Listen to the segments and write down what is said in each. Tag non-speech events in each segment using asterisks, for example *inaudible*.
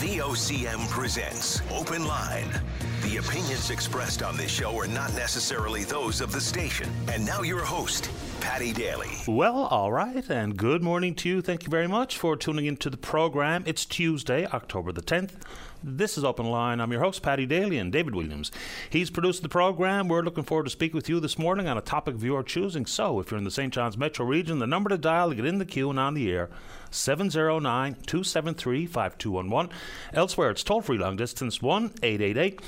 VOCM presents Open Line. The opinions expressed on this show are not necessarily those of the station. And now your host, Paddy Daly. Well, all right, and good morning to you. Thank you very much for tuning into the program. It's Tuesday, October the 10th. This is Open Line. I'm your host, Paddy Daly, and David Williams. He's produced the program. We're looking forward to speak with you this morning on a topic of your choosing. So, if you're in the St. John's metro region, the number to dial to get in the queue and on the air 709 273 5211. Elsewhere, it's toll free long distance 1 888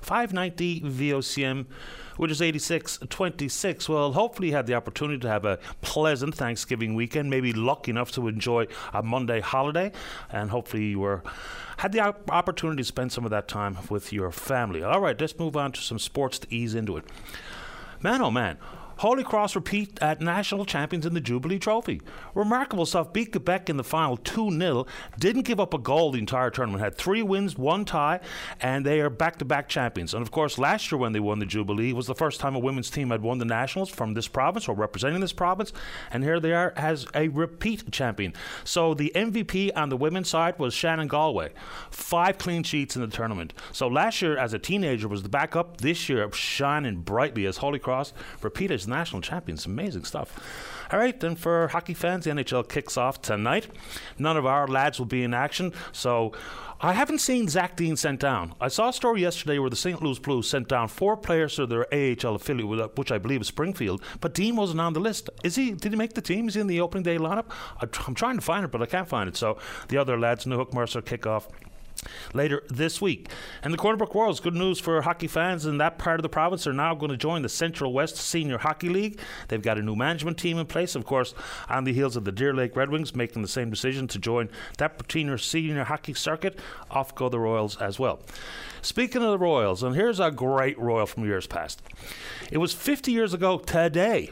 590 VOCM which is 86.26. Well, hopefully you had the opportunity to have a pleasant Thanksgiving weekend, maybe lucky enough to enjoy a Monday holiday, and hopefully you were had the op- opportunity to spend some of that time with your family. All right, let's move on to some sports to ease into it. Man, oh man, Holy Cross repeat at national champions in the Jubilee Trophy. Remarkable stuff. Beat Quebec in the final 2 0. Didn't give up a goal the entire tournament. Had three wins, one tie, and they are back to back champions. And of course, last year when they won the Jubilee was the first time a women's team had won the Nationals from this province or representing this province. And here they are as a repeat champion. So the MVP on the women's side was Shannon Galway. Five clean sheets in the tournament. So last year, as a teenager, was the backup. This year, shining brightly as Holy Cross repeated national champions. Amazing stuff. All right, then for hockey fans, the NHL kicks off tonight. None of our lads will be in action, so I haven't seen Zach Dean sent down. I saw a story yesterday where the St. Louis Blues sent down four players to their AHL affiliate, which I believe is Springfield, but Dean wasn't on the list. Is he? Did he make the team? Is he in the opening day lineup? I'm trying to find it, but I can't find it. So the other lads, Newhook, Mercer, kick off later this week. And the Corner Brook Royals, good news for hockey fans in that part of the province, are now going to join the Central West Senior Hockey League. They've got a new management team in place, of course, on the heels of the Deer Lake Red Wings making the same decision to join that senior senior hockey circuit. Off go the Royals as well. Speaking of the Royals, and here's a great Royal from years past. It was 50 years ago today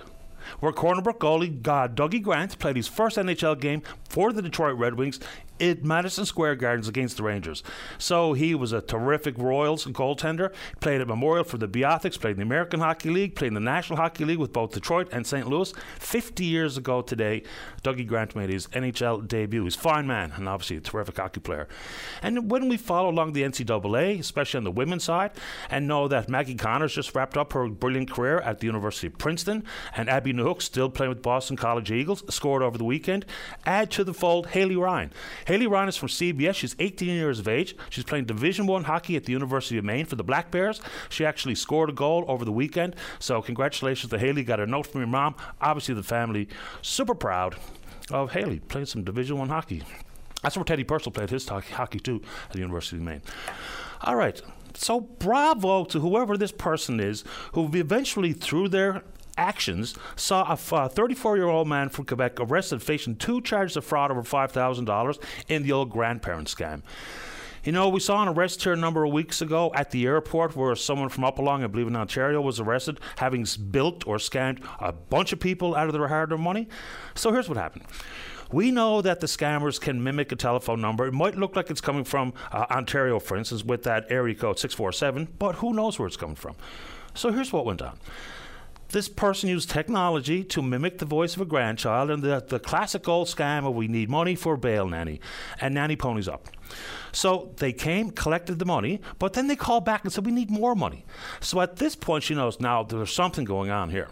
where Corner Brook goalie God Dougie Grant played his first NHL game for the Detroit Red Wings at Madison Square Gardens against the Rangers. So he was a terrific Royals goaltender. Played at Memorial for the Beothuks, played in the American Hockey League, played in the National Hockey League with both Detroit and St. Louis. 50 years ago today, Dougie Grant made his NHL debut. He's a fine man and obviously a terrific hockey player. And when we follow along the NCAA, especially on the women's side, and know that Maggie Connors just wrapped up her brilliant career at the University of Princeton, and Abby Newhook still playing with Boston College Eagles, scored over the weekend. Add to the fold Haley Ryan. Ryan is from CBS. She's 18 years of age. She's playing Division One hockey at the University of Maine for the Black Bears. She actually scored a goal over the weekend. So congratulations to Haley. Got a note from your mom. Obviously, the family super proud of Haley playing some Division One hockey. That's where Teddy Purcell played his hockey too at the University of Maine. All right. So bravo to whoever this person is who eventually, threw their actions saw a 34 year old man from Quebec arrested facing two charges of fraud over $5,000 in the old grandparent scam. You know, we saw an arrest here a number of weeks ago at the airport where someone from up along, I believe in Ontario, was arrested having built or scammed a bunch of people out of their hard earned money. So here's what happened. We know that the scammers can mimic a telephone number. It might look like it's coming from uh, Ontario, for instance, with that area code 647, but who knows where it's coming from? So here's what went on. This person used technology to mimic the voice of a grandchild and the, the classic old scam of we need money for bail nanny. And nanny ponies up. So they came, collected the money, but then they called back and said, We need more money. So at this point, she knows now there's something going on here.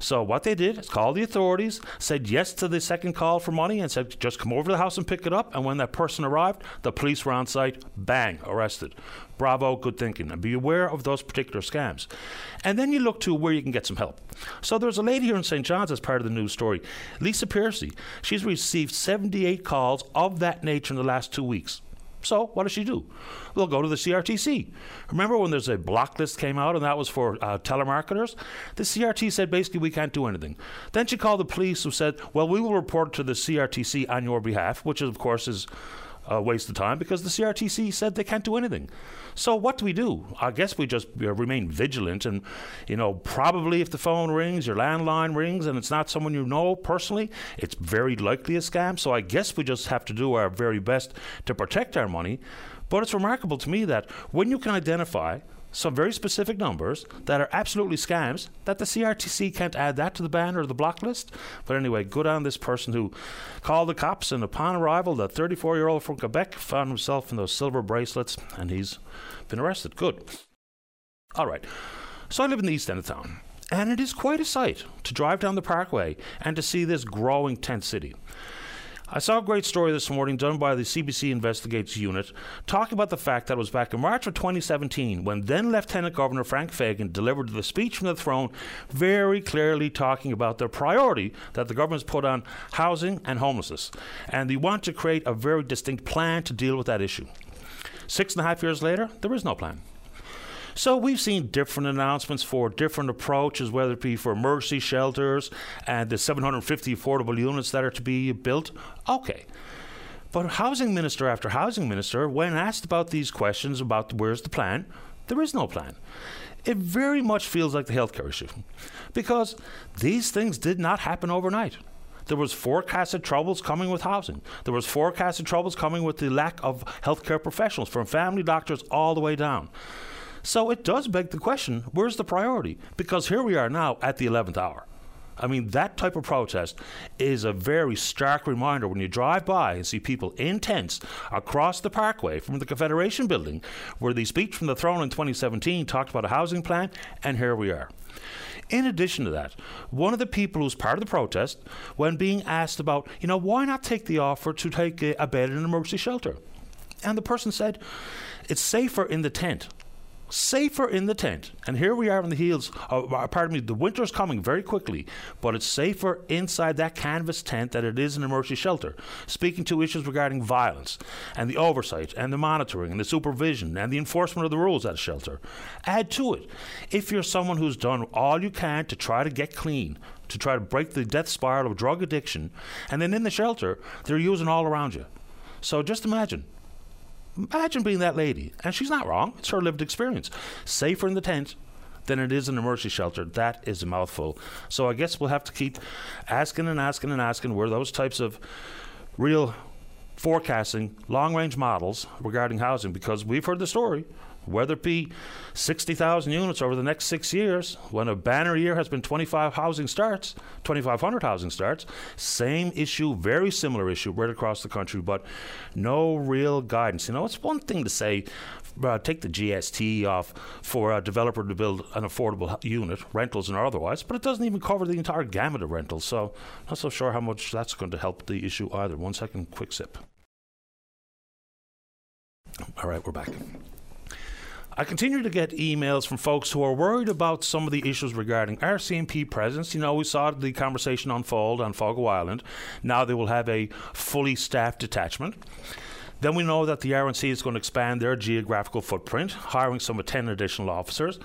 So what they did is call the authorities, said yes to the second call for money, and said, Just come over to the house and pick it up. And when that person arrived, the police were on site, bang, arrested. Bravo, good thinking. And be aware of those particular scams. And then you look to where you can get some help. So there's a lady here in St. John's as part of the news story, Lisa Piercy. She's received 78 calls of that nature in the last two weeks. So what does she do? They'll go to the CRTC. Remember when there's a block list came out and that was for uh, telemarketers? The CRT said basically we can't do anything. Then she called the police who said, well, we will report to the CRTC on your behalf, which of course is a waste of time because the CRTC said they can't do anything. So what do we do? I guess we just uh, remain vigilant, and you know, probably if the phone rings, your landline rings, and it's not someone you know personally, it's very likely a scam. So I guess we just have to do our very best to protect our money. But it's remarkable to me that when you can identify some very specific numbers that are absolutely scams that the CRTC can't add that to the ban or the block list. But anyway, good on this person who called the cops, and upon arrival, the 34 year old from Quebec found himself in those silver bracelets and he's been arrested. Good. All right. So I live in the east end of town, and it is quite a sight to drive down the parkway and to see this growing tent city. I saw a great story this morning done by the CBC Investigates unit talking about the fact that it was back in March of 2017 when then Lieutenant Governor Frank Fagan delivered the speech from the throne, very clearly talking about the priority that the government's put on housing and homelessness. And they want to create a very distinct plan to deal with that issue. Six and a half years later, there is no plan. So we've seen different announcements for different approaches, whether it be for emergency shelters and the 750 affordable units that are to be built. Okay. But housing minister after housing minister, when asked about these questions about where's the plan, there is no plan. It very much feels like the healthcare issue because these things did not happen overnight. There was forecasted troubles coming with housing. There was forecasted troubles coming with the lack of healthcare professionals, from family doctors all the way down. So it does beg the question where's the priority? Because here we are now at the 11th hour. I mean, that type of protest is a very stark reminder when you drive by and see people in tents across the parkway from the Confederation building, where the speech from the throne in 2017 talked about a housing plan, and here we are. In addition to that, one of the people who's part of the protest, when being asked about, you know, why not take the offer to take a, a bed in an emergency shelter? And the person said, it's safer in the tent safer in the tent. And here we are on the heels, of, uh, pardon me, the winter's coming very quickly, but it's safer inside that canvas tent than it is in an emergency shelter. Speaking to issues regarding violence and the oversight and the monitoring and the supervision and the enforcement of the rules at a shelter. Add to it, if you're someone who's done all you can to try to get clean, to try to break the death spiral of drug addiction, and then in the shelter, they're using all around you. So just imagine Imagine being that lady. And she's not wrong. It's her lived experience. Safer in the tent than it is in a mercy shelter. That is a mouthful. So I guess we'll have to keep asking and asking and asking where those types of real forecasting long range models regarding housing because we've heard the story whether it be 60,000 units over the next six years, when a banner year has been 25 housing starts, 2,500 housing starts, same issue, very similar issue right across the country, but no real guidance. You know, it's one thing to say, uh, take the GST off for a developer to build an affordable unit, rentals and otherwise, but it doesn't even cover the entire gamut of rentals. So, not so sure how much that's going to help the issue either. One second, quick sip. All right, we're back. I continue to get emails from folks who are worried about some of the issues regarding RCMP presence. You know, we saw the conversation unfold on Fogo Island. Now they will have a fully staffed detachment. Then we know that the RNC is going to expand their geographical footprint, hiring some 10 additional officers.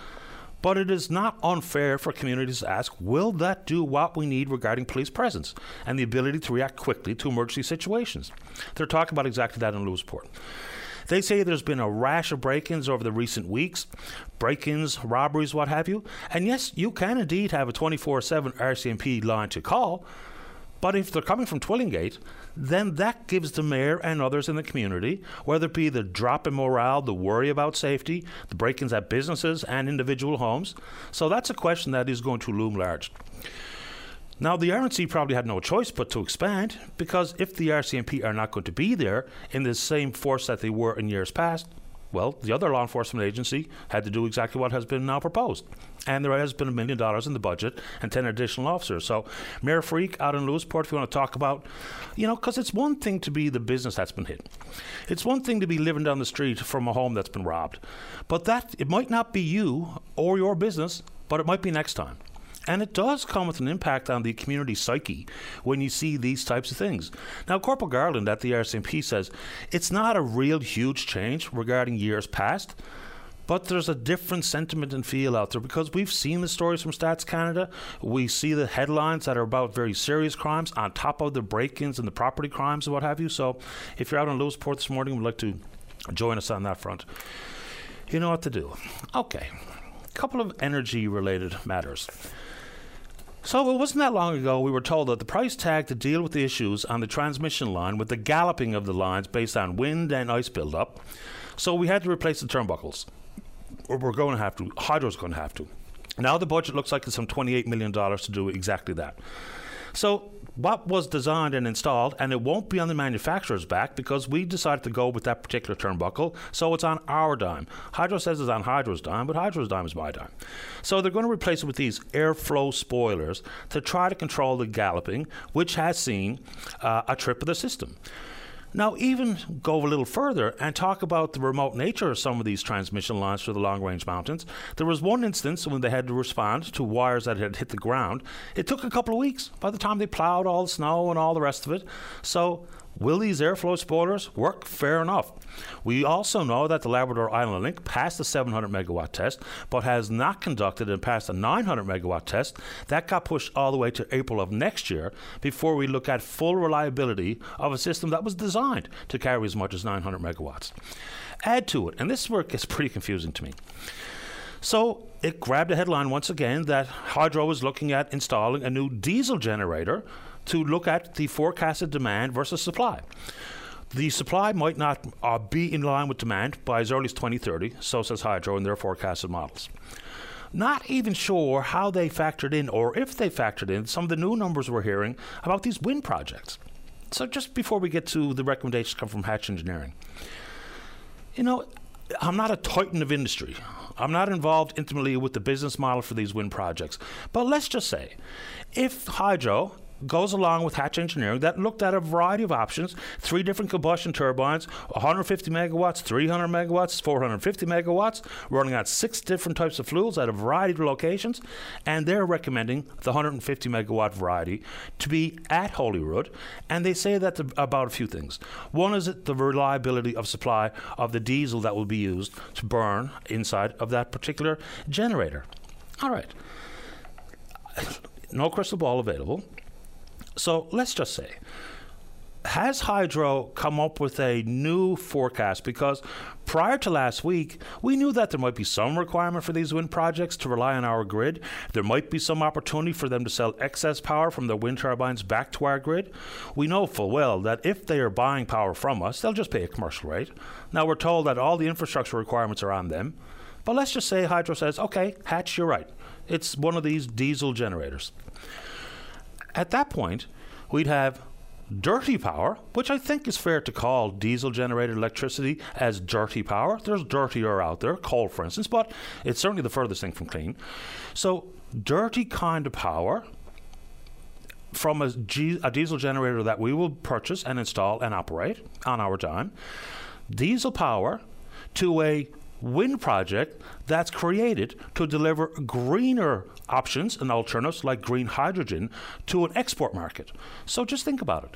But it is not unfair for communities to ask will that do what we need regarding police presence and the ability to react quickly to emergency situations? They're talking about exactly that in Lewisporte. They say there's been a rash of break ins over the recent weeks break ins, robberies, what have you. And yes, you can indeed have a 24 7 RCMP line to call. But if they're coming from Twillingate, then that gives the mayor and others in the community, whether it be the drop in morale, the worry about safety, the break ins at businesses and individual homes. So that's a question that is going to loom large. Now, the RNC probably had no choice but to expand because if the RCMP are not going to be there in the same force that they were in years past, well, the other law enforcement agency had to do exactly what has been now proposed. And there has been a million dollars in the budget and 10 additional officers. So, Mayor Freake out in Lewisporte, if you want to talk about, you know, because it's one thing to be the business that's been hit. It's one thing to be living down the street from a home that's been robbed. But that, it might not be you or your business, but it might be next time. And it does come with an impact on the community psyche when you see these types of things. Now, Corporal Garland at the RCMP says it's not a real huge change regarding years past. But there's a different sentiment and feel out there because we've seen the stories from Stats Canada. We see the headlines that are about very serious crimes on top of the break ins and the property crimes and what have you. So if you're out in Lewisporte this morning, would like to join us on that front. You know what to do. Okay. A couple of energy related matters. So it wasn't that long ago we were told that the price tag to deal with the issues on the transmission line with the galloping of the lines based on wind and ice buildup. So we had to replace the turnbuckles. we're going to have to. Hydro's going to have to. Now the budget looks like it's some $28 million to do exactly that. So what was designed and installed, and it won't be on the manufacturer's back because we decided to go with that particular turnbuckle, so it's on our dime. Hydro says it's on Hydro's dime, but Hydro's dime is my dime. So they're going to replace it with these airflow spoilers to try to control the galloping, which has seen uh, a trip of the system. Now, even go a little further and talk about the remote nature of some of these transmission lines through the long range mountains. There was one instance when they had to respond to wires that had hit the ground. It took a couple of weeks by the time they plowed all the snow and all the rest of it. So, Will these airflow spoilers work? Fair enough. We also know that the Labrador Island Link passed the 700 megawatt test, but has not conducted and passed a 900 megawatt test. That got pushed all the way to April of next year before we look at full reliability of a system that was designed to carry as much as 900 megawatts. Add to it, and this is gets *laughs* pretty confusing to me. So it grabbed a headline once again that Hydro is looking at installing a new diesel generator to look at the forecasted demand versus supply. The supply might not uh, be in line with demand by as early as 2030, so says Hydro in their forecasted models. Not even sure how they factored in, or if they factored in, some of the new numbers we're hearing about these wind projects. So, just before we get to the recommendations come from Hatch Engineering, you know, I'm not a titan of industry. I'm not involved intimately with the business model for these wind projects. But let's just say if Hydro goes along with Hatch Engineering that looked at a variety of options three different combustion turbines, 150 megawatts, 300 megawatts, 450 megawatts, running on six different types of fuels at a variety of locations. And they're recommending the 150 megawatt variety to be at Holyrood. And they say that about a few things. One is the reliability of supply of the diesel that will be used to burn inside of that particular generator. All right. No crystal ball available. So let's just say, has Hydro come up with a new forecast? Because prior to last week, we knew that there might be some requirement for these wind projects to rely on our grid. There might be some opportunity for them to sell excess power from their wind turbines back to our grid. We know full well that if they are buying power from us, they'll just pay a commercial rate. Now, we're told that all the infrastructure requirements are on them. But let's just say Hydro says, okay, Hatch, you're right. It's one of these diesel generators. At that point, we'd have dirty power, which I think is fair to call diesel generated electricity as dirty power. There's dirtier out there, coal for instance, but it's certainly the furthest thing from clean. So, dirty kind of power from a, G- a diesel generator that we will purchase and install and operate on our dime, diesel power to a wind project that's created to deliver greener options and alternatives like green hydrogen to an export market. So just think about it.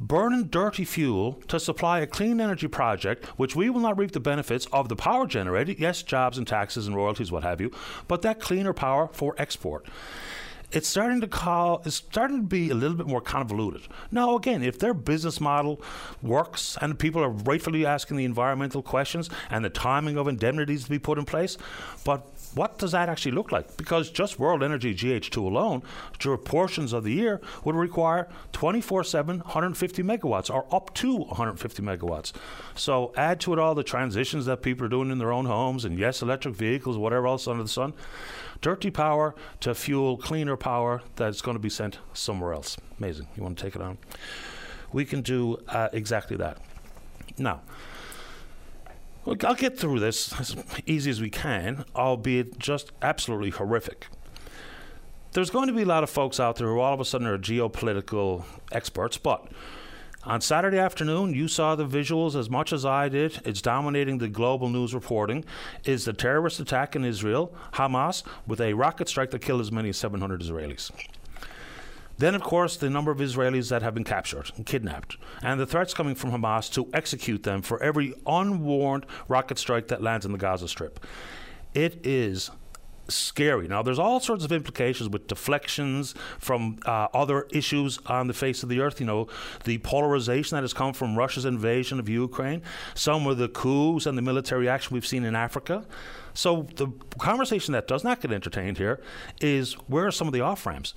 Burning dirty fuel to supply a clean energy project, which we will not reap the benefits of the power generated, yes, jobs and taxes and royalties, what have you, but that cleaner power for export it's starting to call it's starting to be a little bit more convoluted. Now, again, if their business model works and people are rightfully asking the environmental questions and the timing of indemnities to be put in place, but what does that actually look like? Because just World Energy GH2 alone, during portions of the year, would require 24 7, 150 megawatts or up to 150 megawatts. So add to it all the transitions that people are doing in their own homes and, yes, electric vehicles, whatever else under the sun dirty power to fuel cleaner power that's going to be sent somewhere else. Amazing. You want to take it on? We can do uh, exactly that. Now, I'll get through this *laughs* as easy as we can, albeit just absolutely horrific. There's going to be a lot of folks out there who all of a sudden are geopolitical experts, but on Saturday afternoon, you saw the visuals as much as I did. It's dominating the global news reporting. Is the terrorist attack in Israel, Hamas, with a rocket strike that killed as many as 700 Israelis. Then, of course, the number of Israelis that have been captured and kidnapped, and the threats coming from Hamas to execute them for every unwarned rocket strike that lands in the Gaza Strip. It is scary. Now, there's all sorts of implications with deflections from uh, other issues on the face of the earth. You know, the polarization that has come from Russia's invasion of Ukraine, some of the coups and the military action we've seen in Africa. So, the conversation that does not get entertained here is where are some of the off ramps?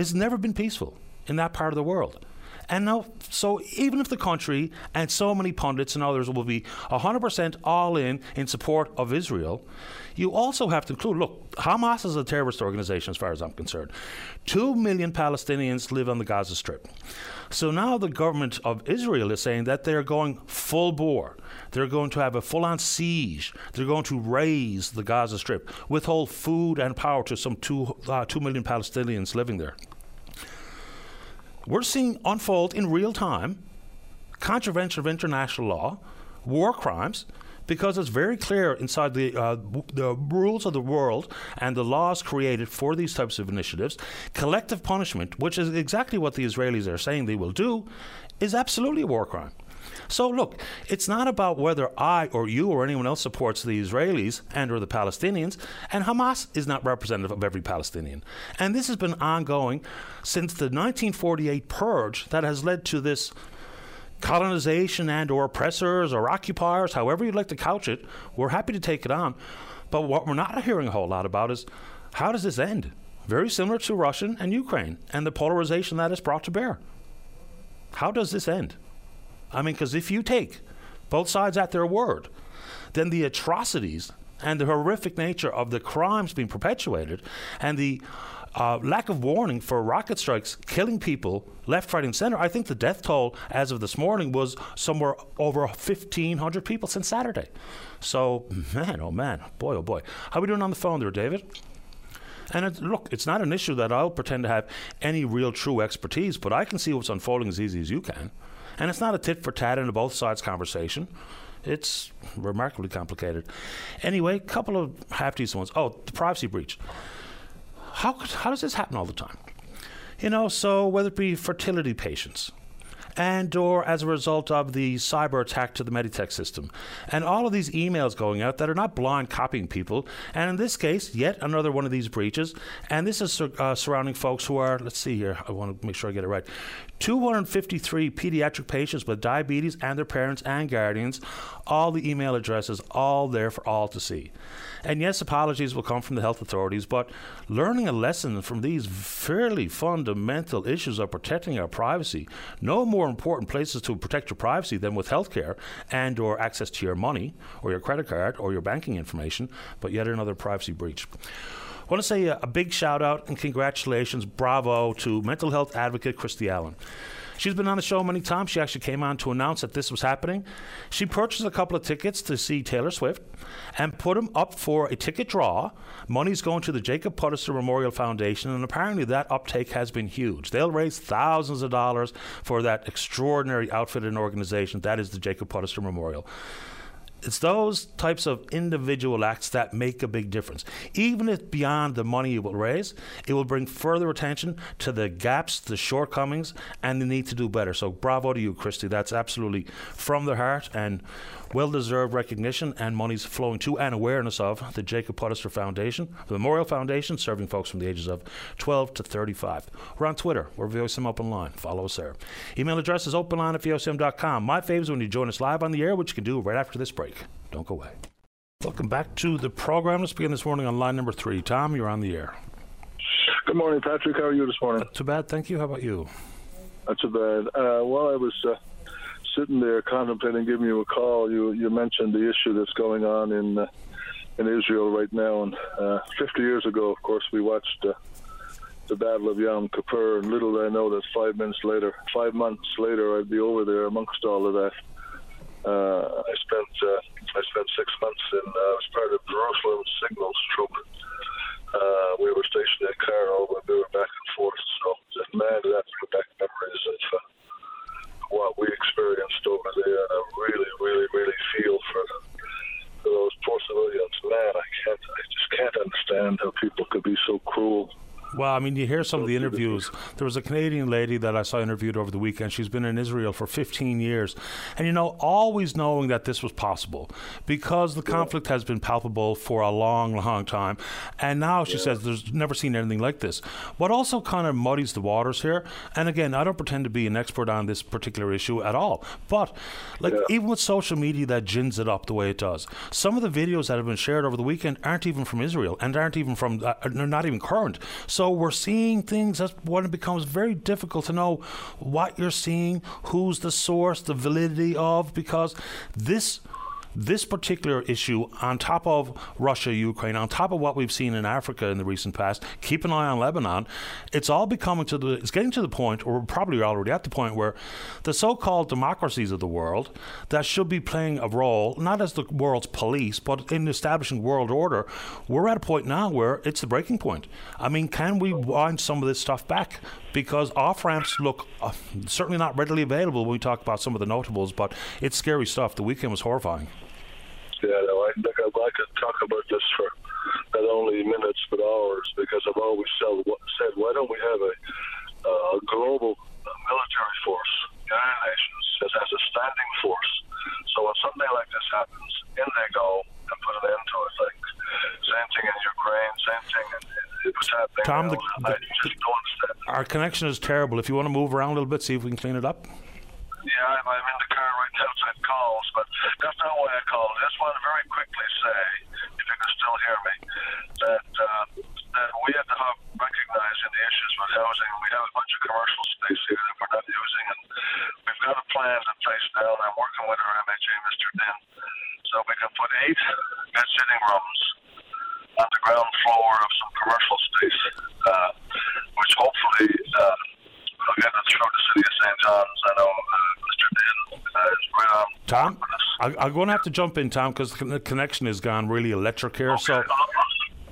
It's never been peaceful in that part of the world. And now, so even if the country and so many pundits and others will be 100% all in in support of Israel, you also have to include look, Hamas is a terrorist organization as far as I'm concerned. Two million Palestinians live on the Gaza Strip. So now the government of Israel is saying that they're going full bore. They're going to have a full on siege. They're going to raise the Gaza Strip, withhold food and power to some two, uh, 2 million Palestinians living there. We're seeing unfold in real time contravention of international law, war crimes, because it's very clear inside the uh, the rules of the world and the laws created for these types of initiatives. Collective punishment, which is exactly what the Israelis are saying they will do, is absolutely a war crime. So look, it's not about whether I or you or anyone else supports the Israelis and or the Palestinians, and Hamas is not representative of every Palestinian. And this has been ongoing since the 1948 purge that has led to this colonization and or oppressors or occupiers, however you'd like to couch it, we're happy to take it on. But what we're not hearing a whole lot about is how does this end? Very similar to Russian and Ukraine and the polarization that is brought to bear. How does this end? I mean, because if you take both sides at their word, then the atrocities and the horrific nature of the crimes being perpetuated and the uh, lack of warning for rocket strikes killing people left, right, and center. I think the death toll as of this morning was somewhere over 1,500 people since Saturday. So, man, oh man, boy, oh boy. How are we doing on the phone there, David? And it, look, it's not an issue that I'll pretend to have any real true expertise, but I can see what's unfolding as easy as you can. And it's not a tit for tat in a both sides conversation. It's remarkably complicated. Anyway, a couple of half decent ones. Oh, the privacy breach. How, how does this happen all the time? You know, so whether it be fertility patients, and or as a result of the cyber attack to the Meditech system. And all of these emails going out that are not blind copying people. And in this case, yet another one of these breaches. And this is uh, surrounding folks who are, let's see here, I want to make sure I get it right. 253 pediatric patients with diabetes and their parents and guardians, all the email addresses, all there for all to see. And yes, apologies will come from the health authorities, but learning a lesson from these fairly fundamental issues of protecting our privacy, no more important places to protect your privacy than with healthcare and or access to your money or your credit card or your banking information, but yet another privacy breach. I want to say a, a big shout out and congratulations, bravo to mental health advocate Christy Allen. She's been on the show many times. She actually came on to announce that this was happening. She purchased a couple of tickets to see Taylor Swift and put them up for a ticket draw. Money's going to the Jacob Puddister Memorial Foundation, and apparently that uptake has been huge. They'll raise thousands of dollars for that extraordinary outfit and organization that is the Jacob Puddister Memorial it's those types of individual acts that make a big difference. Even if beyond the money you will raise, it will bring further attention to the gaps, the shortcomings, and the need to do better. So, bravo to you, Christy. That's absolutely from the heart and well deserved recognition and monies flowing to and awareness of the Jacob Puddister Foundation, the Memorial Foundation, serving folks from the ages of 12 to 35. We're on Twitter. We're VOCM Open Line. Follow us there. Email address is openline at VOCM.com. My favorite is when you join us live on the air, which you can do right after this break. Don't go away. Welcome back to the program. Let's begin this morning on line number three. Tom, you're on the air. Good morning, Patrick. How are you this morning? Not too bad, thank you. How about you? Not too bad. Uh, well, I was uh, sitting there contemplating giving you a call, you you mentioned the issue that's going on in uh, in Israel right now. And uh, 50 years ago, of course, we watched uh, the Battle of Yom Kippur, and little did I know that five minutes later, five months later, I'd be over there amongst all of that. Uh, I spent uh, I spent six months in uh, I was part of Jerusalem Signals Troop. Uh, we were stationed at Cairo, and we were back and forth. So, man, that brought back memories of. Uh, what we experienced over there, and I really, really, really feel for, for those poor civilians. Man, I can't, I just can't understand how people could be so cruel well, I mean, you hear some of the interviews. There was a Canadian lady that I saw interviewed over the weekend. She's been in Israel for 15 years. And, you know, always knowing that this was possible because the conflict has been palpable for a long, long time. And now she yeah. says there's never seen anything like this. What also kind of muddies the waters here, and again, I don't pretend to be an expert on this particular issue at all, but like yeah. even with social media that gins it up the way it does, some of the videos that have been shared over the weekend aren't even from Israel and aren't even from, uh, they're not even current. So So we're seeing things that's when it becomes very difficult to know what you're seeing, who's the source, the validity of, because this this particular issue, on top of Russia, Ukraine, on top of what we've seen in Africa in the recent past, keep an eye on Lebanon. It's all becoming to the, it's getting to the point, or probably already at the point where the so-called democracies of the world that should be playing a role, not as the world's police, but in establishing world order, we're at a point now where it's the breaking point. I mean, can we wind some of this stuff back? Because off ramps look uh, certainly not readily available when we talk about some of the notables, but it's scary stuff. The weekend was horrifying. Yeah, I think I, I could talk about this for not only minutes but hours because I've always said, why don't we have a, uh, a global military force, United Nations, that has a standing force. So when something like this happens, in they go and put an end to it. Like same thing in Ukraine, same thing in, in what's happening. Tom, the, the, I just don't understand. Our connection is terrible. If you want to move around a little bit, see if we can clean it up. Yeah, I'm, I'm in the car right now outside calls, but that's not why I called. I just want to very quickly say, if you can still hear me, that uh, that we have to have recognizing the issues with housing. We have a bunch of commercial space here that we're not using, and we've got a plan in place now. And I'm working with our MHA, Mr. Dinn, so we can put eight bed sitting rooms on the ground floor of some commercial space, uh, which hopefully. Uh, will get through the city of St. John's. I know uh, Mr. Dinn uh, is right on. Tom, I, I'm going to have to jump in, Tom, because the connection has gone really electric here. Okay, so I'll,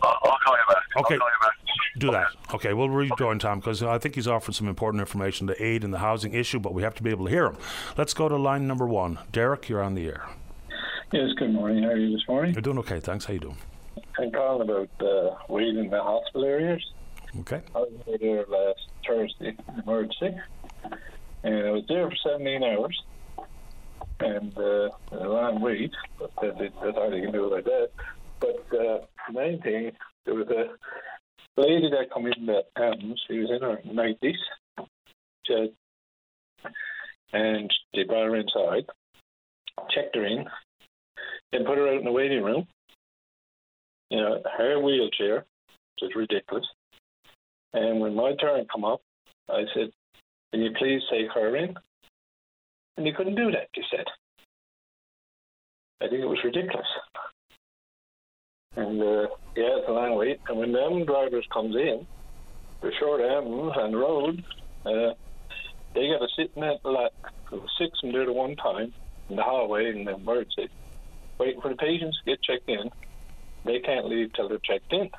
I'll, I'll call you back. Okay. I'll call you back. do that. Okay, we'll rejoin Tom because I think he's offered some important information to aid in the housing issue, but we have to be able to hear him. Let's go to line number one. Derek, you're on the air. Yes, good morning. How are you this morning? You're doing okay, thanks. How you doing? I'm calling about uh, weed in the hospital areas. Okay. I was there last Thursday, emergency, and I was there for 17 hours. And uh, a long wait, but that, that's how you can do like that. But uh, the main thing, there was a lady that come in that um, she was in her 90s, she had, and they brought her inside, checked her in, then put her out in the waiting room. You know, her wheelchair, which is ridiculous. And when my turn come up, I said, "Can you please take her in?" And you couldn't do that. He said. I think it was ridiculous. And uh, yeah, it's a long wait. And when them drivers comes in, the short ambulance on the road, uh, they got to sit in that. There six them there at one time in the hallway in the emergency, waiting for the patients to get checked in. They can't leave till they're checked in.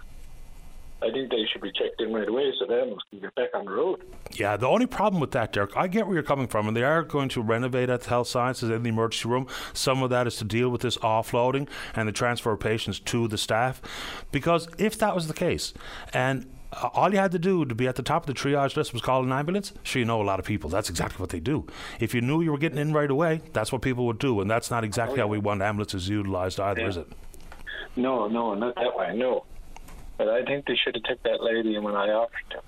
I think they should be checked in right away so the ambulance can get back on the road. Yeah, the only problem with that, Derek, I get where you're coming from, and they are going to renovate at the Health Sciences in the emergency room. Some of that is to deal with this offloading and the transfer of patients to the staff. Because if that was the case, and uh, all you had to do to be at the top of the triage list was call an ambulance. Sure, you know a lot of people. That's exactly what they do. If you knew you were getting in right away, that's what people would do, and that's not exactly how we want ambulances utilized either, Yeah. is it? No, no, not that way, no. But I think they should have took that lady when I offered them.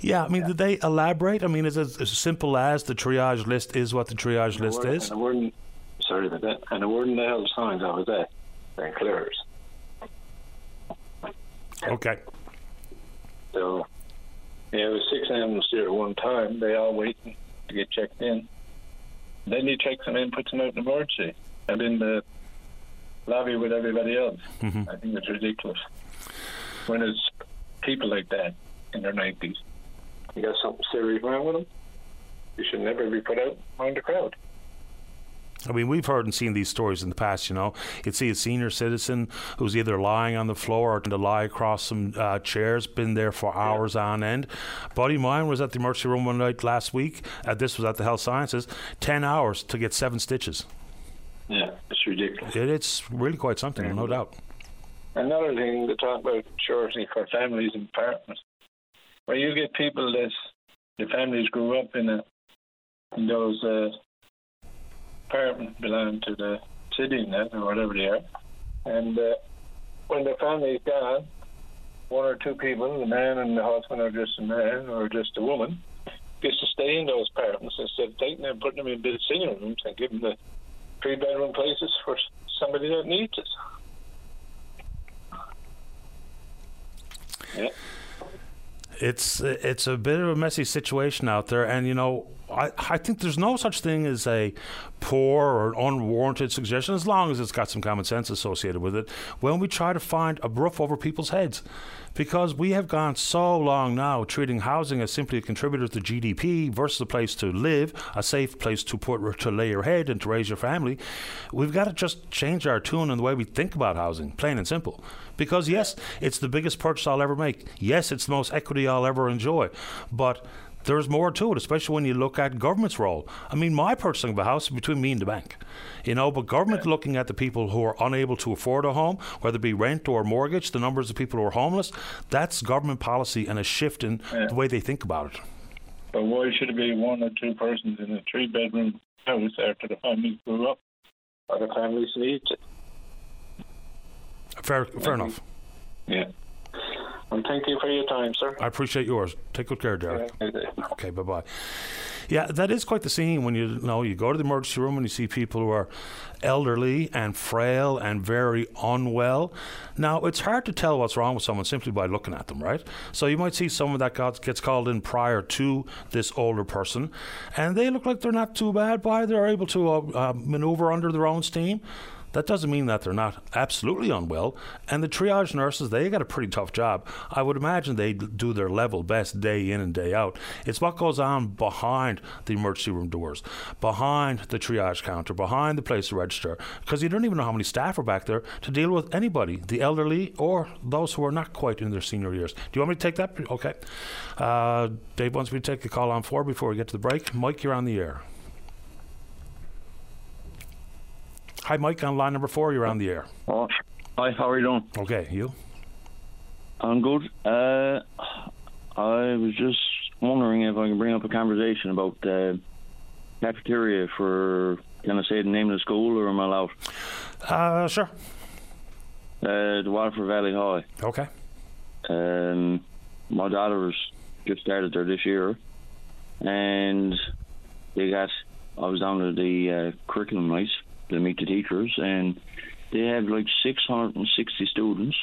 Yeah, I mean, did they elaborate? I mean, is it as simple as the triage list is what the triage list And is? a word in- sorry about that. And the word in the hell signs I was at. St. Clair's. Okay. So, yeah, there was six animals there at one time. They all waiting to get checked in. Then he checks them in, puts them out in emergency. I'm in the lobby with everybody else. Mhm. I think it's ridiculous. When it's people like that in their 90s, you got something serious wrong with them, you should never be put out among the crowd. I mean, we've heard and seen these stories in the past. You know, you'd see a senior citizen who's either lying on the floor or to lie across some uh, chairs, been there for hours on end. Buddy of mine was at the emergency room one night last week. Uh, this was at the Health Sciences. Ten hours to get seven stitches. Yeah, it's ridiculous. It, it's really quite something, no doubt. Another thing to talk about surety for families and partners. Where you get people that the families grew up in a in those uh, apartments belong to the city net or whatever they are, and uh, when the family's gone, one or two people, the man and the husband, or just a man or just a woman, gets to stay in those apartments instead of taking them and putting them in big sitting rooms and giving the three bedroom places for somebody that needs it. Yeah. It's it's a bit of a messy situation out there, and you know I, I think there's no such thing as a poor or unwarranted suggestion as long as it's got some common sense associated with it when we try to find a roof over people's heads. Because we have gone so long now treating housing as simply a contributor to GDP versus a place to live, a safe place to put to lay your head and to raise your family. We've got to just change our tune and the way we think about housing, plain and simple. Because yes, it's the biggest purchase I'll ever make. Yes, it's the most equity I'll ever enjoy. But there's more to it, especially when you look at government's role. I mean, my purchasing of a house is between me and the bank, you know, but government yeah. looking at the people who are unable to afford a home, whether it be rent or mortgage, the numbers of people who are homeless, that's government policy and a shift in yeah. the way they think about it. But why should it be one or two persons in a three bedroom house after the family grew up? Or the families it? Fair, fair enough. Yeah. And thank you for your time, sir. I appreciate yours. Take good care, Derek. Okay, bye bye. Yeah, that is quite the scene when you, you know you go to the emergency room and you see people who are elderly and frail and very unwell. Now, it's hard to tell what's wrong with someone simply by looking at them, right? So you might see someone that got, gets called in prior to this older person, and they look like they're not too bad, Why they're able to uh, uh, maneuver under their own steam. That doesn't mean that they're not absolutely unwell. And the triage nurses, they got a pretty tough job. I would imagine they do their level best day in and day out. It's what goes on behind the emergency room doors, behind the triage counter, behind the place to register, because you don't even know how many staff are back there to deal with anybody, the elderly or those who are not quite in their senior years. Do you want me to take that? Okay. Uh, Dave wants me to take the call on four before we get to the break. Mike, you're on the air. Hi, Mike, on line number four. You're on the air. Oh, hi, how are you doing? Okay, you? I'm good. Uh, I was just wondering if I can bring up a conversation about the cafeteria for. Can I say the name of the school, or am I allowed? Uh, sure. Uh, the Waterford Valley High. Okay. Um, my daughter's just started there this year, and they got. I was down to the uh, curriculum nights to meet the teachers, and they have like 660 students.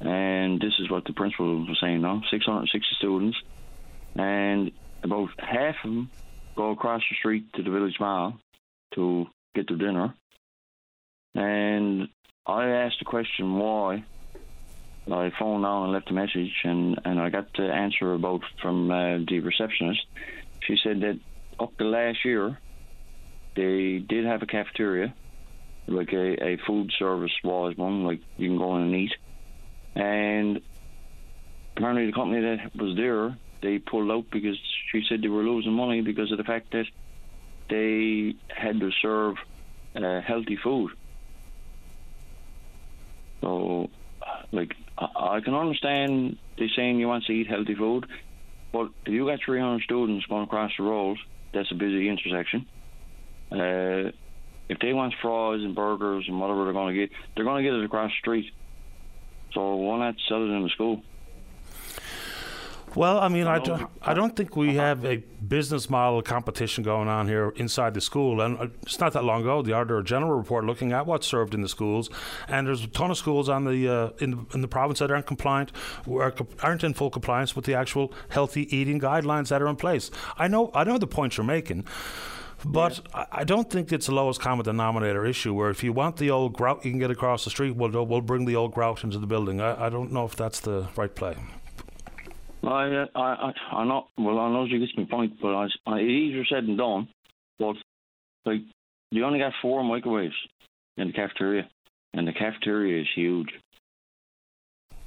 And this is what the principal was saying now 660 students, and about half of them go across the street to the village mall to get their dinner. And I asked the question why. I phoned down and left a message, and, and I got the answer about from uh, the receptionist. She said that up to last year, they did have a cafeteria, like a, a food service wise one, like you can go in and eat. And apparently the company that was there, they pulled out because she said they were losing money because of the fact that they had to serve uh, healthy food. So, like, I, can understand they saying you want to eat healthy food, but if you got 300 students going across the road, that's a busy intersection. Uh, if they want fries and burgers and whatever they're going to get, they're going to get it across the street. So why not sell it in the school? Well, I mean, I don't, I don't think we have a business model competition going on here inside the school. And uh, it's not that long ago, the Auditor General report looking at what's served in the schools, and there's a ton of schools on the uh, in the, in the province that aren't compliant, aren't in full compliance with the actual healthy eating guidelines that are in place. I know, I know the point you're making. But yeah. I don't think it's the lowest common denominator issue. Where if you want the old grout, you can get across the street. We'll we'll bring the old grout into the building. I, I don't know if that's the right play. I uh, I I I not well. I know you get my point, but I, I, easier said than done. But like you only got four microwaves in the cafeteria, and the cafeteria is huge.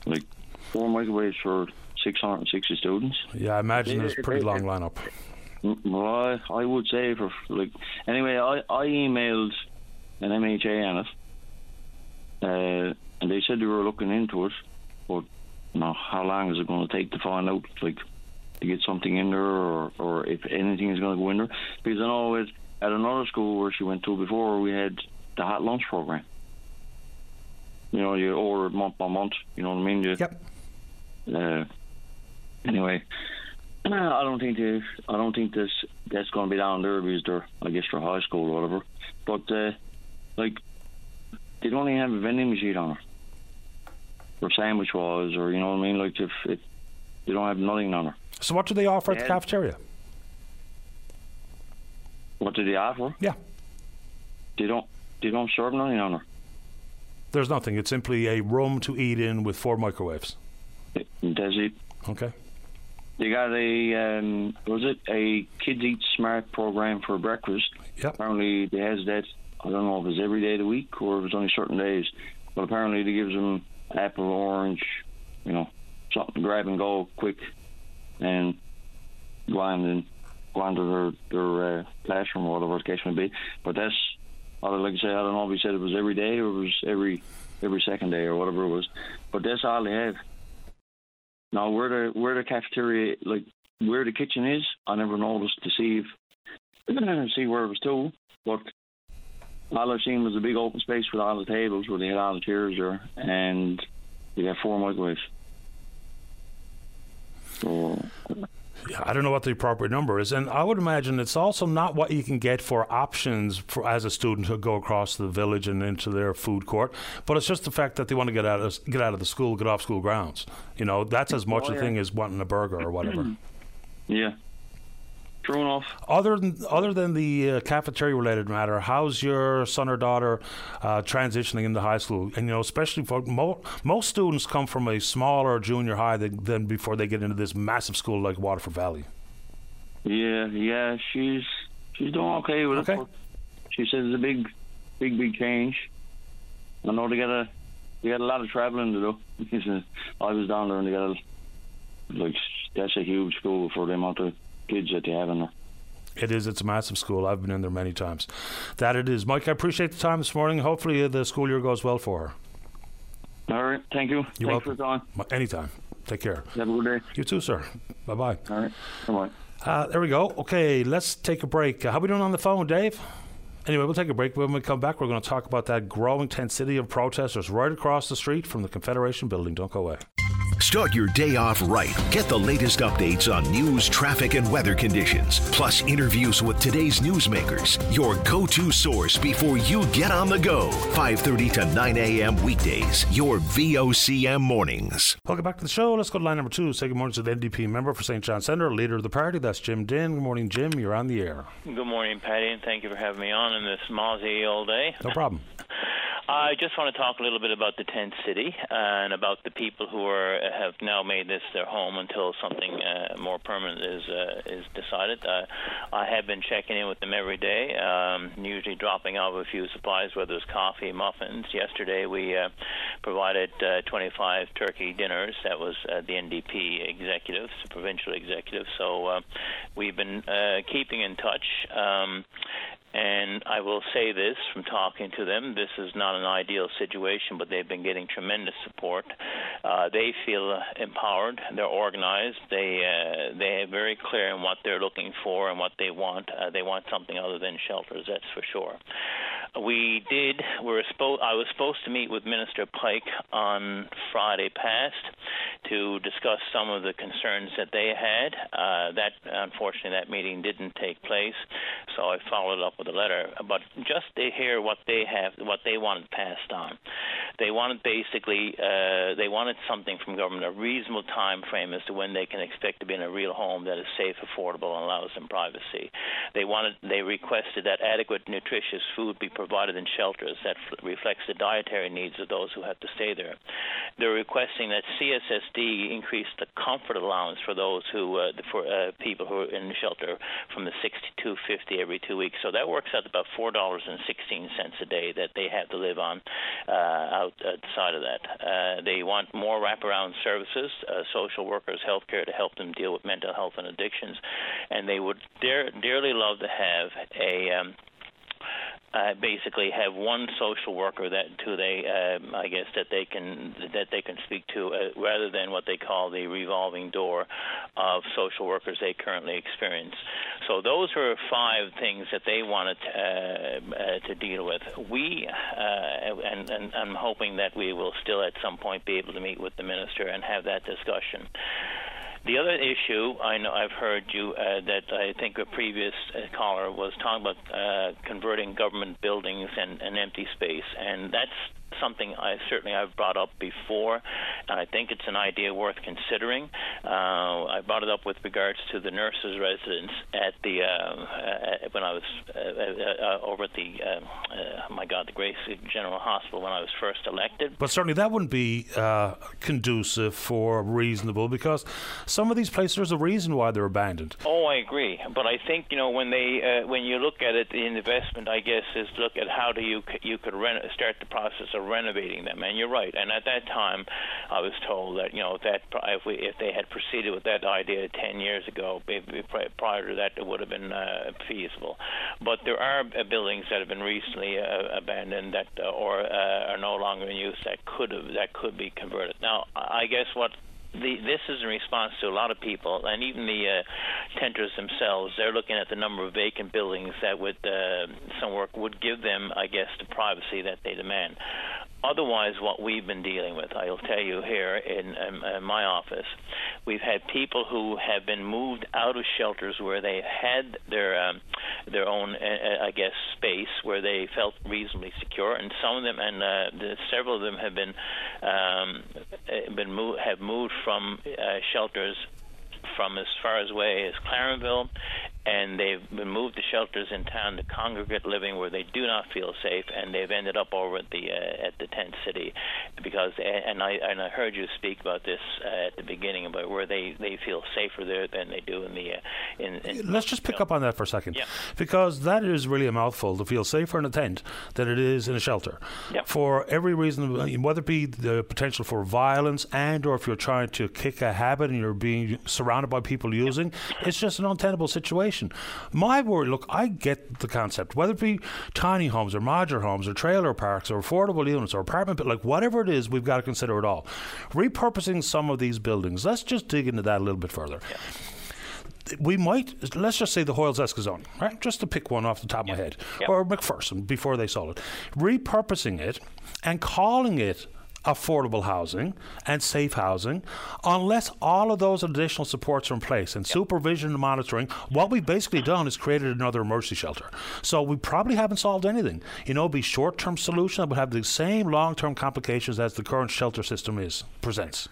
Like four microwaves for 660 students. Yeah, I imagine there's a pretty long lineup. Well, I, I would say for like anyway, I I emailed an MHA on it, uh, and they said they were looking into it, but you know, how long is it going to take to find out like to get something in there or or if anything is going to go in there? Because I know it, at another school where she went to before, we had the hot lunch program. You know, you order it month by month. You know what I mean? You, yep. Uh, anyway, I don't think they, I don't think this that's going to be down there because they're I guess for high school or whatever. But uh, like they don't even have a vending machine on it, or sandwich was, or you know what I mean. Like if, they don't have nothing on her. So what do they offer at the cafeteria? What do they offer? Yeah. They don't. They don't serve nothing on her. There's nothing. It's simply a room to eat in with four microwaves. That's it. Okay. They got a um, was it a kids eat smart program for breakfast. Yep. Apparently, they has that. I don't know if it's every day of the week or if it's only certain days. But apparently, they gives them apple, orange, you know, something to grab and go quick, and go on and go on to their their uh, classroom or whatever the case may be. But that's, like I say, I don't know if he said it was every day or it was every every second day or whatever it was. But that's all they have. Now where the where the cafeteria like where the kitchen is, I never noticed to see if *clears throat* see where it was to. But all I've seen was a big open space with all the tables where they had all the chairs there and they had four microwaves. So I don't know what the appropriate number is, and I would imagine it's also not what you can get for options for as a student to go across the village and into their food court, but it's just the fact that they want to get out of get out of the school, get off school grounds. You know, that's as much a thing as wanting a burger or whatever. *clears throat* yeah. Other than other than the uh, cafeteria related matter, how's your son or daughter uh, transitioning into high school? And you know, especially for mo- most students come from a smaller junior high than, than before they get into this massive school like Waterford Valley. Yeah, yeah, she's she's doing okay with Okay. it. She says it's a big, big, big change. I know they got a they got a lot of traveling to do. Because, *laughs* I was down there and they got a, like that's a huge school for them amount of kids that they have in there. It is. It's a massive school. I've been in there many times. That it is. Mike, I appreciate the time this morning. Hopefully, the school year goes well for her. All right, thank you. You're Thanks welcome. for calling. Anytime. Take care. Have a good day. You too, sir. Bye bye. All right, come on. Uh, there we go. Okay, let's take a break. Uh, how we doing on the phone, Dave? Anyway, we'll take a break. When we come back, we're going to talk about that growing intensity of protesters right across the street from the Confederation building. Don't go away. Start your day off right. Get the latest updates on news, traffic, and weather conditions, plus interviews with today's newsmakers. Your go-to source before you get on the go. 5:30 to 9 a.m. weekdays. Your VOCM mornings. Welcome back to the show. Let's go to line number two. Say good morning to the NDP member for St. John Centre, leader of the party. That's Jim Dinn. Good morning, Jim. You're on the air. Good morning, Paddy, and thank you for having me on in this mozzie all day. No problem. I just want to talk a little bit about the tent city and about the people who are have now made this their home until something uh, more permanent is uh, is decided. Uh, I have been checking in with them every day, um, usually dropping off a few supplies, whether it's coffee, muffins. Yesterday we uh, provided uh, 25 turkey dinners. That was uh, the NDP executives, the provincial executives. So uh, we've been uh, keeping in touch. Um, and I will say this from talking to them: this is not an ideal situation, but they've been getting tremendous support. Uh, they feel empowered. They're organized. They uh, they are very clear in what they're looking for and what they want. Uh, they want something other than shelters. That's for sure. We did. We were supposed. I was supposed to meet with Minister Pike on Friday past to discuss some of the concerns that they had. Uh, that unfortunately that meeting didn't take place, so I followed up a letter. But just to hear what they have, what they wanted passed on. They wanted basically uh, they wanted something from government, a reasonable time frame as to when they can expect to be in a real home that is safe, affordable, and allows them privacy. They wanted they requested that adequate, nutritious food be provided in shelters that f- reflects the dietary needs of those who have to stay there. They're requesting that CSSD increase the comfort allowance for those who uh, for uh, people who are in the shelter from the 62.50 every two weeks. So that works out about four dollars and sixteen cents a day that they have to live on uh, outside of that. Uh, they want more wraparound services, uh, social workers, healthcare to help them deal with mental health and addictions, and they would dear, dearly love to have a um, uh, basically have one social worker that who they um, I guess that they can that they can speak to uh, rather than what they call the revolving door of social workers they currently experience. So those are five things that they wanted to, uh, uh, to deal with. We uh, and, and I'm hoping that we will still at some point be able to meet with the minister and have that discussion The other issue I know I've heard you uh, that I think a previous uh, caller was talking about uh, converting government buildings and, and empty space, and that's something I certainly I've brought up before, and I think it's an idea worth considering. Uh, I brought it up with regards to the nurses' residence at the uh, uh, when I was uh, uh, over at the my God the Grace General Hospital when I was first elected. But certainly that wouldn't be conducive for reasonable because some of these places there's a reason why they're abandoned. Oh, I agree, but I think you know when they uh, when you look at it, the investment I guess is look at how do you you could rent, start the process of renovating them. And you're right. And at that time, I was told that you know that if we if they had proceeded with that idea 10 years ago, prior to that, it would have been uh, feasible. But there are buildings that have been recently uh, abandoned that uh, or uh, are no longer in use that could have that could be converted. Now, I guess what the, this is in response to a lot of people, and even the uh, tenders themselves. They're looking at the number of vacant buildings that would uh, some work would give them, I guess, the privacy that they demand. Otherwise, what we've been dealing with, I'll tell you here in, in, in, my office, we've had people who have been moved out of shelters where they had their um, their own, uh, I guess, space where they felt reasonably secure, and some of them, and uh, the, several of them have been um, been moved, have moved from uh, shelters from as far as away as Clarenville and they've been moved to shelters in town to congregate living where they do not feel safe, and they've ended up over at the uh, at the tent city, because and I and I heard you speak about this uh, at the beginning about where they, they feel safer there than they do in the uh, in, in. Let's just pick know. up on that for a second, yeah. because that is really a mouthful to feel safer in a tent than it is in a shelter. Yep. For every reason, whether it be the potential for violence and or if you're trying to kick a habit and you're being surrounded by people using, it's just an untenable situation My worry, look, I get the concept, whether it be tiny homes or modular homes or trailer parks or affordable units or apartment, but like whatever it is, we've got to consider it all. Repurposing some of these buildings, let's just dig into that a little bit further. Yeah we might let's just say the Hoyles Escasoni, right? Just to pick one off the top of my head, yep. or McPherson before they sold it, repurposing it and calling it affordable housing and safe housing unless all of those additional supports are in place and supervision and monitoring. What we've basically done is created another emergency shelter. So we probably haven't solved anything. You know, be short term solution that would have the same long term complications as the current shelter system is presents.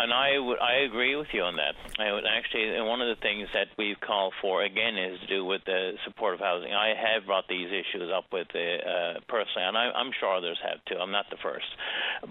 And I would I agree with you on that. I would actually, and one of the things that we've called for again is to do with the supportive housing. I have brought these issues up with the, uh, personally, and I, am sure others have too. I'm not the first,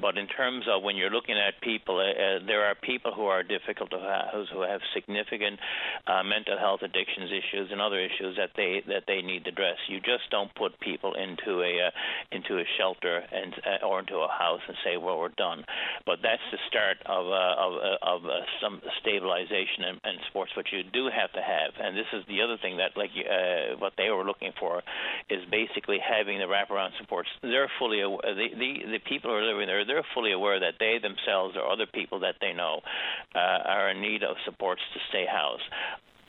but in terms of when you're looking at people, uh, uh there are people who are difficult to have, who have significant uh, mental health addictions issues and other issues that they that they need to address. You just don't put people into a uh, into a shelter and uh, or into a house and say, well, we're done. But that's the start of of, of uh, some stabilization in, in, sports. What you do have to have, and this is the other thing that like uh, what they were looking for, is basically having the wraparound supports. They're fully aware, the, the the people who are living there. They're fully aware that they themselves or other people that they know uh, are in need of supports to stay housed.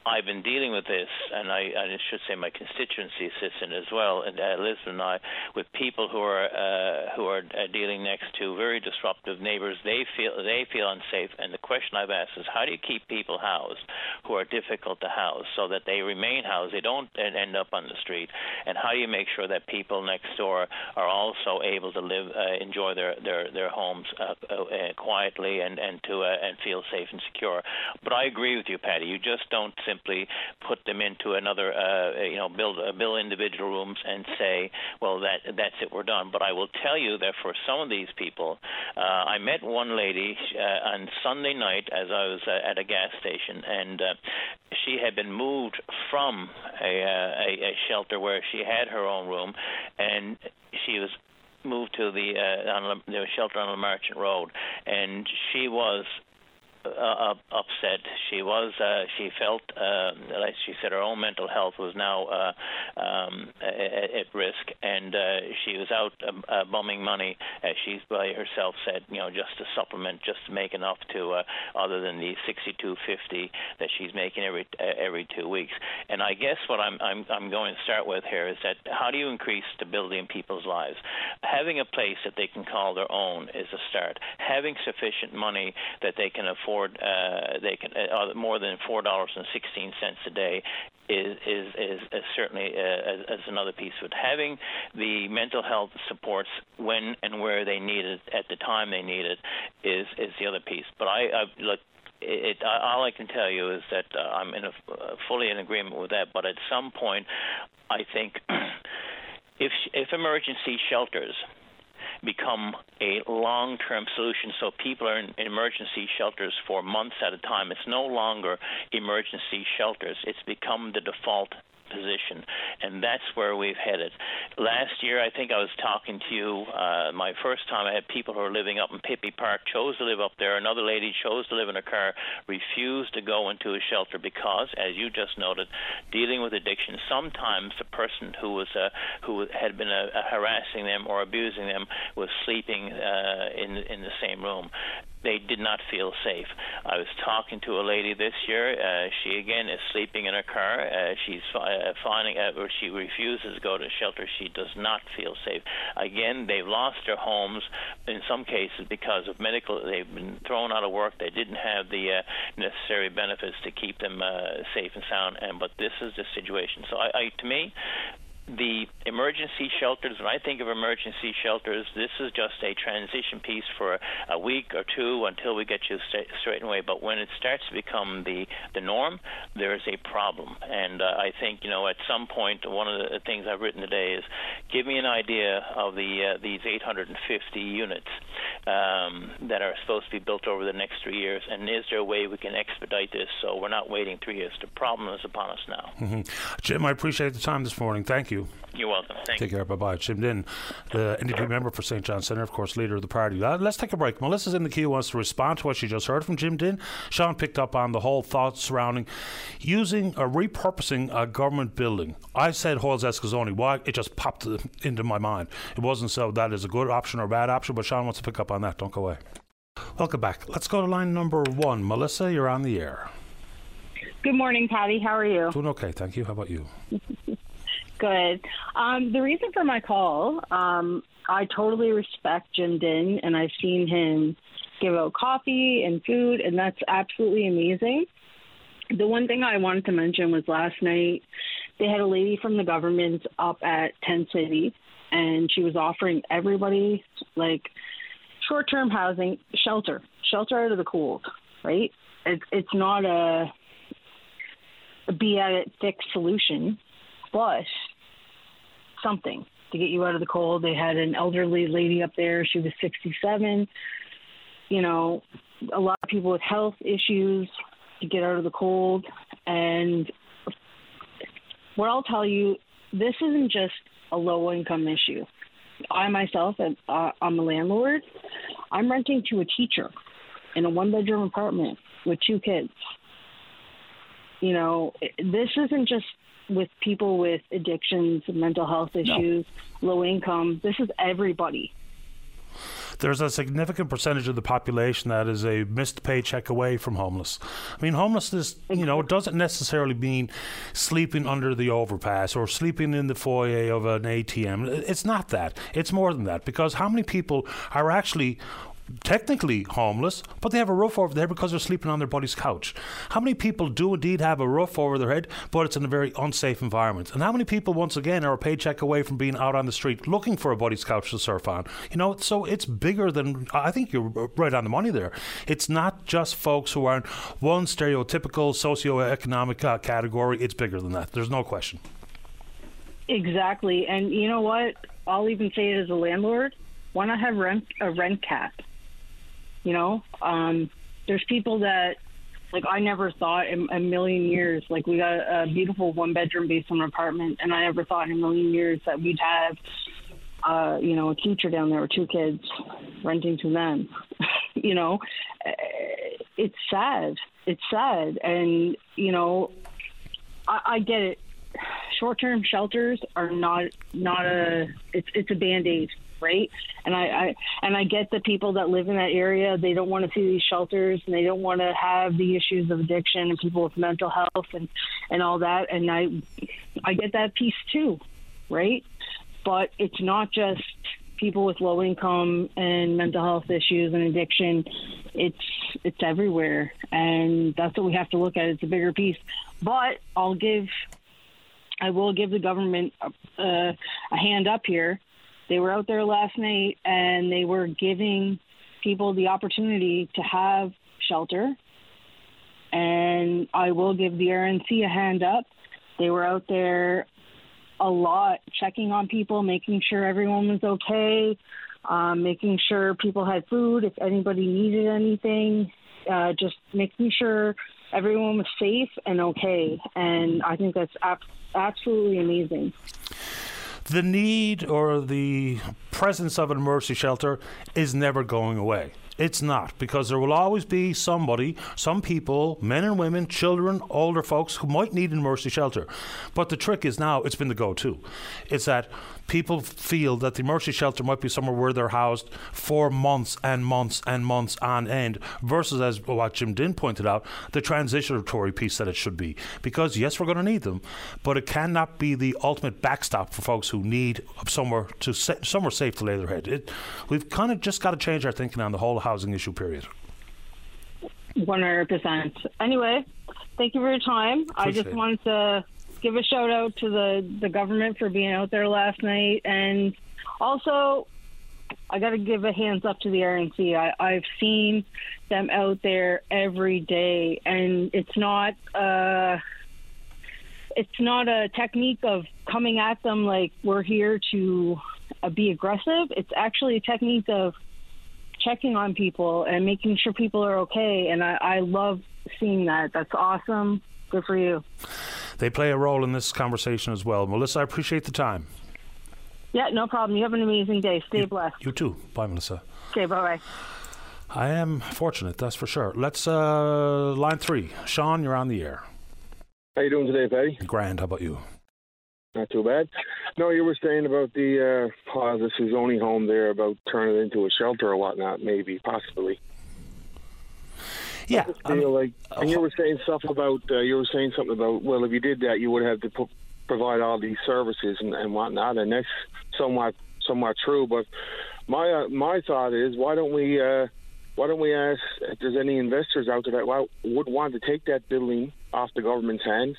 I've been dealing with this, and I, I should say my constituency assistant as well, and uh, Elizabeth and I, with people who are uh, who are uh, dealing next to very disruptive neighbors. They feel they feel unsafe, and the question I've asked is, how do you keep people housed who are difficult to house so that they remain housed, they don't end up on the street, and how do you make sure that people next door are also able to live, uh, enjoy their their their homes uh, uh, quietly and and to and feel safe and secure? But I agree with you, Paddy. You just don't simply put them into another, uh, you know, build uh, individual rooms and say, well, that that's it, we're done. But I will tell you that for some of these people, uh, I met one lady uh, on Sunday night as I was uh, at a gas station, and uh, she had been moved from a, uh, a, a shelter where she had her own room, and she was moved to the uh, on the shelter on the Merchant Road, and she was uh, upset. She was. Uh, she felt, uh, like she said, her own mental health was now uh, um, at, at risk, and uh, she was out um, uh, bumming money, as she by herself said, you know, just to supplement, just to make enough to, uh, other than the 62.50 that she's making every uh, every two weeks. And I guess what I'm I'm I'm going to start with here is that how do you increase stability in people's lives? Having a place that they can call their own is a start. Having sufficient money that they can afford afford uh, they can uh, more than four dollars and sixteen cents a day is is is, is certainly uh, as another piece of. Having the mental health supports when and where they need it at the time they need it is is the other piece. But I, I look it, it, all I can tell you is that uh, I'm in a, uh, fully in agreement with that. But at some point, I think *clears throat* if if emergency shelters become a long-term solution. So people are in emergency shelters for months at a time. It's no longer emergency shelters. It's become the default position, and that's where we've headed. Last year, I think I was talking to you. Uh, my first time, I had people who were living up in Pippy Park chose to live up there. Another lady chose to live in a car, refused to go into a shelter because, as you just noted, dealing with addiction, sometimes the person who was uh, who had been uh, harassing them or abusing them was sleeping uh, in in the same room they did not feel safe. I was talking to a lady this year. Uh, she again is sleeping in her car. Uh, she's uh, finding, uh, or she refuses to go to shelter. She does not feel safe. Again, they've lost their homes in some cases because of medical. They've been thrown out of work. They didn't have the uh, necessary benefits to keep them uh, safe and sound. And but this is the situation. So, I, I to me, the emergency shelters, when I think of emergency shelters, this is just a transition piece for a week or two until we get you straight away. But when it starts to become the, the norm, there is a problem. And uh, I think, you know, at some point, one of the things I've written today is give me an idea of the uh, these 850 units um, that are supposed to be built over the next three years, and is there a way we can expedite this so we're not waiting three years? The problem is upon us now. Mm-hmm. Jim, I appreciate the time this morning. Thank you. You're welcome. Thank take care. Bye bye. Jim Dinn, the NDP member for St. John Centre, of course, leader of the party. Uh, let's take a break. Melissa's in the queue, wants to respond to what she just heard from Jim Dinn. Sean picked up on the whole thought surrounding using or repurposing a government building. I said Hoyles Escasoni. Why? It just popped into my mind. It wasn't so that is a good option or a bad option, but Sean wants to pick up on that. Don't go away. Welcome back. Let's go to line number one. Melissa, you're on the air. Good morning, Paddy. How are you? Doing okay, thank you. How about you? *laughs* Good. Um, the reason for my call, um, I totally respect Jim Dinn, and I've seen him give out coffee and food, and that's absolutely amazing. The one thing I wanted to mention was last night they had a lady from the government up at Tent City, and she was offering everybody like short-term housing, shelter, shelter out of the cold. Right? It's it's not a, be at it fixed solution, but something to get you out of the cold. They had an elderly lady up there. She was 67. You know, a lot of people with health issues to get out of the cold. And what I'll tell you, this isn't just a low income issue. I myself, uh, I'm a landlord. I'm renting to a teacher in a one bedroom apartment with two kids. You know, this isn't just with people with addictions, mental health issues, no. low income. This is everybody. There's a significant percentage of the population that is a missed paycheck away from homeless. I mean, homelessness, you know, it doesn't necessarily mean sleeping under the overpass or sleeping in the foyer of an ATM. It's not that. It's more than that because how many people are actually technically homeless, but they have a roof over their head because they're sleeping on their buddy's couch. How many people do indeed have a roof over their head, but it's in a very unsafe environment? And how many people, once again, are a paycheck away from being out on the street looking for a buddy's couch to surf on? You know, so it's bigger than, I think you're right on the money there. It's not just folks who are in one stereotypical socioeconomic uh, category, it's bigger than that. There's no question. Exactly. And you know what? I'll even say it as a landlord. Why not have rent a rent cap? You know, um, there's people that like I never thought in a million years. Like we got a beautiful one bedroom basement apartment, and I never thought in a million years that we'd have, uh, you know, a teacher down there with two kids, renting to them. *laughs* you know, eh, it's sad. It's sad, and you know, I, I get it. Short term shelters are not not a. It's it's a band aid right? And I, I and I get the people that live in that area. They don't want to see these shelters, and they don't want to have the issues of addiction and people with mental health and and all that. And I, I get that piece too, right? But it's not just people with low income and mental health issues and addiction, it's it's everywhere, and that's what we have to look at. It's a bigger piece. But I'll give, I will give the government a, a hand up here. They were out there last night, and they were giving people the opportunity to have shelter. And I will give the RNC a hand up. They were out there a lot, checking on people, making sure everyone was okay, um, making sure people had food, if anybody needed anything, uh, just making sure everyone was safe and okay. And I think that's ab- absolutely amazing. The need or the presence of an emergency shelter is never going away. It's not, because there will always be somebody, some people, men and women, children, older folks who might need an emergency shelter. But the trick is now it's been the go to. It's that people feel that the emergency shelter might be somewhere where they're housed for months and months and months on end, versus, as what Jim Dinn pointed out, the transitionary piece that it should be. Because, yes, we're going to need them, but it cannot be the ultimate backstop for folks who need somewhere to somewhere safe to lay their head. It, we've kind of just got to change our thinking on the whole housing issue, period. 100%. Anyway, thank you for your time. Appreciate I just wanted to give a shout out to the, the government for being out there last night. And also, I got to give a hands up to the RNC. I, I've seen them out there every day, and it's not. Uh, it's not a technique of coming at them like we're here to uh, be aggressive. It's actually a technique of checking on people and making sure people are okay. And I, I love seeing that. That's awesome. Good for you they play a role in this conversation as well. Melissa, I appreciate the time. Yeah, no problem. You have an amazing day. Stay you, blessed. You too. Bye, Melissa. Okay, bye bye. I am fortunate, that's for sure. Let's uh line three. Sean, you're on the air. How you doing today, Paddy? Grand. How about you? Not too bad. No, you were saying about the uh, oh, this is only home there about turning it into a shelter or whatnot, maybe, possibly. Yeah, I feel like, and you were saying stuff about uh, you were saying something about well, if you did that, you would have to provide all these services and, and whatnot, and that's somewhat somewhat true. But my uh, my thought is, why don't we uh, why don't we ask if there's any investors out there that well, would want to take that building off the government's hands,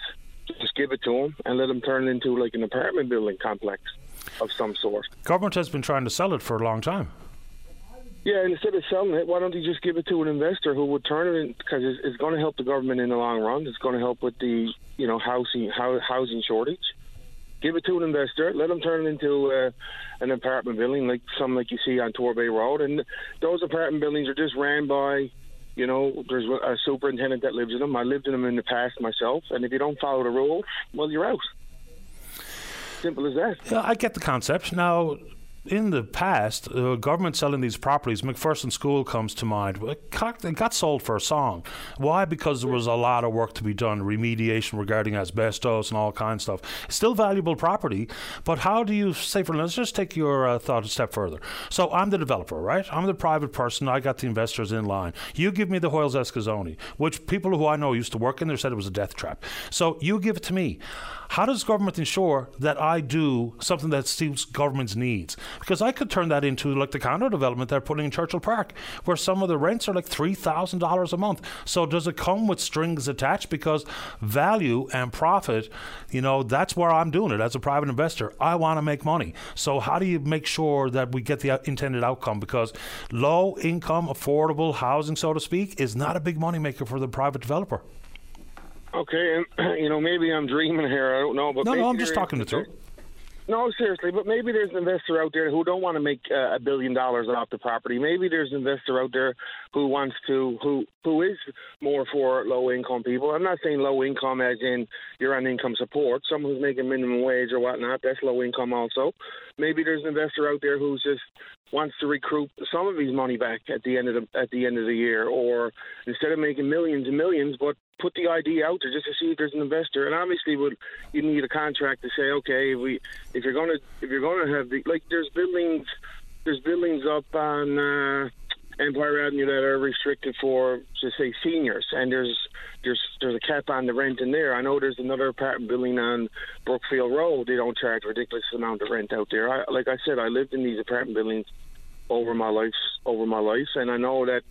just give it to them and let them turn it into like an apartment building complex of some sort. Government has been trying to sell it for a long time. Yeah, instead of selling it, why don't you just give it to an investor who would turn it in? Because it's, it's going to help the government in the long run. It's going to help with the you know housing housing shortage. Give it to an investor. Let them turn it into uh, an apartment building, like some like you see on Torbay Road. And those apartment buildings are just ran by, you know, there's a superintendent that lives in them. I lived in them in the past myself. And if you don't follow the rules, well, you're out. Simple as that. Yeah, I get the concept. Now, in the past, uh, government selling these properties, McPherson School comes to mind. It got sold for a song. Why? Because there was a lot of work to be done, remediation regarding asbestos and all kinds of stuff. It's still valuable property, but how do you say for? Let's just take your uh, thought a step further. So I'm the developer, right? I'm the private person. I got the investors in line. You give me the Hoyles Escasoni, which people who I know used to work in there said it was a death trap. So you give it to me. How does government ensure that I do something that suits government's needs? Because I could turn that into like the condo development they're putting in Churchill Park, where some of the rents are like three thousand dollars a month. So does it come with strings attached? Because value and profit, you know, that's where I'm doing it as a private investor. I want to make money. So how do you make sure that we get the intended outcome? Because low income, affordable housing, so to speak, is not a big money maker for the private developer. Okay, and *clears throat* you know maybe I'm dreaming here. I don't know, but no, no, I'm just talking to truth. No, seriously, but maybe there's an investor out there who don't want to make uh, a billion dollars off the property. Maybe there's an investor out there who wants to, who who is more for low income people. I'm not saying low income as in you're on income support. Someone who's making minimum wage or whatnot, that's low income also. Maybe there's an investor out there who's just wants to recoup some of his money back at the end of the at the end of the year, or instead of making millions and millions, but put the idea out there just to see if there's an investor. And obviously, would you need a contract to say, okay, if we if you're gonna if you're gonna have the like there's buildings there's buildings up on uh, Empire Avenue that are restricted for, to say, seniors, and there's there's there's a cap on the rent in there. I know there's another apartment building on Brookfield Road. They don't charge ridiculous amount of rent out there. I, like I said, I lived in these apartment buildings over my life, over my life, and I know that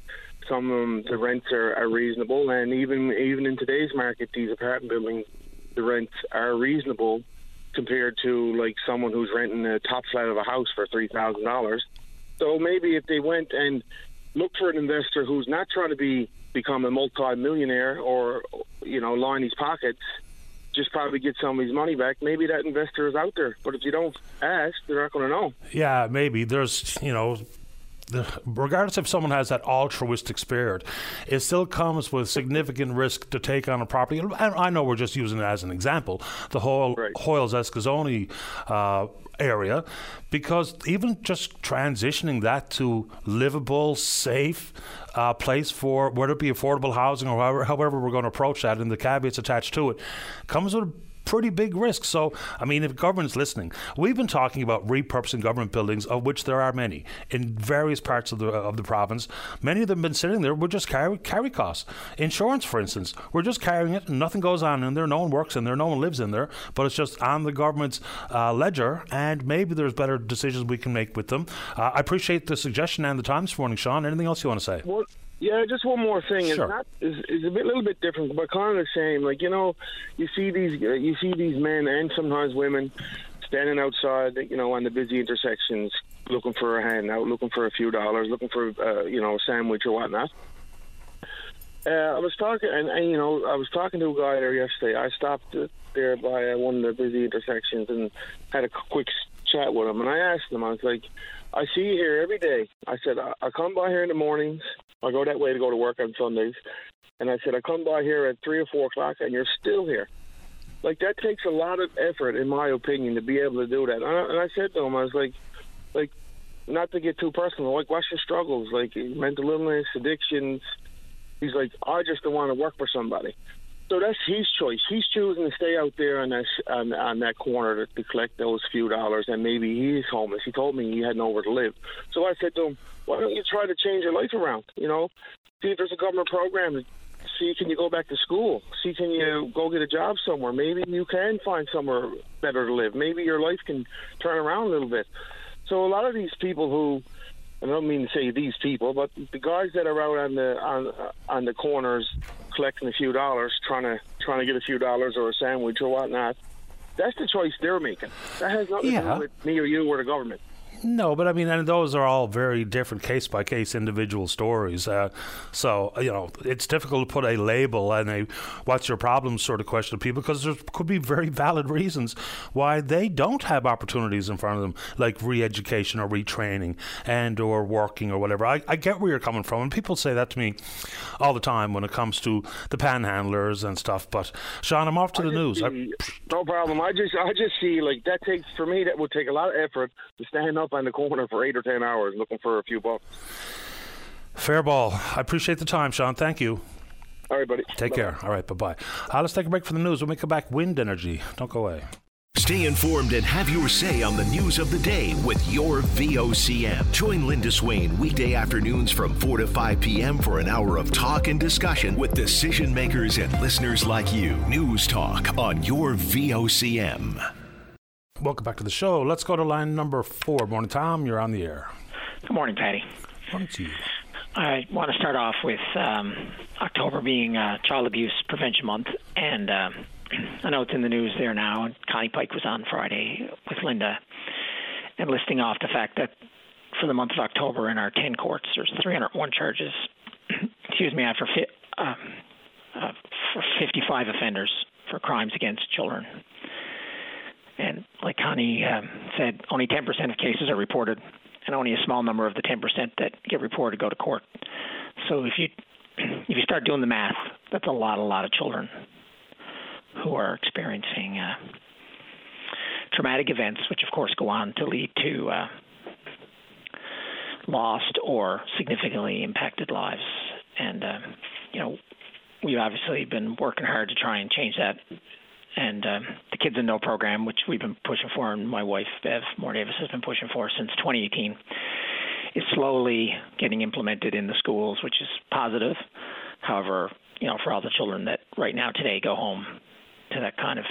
some of them, the rents are, are reasonable, and even even in today's market, these apartment buildings, the rents are reasonable compared to like someone who's renting a top flat of a house for three thousand dollars. So maybe if they went and looked for an investor who's not trying to be become a multi-millionaire or you know line his pockets, just probably get some of his money back. Maybe that investor is out there, but if you don't ask, they're not going to know. Yeah, maybe there's you know regardless if someone has that altruistic spirit, it still comes with significant risk to take on a property. And I know we're just using it as an example, the whole right. Hoyles Escasoni uh, area, because even just transitioning that to livable, safe uh, place for whether it be affordable housing or however, however we're going to approach that, and the caveats attached to it, comes with pretty big risk. So, I mean, if government's listening, we've been talking about repurposing government buildings, of which there are many in various parts of the of the province. Many of them have been sitting there. We're just carry carry costs. Insurance, for instance, we're just carrying it. and Nothing goes on in there. No one works in there. No one lives in there. But it's just on the government's uh, ledger. And maybe there's better decisions we can make with them. Uh, I appreciate the suggestion and the time this morning, Sean. Anything else you want to say? Well, yeah, just one more thing. Sure. It's not is is a bit, little bit different, but kind of the same. Like you know, you see these uh, you see these men and sometimes women standing outside, you know, on the busy intersections, looking for a handout, looking for a few dollars, looking for uh, you know a sandwich or whatnot. Uh, I was talking, and, and you know, I was talking to a guy there yesterday. I stopped there by uh, one of the busy intersections and had a quick chat with him. And I asked him, I was like, "I see you here every day." I said, "I, I come by here in the mornings. I go that way to go to work on Sundays. And I said, I come by here at three or four o'clock and you're still here. Like that takes a lot of effort, in my opinion, to be able to do that. And I, and I said to him, I was like, like, not to get too personal, like, what's your struggles? Like mental illness, addictions. He's like, I just don't want to work for somebody. So that's his choice. He's choosing to stay out there on that on, on that corner to, to collect those few dollars, and maybe he's homeless. He told me he had nowhere to live. So I said to him, "Why don't you try to change your life around? You know, see if there's a government program. See, can you go back to school? See, can you go get a job somewhere? Maybe you can find somewhere better to live. Maybe your life can turn around a little bit." So a lot of these people who I don't mean to say these people, but the guys that are out on the on on the corners collecting a few dollars, trying to trying to get a few dollars or a sandwich or whatnot. That's the choice they're making. That has nothing yeah. to do with me or you or the government. No, but I mean, and those are all very different case by case individual stories. Uh, so, you know, it's difficult to put a label and a what's your problem sort of question to people because there could be very valid reasons why they don't have opportunities in front of them, like re education or retraining and or working or whatever. I, I get where you're coming from, and people say that to me all the time when it comes to the panhandlers and stuff. But, Sean, I'm off to I the news. See, I, no problem. I just, I just see, like, that takes, for me, that would take a lot of effort to stand up on the corner for eight or ten hours looking for a few bucks. Fair ball. I appreciate the time, Sean. Thank you. All right, buddy. Take Bye-bye. care. All right, bye bye. Uh, let's take a break for the news. When we come back, wind energy. Don't go away. Stay informed and have your say on the news of the day with your VOCM. Join Linda Swain weekday afternoons from 4 to 5 p.m. for an hour of talk and discussion with decision makers and listeners like you. News Talk on your VOCM. Welcome back to the show. Let's go to line number four. Morning, Tom. You're on the air. Good morning, Paddy. Morning to you. I want to start off with um, October being uh, Child Abuse Prevention Month, and uh, *clears throat* I know it's in the news there now. And Connie Pike was on Friday with Linda, and listing off the fact that for the month of October in our 10 courts, there's 301 charges. *clears throat* excuse me, after fi- uh, uh, for 55 offenders for crimes against children. And like Connie um, said, only 10% of cases are reported, and only a small number of the 10% that get reported go to court. So if you if you start doing the math, that's a lot, a lot of children who are experiencing uh, traumatic events, which of course go on to lead to uh, lost or significantly impacted lives. And uh, you know, we've obviously been working hard to try and change that and uh, the Kids in Know program, which we've been pushing for, and my wife Bev Moore Davis has been pushing for since 2018, is slowly getting implemented in the schools, which is positive. However, you know, for all the children that right now today go home to that kind of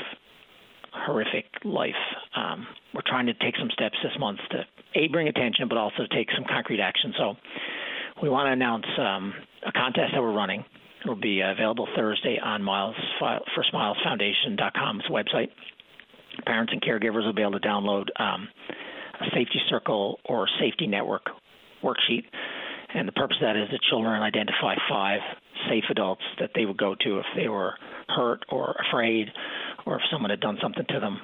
horrific life, um, we're trying to take some steps this month to a bring attention, but also take some concrete action. So we want to announce um, a contest that we're running. It will be available Thursday on Miles for Smiles Foundation's website. Parents and caregivers will be able to download um, a safety circle or safety network worksheet. And the purpose of that is that children identify five safe adults that they would go to if they were hurt or afraid or if someone had done something to them.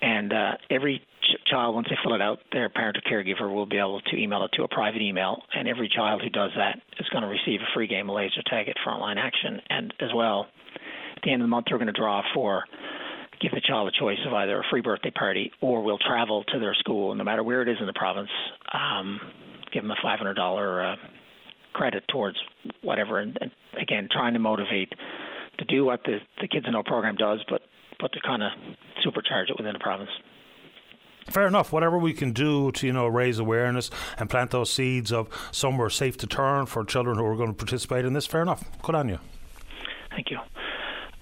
And uh, every ch- child, once they fill it out, their parent or caregiver will be able to email it to a private email. And every child who does that is going to receive a free game of laser tag at Frontline Action. And as well, at the end of the month, we're going to draw for give the child a choice of either a free birthday party or we'll travel to their school, no matter where it is in the province, um, give them a $500 uh, credit towards whatever. And, and again, trying to motivate to do what the the Kids in Know program does, but but to kind of supercharge it within the province. Fair enough. Whatever we can do to you know raise awareness and plant those seeds of somewhere safe to turn for children who are going to participate in this. Fair enough. Good on you. Thank you.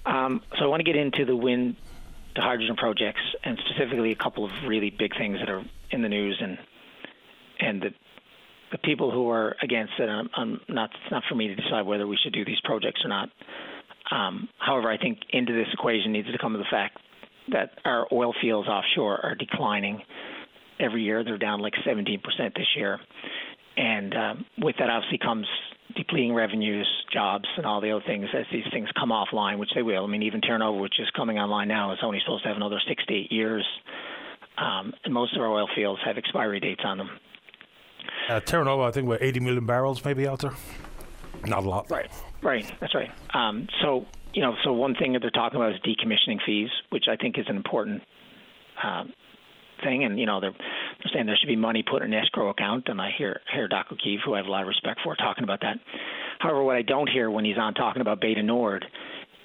Um, so I want to get into the wind to hydrogen projects and specifically a couple of really big things that are in the news and and the the people who are against it. I'm, I'm not. It's not for me to decide whether we should do these projects or not. Um, however, I think into this equation needs to come the fact that our oil fields offshore are declining every year. They're down like 17% this year. And um, with that, obviously, comes depleting revenues, jobs, and all the other things as these things come offline, which they will. I mean, even Terra Nova, which is coming online now, is only supposed to have another six to eight years. Um, and most of our oil fields have expiry dates on them. Uh, Terra Nova, I think we're 80 million barrels maybe out there. Not a lot. Right, right. That's right. Um, so, you know, so one thing that they're talking about is decommissioning fees, which I think is an important um, thing. And, you know, they're, they're saying there should be money put in an escrow account. And I hear, hear Doc O'Keefe, who I have a lot of respect for, talking about that. However, what I don't hear when he's on talking about Bay du Nord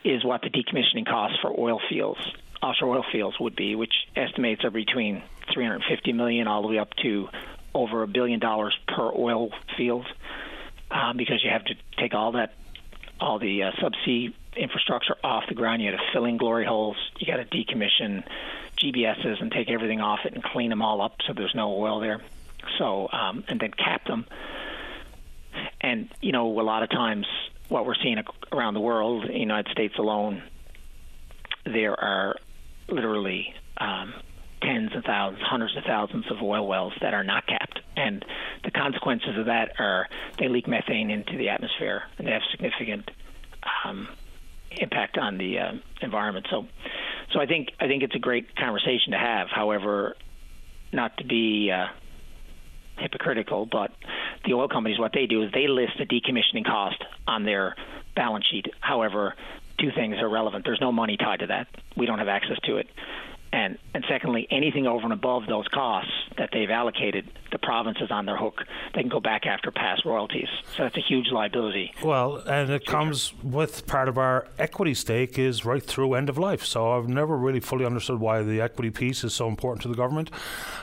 is what the decommissioning costs for oil fields, offshore oil fields would be, which estimates are between 350 million all the way up to over a billion dollars per oil field um, because you have to take all that, all the uh, subsea infrastructure off the ground. You got to fill in glory holes. You got to decommission GBSs and take everything off it and clean them all up so there's no oil there. So um, and then cap them. And you know, a lot of times, what we're seeing around the world, the United States alone, there are literally um, tens of thousands, hundreds of thousands of oil wells that are not capped. And the consequences of that are they leak methane into the atmosphere and they have significant um, impact on the uh, environment. So, so I think I think it's a great conversation to have. However, not to be uh, hypocritical, but the oil companies what they do is they list the decommissioning cost on their balance sheet. However, two things are relevant. There's no money tied to that. We don't have access to it. And, and secondly, anything over and above those costs that they've allocated, the province is on their hook. They can go back after past royalties. So that's a huge liability. Well, and it comes with part of our equity stake is right through end of life. So I've never really fully understood why the equity piece is so important to the government.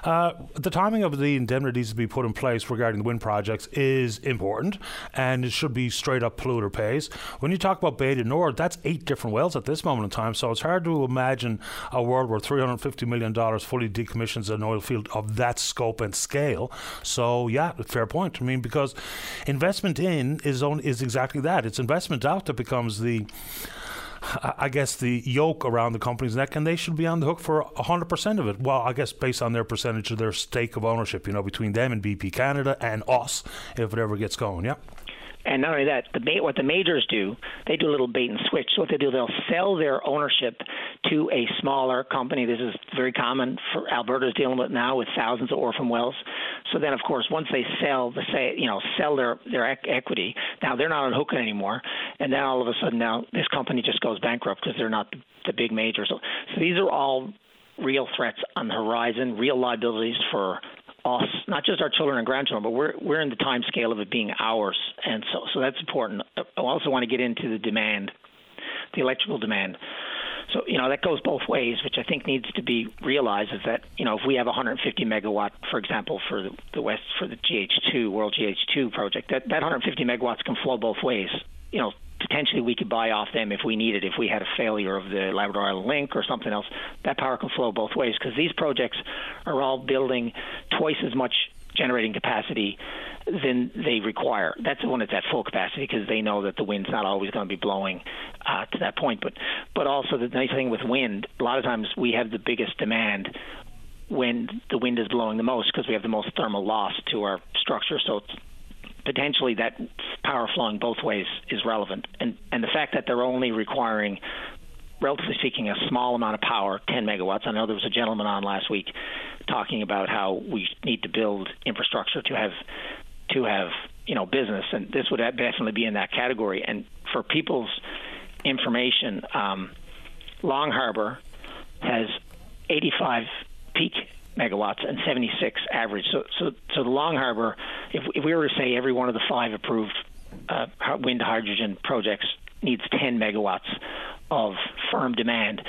Uh, the timing of the indemnities to be put in place regarding the wind projects is important, and it should be straight up polluter pays. When you talk about Bay du Nord, that's eight different wells at this moment in time. So it's hard to imagine a world where three $350 million fully decommissions an oil field of that scope and scale. So, yeah, fair point. I mean, because investment in is, on, is exactly that. It's investment out that becomes the. I guess the yoke around the company's neck, and they should be on the hook for 100% of it. Well, I guess based on their percentage of their stake of ownership, you know, between them and BP Canada and us, if it ever gets going. Yeah. And not only that, the what the majors do, they do a little bait and switch. So what they do, they'll sell their ownership to a smaller company. This is very common for Alberta's dealing with now with thousands of orphan wells. So then, of course, once they sell the say, you know, sell their their equity, now they're not on hook anymore. And then all of a sudden, now this company just goes bankrupt because they're not the, the big majors. So, so these are all real threats on the horizon, real liabilities for us, not just our children and grandchildren, but we're we're in the time scale of it being ours, and so so that's important. I also want to get into the demand, the electrical demand. So you know that goes both ways, which I think needs to be realized. Is that you know if we have 150 megawatt, for example, for the, the West for the GH2 World GH2 project, that that 150 megawatts can flow both ways. You know, potentially we could buy off them if we needed, if we had a failure of the Labrador Island Link or something else. That power can flow both ways because these projects are all building twice as much generating capacity than they require. That's when it's at full capacity because they know that the wind's not always going to be blowing uh, to that point. But but also the nice thing with wind, a lot of times we have the biggest demand when the wind is blowing the most because we have the most thermal loss to our structure. So potentially that power flowing both ways is relevant. And and the fact that they're only requiring relatively speaking, a small amount of power, 10 megawatts. I know there was a gentleman on last week talking about how we need to build infrastructure to have to have you know business, and this would definitely be in that category. And for people's information, um, Long Harbor has 85 peak megawatts and 76 average. So, so, so the Long Harbor, if, if we were to say every one of the five approved uh, wind hydrogen projects needs 10 megawatts of firm demand,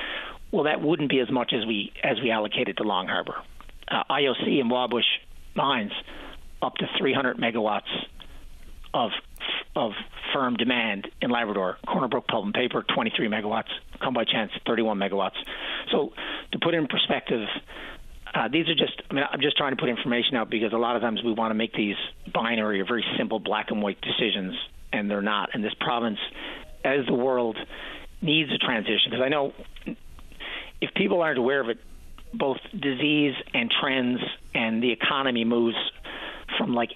well, that wouldn't be as much as we as we allocated to Long Harbor. Uh, IOC and Wabush mines up to 300 megawatts of of firm demand in Labrador. Corner Brook Pulp and Paper, 23 megawatts. Come by Chance, 31 megawatts. So to put in perspective, uh, these are just, I mean, I'm just trying to put information out because a lot of times we want to make these binary or very simple black and white decisions, and they're not. And this province, as the world needs a transition, because I know if people aren't aware of it, both disease and trends and the economy moves from like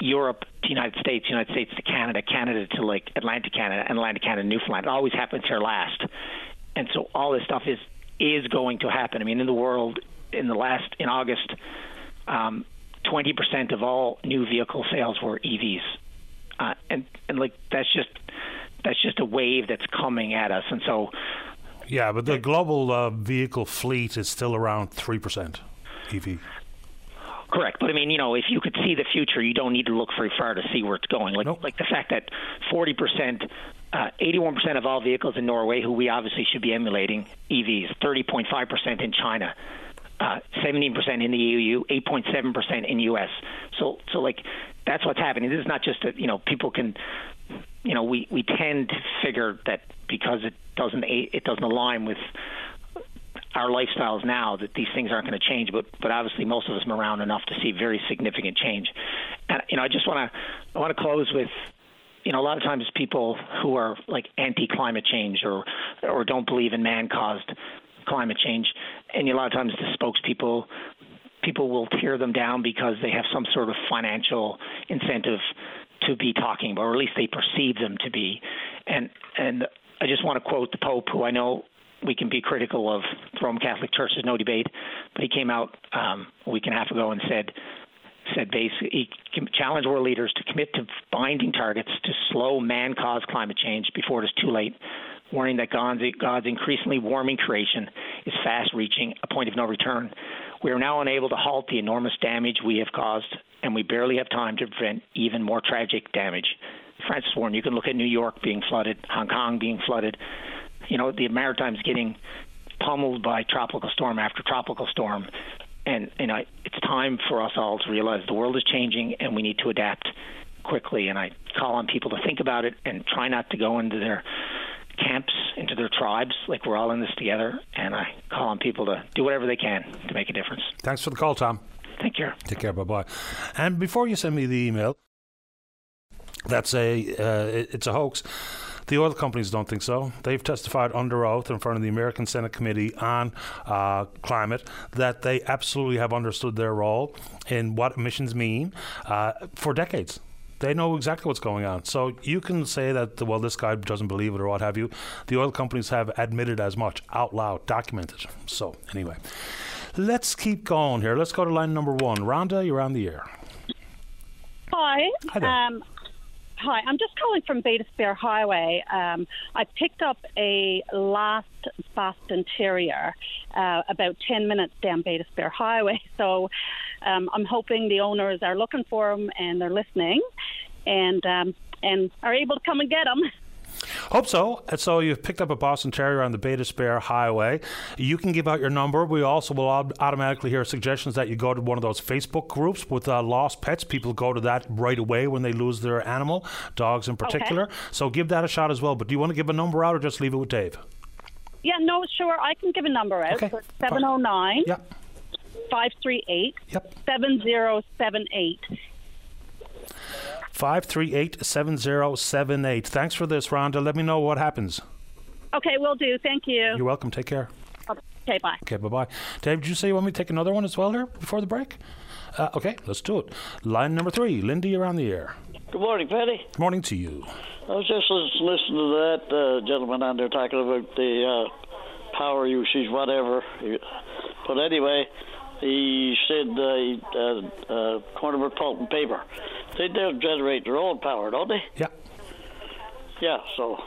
Europe to United States, United States to Canada, Canada to like Atlantic Canada, and Atlantic Canada, Newfoundland. It always happens here last, and so all this stuff is is going to happen. I mean, in the world, in the last in August, um, 20% of all new vehicle sales were EVs, uh, and and like that's just that's just a wave that's coming at us, and so. Yeah, but the global uh, vehicle fleet is still around three percent EV. Correct, but I mean, you know, if you could see the future, you don't need to look very far to see where it's going. Like, nope. like the fact that 40 percent, uh, 81 percent of all vehicles in Norway, who we obviously should be emulating, EVs, 30.5 percent in China, uh, 17 percent in the EU, 8.7 percent in US. So, so like, that's what's happening. This is not just that you know people can, you know, we we tend to figure that because it doesn't it doesn't align with our lifestyles now that these things aren't going to change, but but obviously most of us are around enough to see very significant change. And you know, I just want to I want to close with you know, a lot of times people who are like anti-climate change or or don't believe in man-caused climate change, and a lot of times the spokespeople people will tear them down because they have some sort of financial incentive to be talking about, or at least they perceive them to be. And and I just want to quote the Pope, who I know we can be critical of the Roman Catholic Church. There's no debate, but he came out um, a week and a half ago and said said basically he challenged world leaders to commit to binding targets to slow man-caused climate change before it is too late, warning that God's, God's increasingly warming creation is fast reaching a point of no return. We are now unable to halt the enormous damage we have caused, and we barely have time to prevent even more tragic damage. Francis Warren, you can look at New York being flooded, Hong Kong being flooded, you know, the Maritime's getting pummeled by tropical storm after tropical storm. And, and I, it's time for us all to realize the world is changing and we need to adapt quickly. And I call on people to think about it and try not to go into their camps, into their tribes, like we're all in this together. And I call on people to do whatever they can to make a difference. Thanks for the call, Tom. Take care. Take care. Bye bye. And before you send me the email, that's a uh, it's a hoax. The oil companies don't think so. They've testified under oath in front of the American Senate Committee on uh, Climate that they absolutely have understood their role in what emissions mean uh, for decades they know exactly what's going on. So you can say that, well, this guy doesn't believe it or what have you. The oil companies have admitted as much out loud, documented. So, anyway, let's keep going here. Let's go to line number one. Rhonda, you're on the air. Hi. Hi there. Um, Hi, I'm just calling from Bay d'Espoir Highway. Um, I picked up a last Boston Terrier uh, about 10 minutes down Bay d'Espoir Highway. *laughs* So um, I'm hoping the owners are looking for him and they're listening and um, and are able to come and get him. Hope so. And so you've picked up a Boston Terrier on the Bay d'Espoir Highway. You can give out your number. We also will automatically hear suggestions that you go to one of those Facebook groups with uh, lost pets. People go to that right away when they lose their animal, dogs in particular. Okay. So give that a shot as well. But do you want to give a number out or just leave it with Dave? Yeah, no, sure. I can give a number out. Okay. 709 yep. 538 yep. 7078. 538 7078. Thanks for this, Rhonda. Let me know what happens. Okay, will do. Thank you. You're welcome. Take care. Okay, bye. Okay, bye bye. Dave, did you say you want me to take another one as well here before the break? Uh, okay, let's do it. Line number three, Lindy, you're on the air. Good morning, Paddy. Good morning to you. I was just listening to that uh, gentleman on there talking about the uh, power usage, whatever. But anyway, he said uh, uh, uh, Corner Pulp and Paper. They do generate their own power, don't they? Yeah. Yeah, so.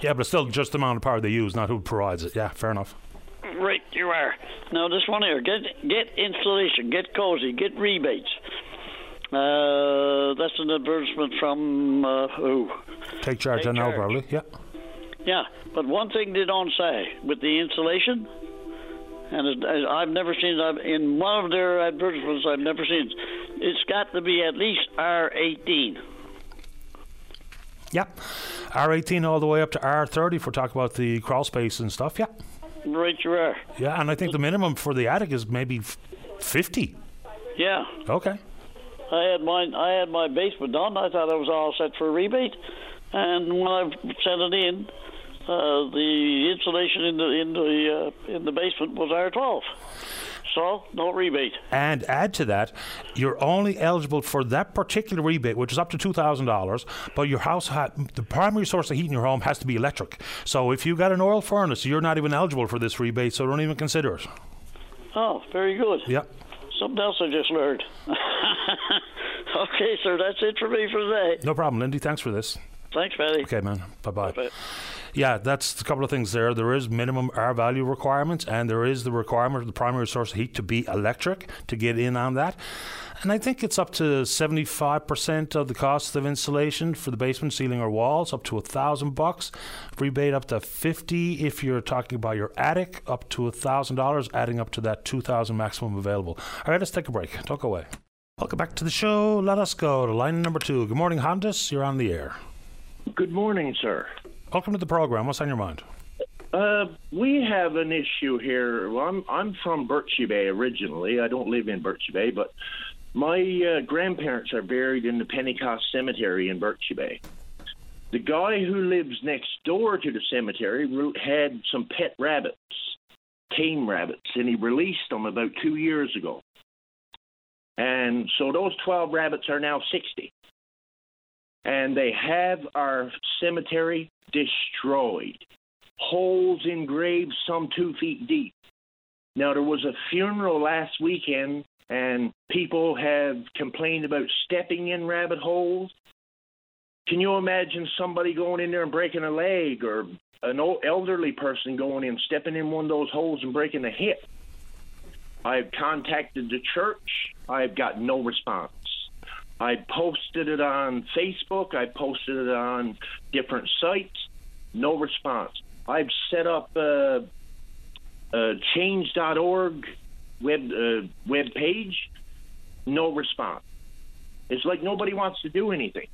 Yeah, but it's still just the amount of power they use, not who provides it. Yeah, fair enough. Right, you are. Now, this one here get get installation, get cozy, get rebates. Uh, that's an advertisement from uh, who? Take charge, Take I know, probably. Yeah. Yeah, but one thing they don't say with the installation, and I've never seen it in one of their advertisements. I've never seen it. It's got to be at least R18. Yeah, R18 all the way up to R30 if we're talking about the crawl space and stuff. Yeah. Right, you are. Yeah, and I think the minimum for the attic is maybe 50. Yeah. Okay. I had mine. I had my basement done. I thought I was all set for a rebate, and when I sent it in, uh, the insulation in the in the uh, in the basement was R12. So no rebate. And add to that, you're only eligible for that particular rebate, which is up to two thousand dollars. But your house, ha- the primary source of heat in your home has to be electric. So if you've got an oil furnace, you're not even eligible for this rebate. So don't even consider it. Oh, very good. Yep. Something else I just learned. *laughs* okay, sir, that's it for me for today. No problem, Lindy. Thanks for this. Thanks, Paddy. Okay, man. Bye bye. Yeah, that's a couple of things there. There is minimum R value requirements, and there is the requirement of the primary source of heat to be electric to get in on that. And I think it's up to 75% of the cost of installation for the basement ceiling or walls, up to a thousand bucks. Rebate up to 50 if you're talking about your attic, up to a thousand dollars, adding up to that 2,000 maximum available. All right, let's take a break. Don't go away. Welcome back to the show. Let us go to line number two. Good morning, Hondas. You're on the air. Good morning, sir. Welcome to the program. What's on your mind? Uh, we have an issue here. Well, I'm I'm from Birchy Bay originally. I don't live in Birchy Bay, but my uh, grandparents are buried in the Pentecost Cemetery in Birchy Bay. The guy who lives next door to the cemetery had some pet rabbits, tame rabbits, and he released them about two years ago. And so those 12 rabbits are now 60 and they have our cemetery destroyed. Holes in graves, some two feet deep. Now, there was a funeral last weekend, and people have complained about stepping in rabbit holes. Can you imagine somebody going in there and breaking a leg, or an old elderly person going in, stepping in one of those holes and breaking a hip? I've contacted the church. I've got no response. I posted it on Facebook. I posted it on different sites. No response. I've set up a, a change.org web uh, web page. No response. It's like nobody wants to do anything.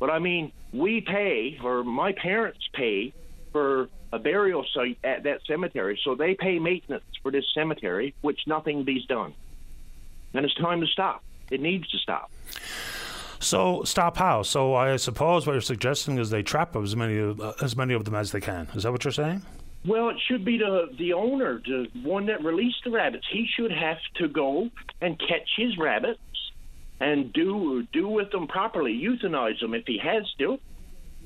But I mean, we pay, or my parents pay, for a burial site at that cemetery. So they pay maintenance for this cemetery, which nothing be done. And it's time to stop. It needs to stop. So stop how? So I suppose what you're suggesting is they trap as many uh, as many of them as they can. Is that what you're saying? Well, it should be the the owner, the one that released the rabbits. He should have to go and catch his rabbits and do do with them properly, euthanize them if he has to.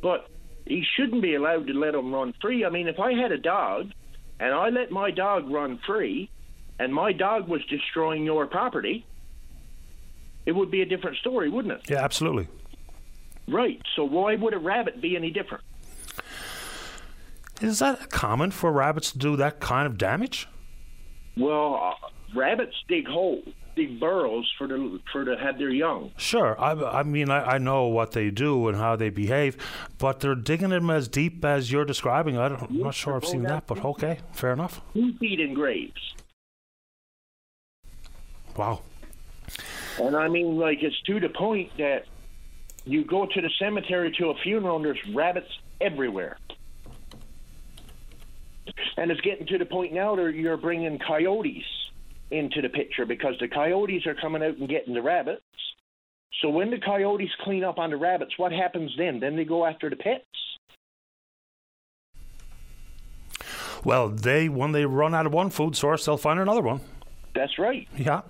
But he shouldn't be allowed to let them run free. I mean, if I had a dog and I let my dog run free, and my dog was destroying your property, it would be a different story, wouldn't it? Yeah, absolutely. Right. So why would a rabbit be any different? Is that common for rabbits to do that kind of damage? Well, uh, rabbits dig holes. dig burrows for the for to have their young. Sure, I, I mean I, I know what they do and how they behave, but they're digging them as deep as you're describing. I don't, I'm not sure I've seen that, but okay, fair enough. Two feet in graves. Wow. And I mean, like, it's to the point that you go to the cemetery to a funeral and there's rabbits everywhere. And it's getting to the point now that you're bringing coyotes into the picture because the coyotes are coming out and getting the rabbits. So when the coyotes clean up on the rabbits, what happens then? Then they go after the pets. Well, they when they run out of one food source, they'll find another one. That's right. Yeah.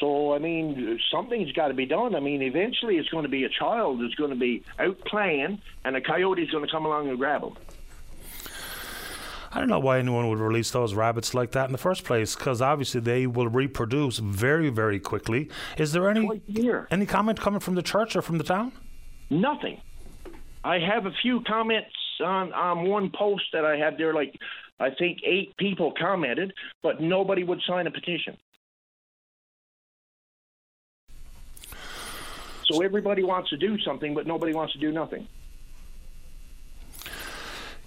So I mean, something's got to be done. I mean, eventually it's going to be a child that's going to be out playing, and a coyote's going to come along and grab him. I don't know why anyone would release those rabbits like that in the first place, because obviously they will reproduce very, very quickly. Is there any any comment coming from the church or from the town? Nothing. I have a few comments on on one post that I had there. Like, I think eight people commented, but nobody would sign a petition. So everybody wants to do something, but nobody wants to do nothing.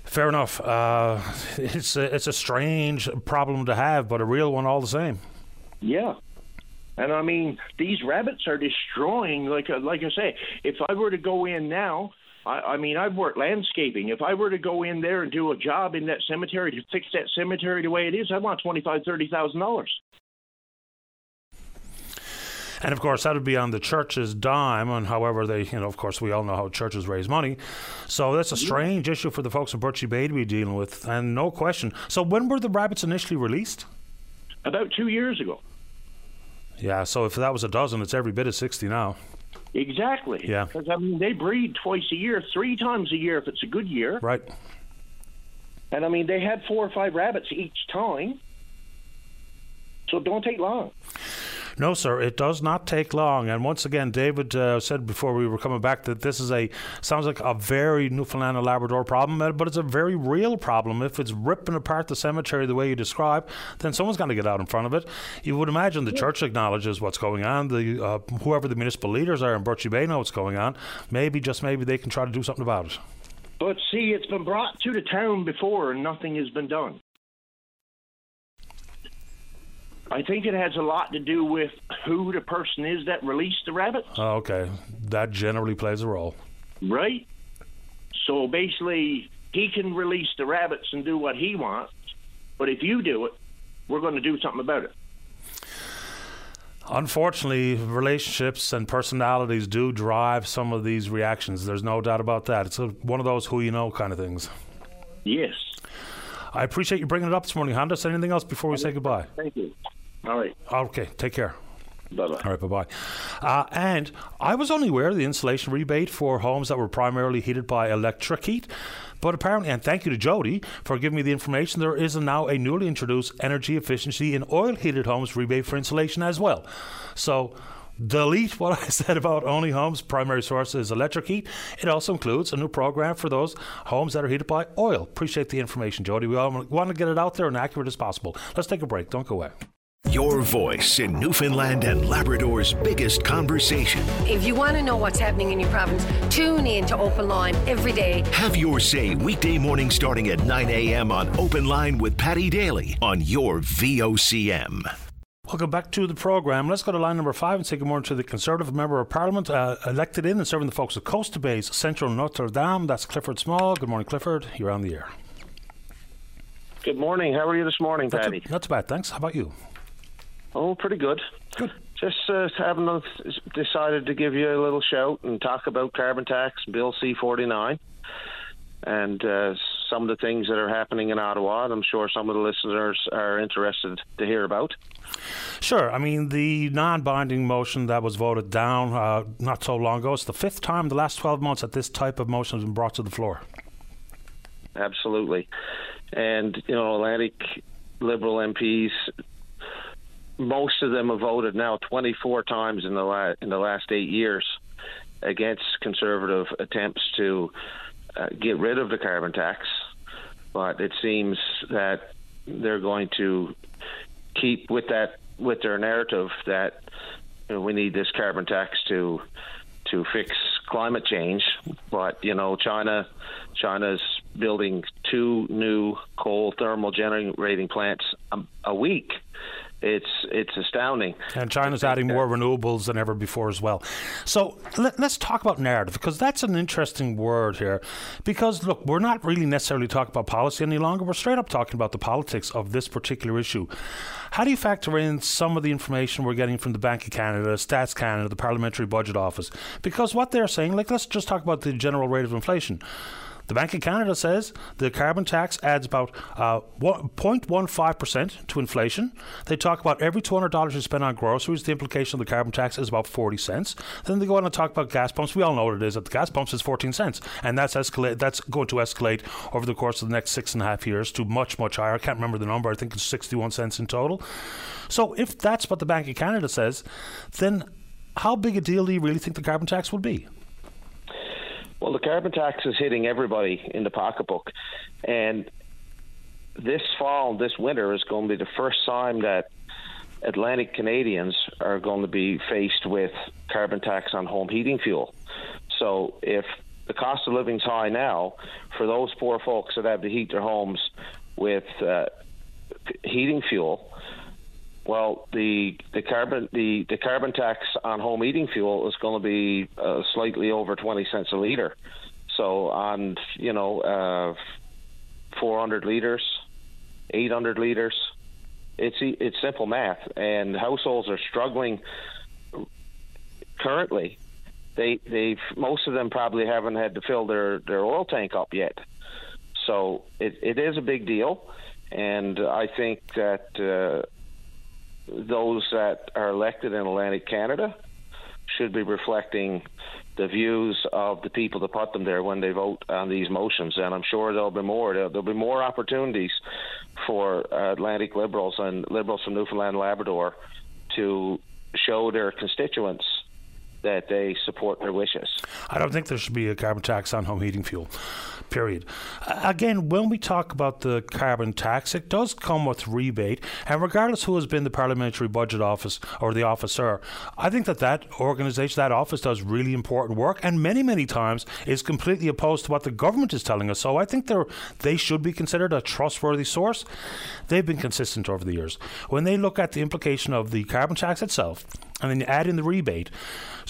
Fair enough. Uh, it's a, it's a strange problem to have, but a real one all the same. Yeah. And I mean, these rabbits are destroying. Like uh, like I say, if I were to go in now, I, I mean, I've worked landscaping. If I were to go in there and do a job in that cemetery to fix that cemetery the way it is, I want twenty five, thirty thousand dollars. And of course, that would be on the church's dime. And however, they, you know, of course, we all know how churches raise money. So that's a strange issue for the folks in Birchy Bay to be dealing with, and no question. So when were the rabbits initially released? About two years ago. Yeah. So if that was a dozen, it's every bit of sixty now. Exactly. Yeah. Because I mean, they breed twice a year, three times a year if it's a good year. Right. And I mean, they had four or five rabbits each time. So don't take long. No, sir, it does not take long. And once again, David uh, said before we were coming back that this is a sounds like a very Newfoundland and Labrador problem, uh, but it's a very real problem. If it's ripping apart the cemetery the way you describe, then someone's going to get out in front of it. You would imagine the church acknowledges what's going on. The uh, whoever the municipal leaders are in Birchy Bay know what's going on. Maybe just maybe they can try to do something about it. But see, it's been brought to the town before and nothing has been done. I think it has a lot to do with who the person is that released the rabbits. Oh, okay, that generally plays a role. Right? So basically, he can release the rabbits and do what he wants, but if you do it, we're going to do something about it. Unfortunately, relationships and personalities do drive some of these reactions. There's no doubt about that. It's a, one of those who you know kind of things. Yes. I appreciate you bringing it up this morning, Honda. Anything else before we say goodbye? Thank you. All right. Okay, take care. Bye bye. All right, bye bye. Uh, and I was only aware of the insulation rebate for homes that were primarily heated by electric heat. But apparently, and thank you to Jody for giving me the information, there is now a newly introduced energy efficiency in oil heated homes rebate for insulation as well. So, delete what *laughs* I said about only homes' primary source is electric heat. It also includes a new program for those homes that are heated by oil. Appreciate the information, Jody. We all want to get it out there and accurate as possible. Let's take a break. Don't go away. Your voice in Newfoundland and Labrador's biggest conversation. If you want to know what's happening in your province, tune in to Open Line every day. Have your say weekday morning starting at 9 a.m. on Open Line with Paddy Daly on your VOCM. Welcome back to the programme. Let's go to line number five and say good morning to the Conservative Member of Parliament uh, elected in and serving the folks of Coast Bay's Central Notre Dame. That's Clifford Small. Good morning, Clifford. You're on the air. Good morning. How are you this morning, Not Paddy? too, not too bad, thanks. How about you? Oh, pretty good. Good. Just uh, having decided to give you a little shout and talk about carbon tax, Bill C49, and uh, some of the things that are happening in Ottawa. and I'm sure some of the listeners are interested to hear about. Sure. I mean, the non binding motion that was voted down uh, not so long ago, it's the fifth time in the last 12 months that this type of motion has been brought to the floor. Absolutely. And, you know, Atlantic Liberal MPs, most of them have voted now 24 times in the, la- in the last eight years against Conservative attempts to uh, get rid of the carbon tax. But it seems that they're going to keep with that with their narrative that you know, we need this carbon tax to to fix climate change. But you know, China China's building two new coal thermal generating plants a, a week it's it's astounding. And China's adding more renewables than ever before as well. So let, us talk about narrative because that's an interesting word here. Because look, we're not really necessarily talking about policy any longer. We're straight up talking about the politics of this particular issue. How do you factor in some of the information we're getting from the Bank of Canada, Stats Canada, the Parliamentary Budget Office? Because what they're saying, like let's just talk about the general rate of inflation. The Bank of Canada says the carbon tax adds about uh, 0.15% to inflation. They talk about every $200 you spend on groceries, the implication of the carbon tax is about 40 cents. Then they go on and talk about gas pumps. We all know what it is. At the gas pumps, is 14 cents. And that's. That's going to escalate over the course of the next six and a half years to much, much higher. I can't remember the number. I think it's 61 cents in total. So if that's what the Bank of Canada says, then how big a deal do you really think the carbon tax would be? Well, the carbon tax is hitting everybody in the pocketbook, and this fall, this winter is going to be the first time that Atlantic Canadians are going to be faced with carbon tax on home heating fuel. So if the cost of living is high now, for those poor folks that have to heat their homes with uh, heating fuel, well, the the carbon the, the carbon tax on home heating fuel is going to be uh, slightly over twenty cents a liter. So on you know uh, four hundred liters, eight hundred liters, it's it's simple math, and households are struggling currently. They they've most of them probably haven't had to fill their their oil tank up yet. So it, it is a big deal, and I think that. Uh, those that are elected in Atlantic Canada should be reflecting the views of the people that put them there when they vote on these motions. And I'm sure there'll be more. There'll, there'll be more opportunities for uh, Atlantic Liberals and Liberals from Newfoundland and Labrador to show their constituents that they support their wishes. I don't think there should be a carbon tax on home heating fuel period. Again, when we talk about the carbon tax, it does come with rebate, and regardless who has been the parliamentary budget office or the officer, I think that that organisation, that office, does really important work, and many, many times is completely opposed to what the government is telling us. So I think they they should be considered a trustworthy source. They've been consistent over the years. When they look at the implication of the carbon tax itself, and then you add in the rebate,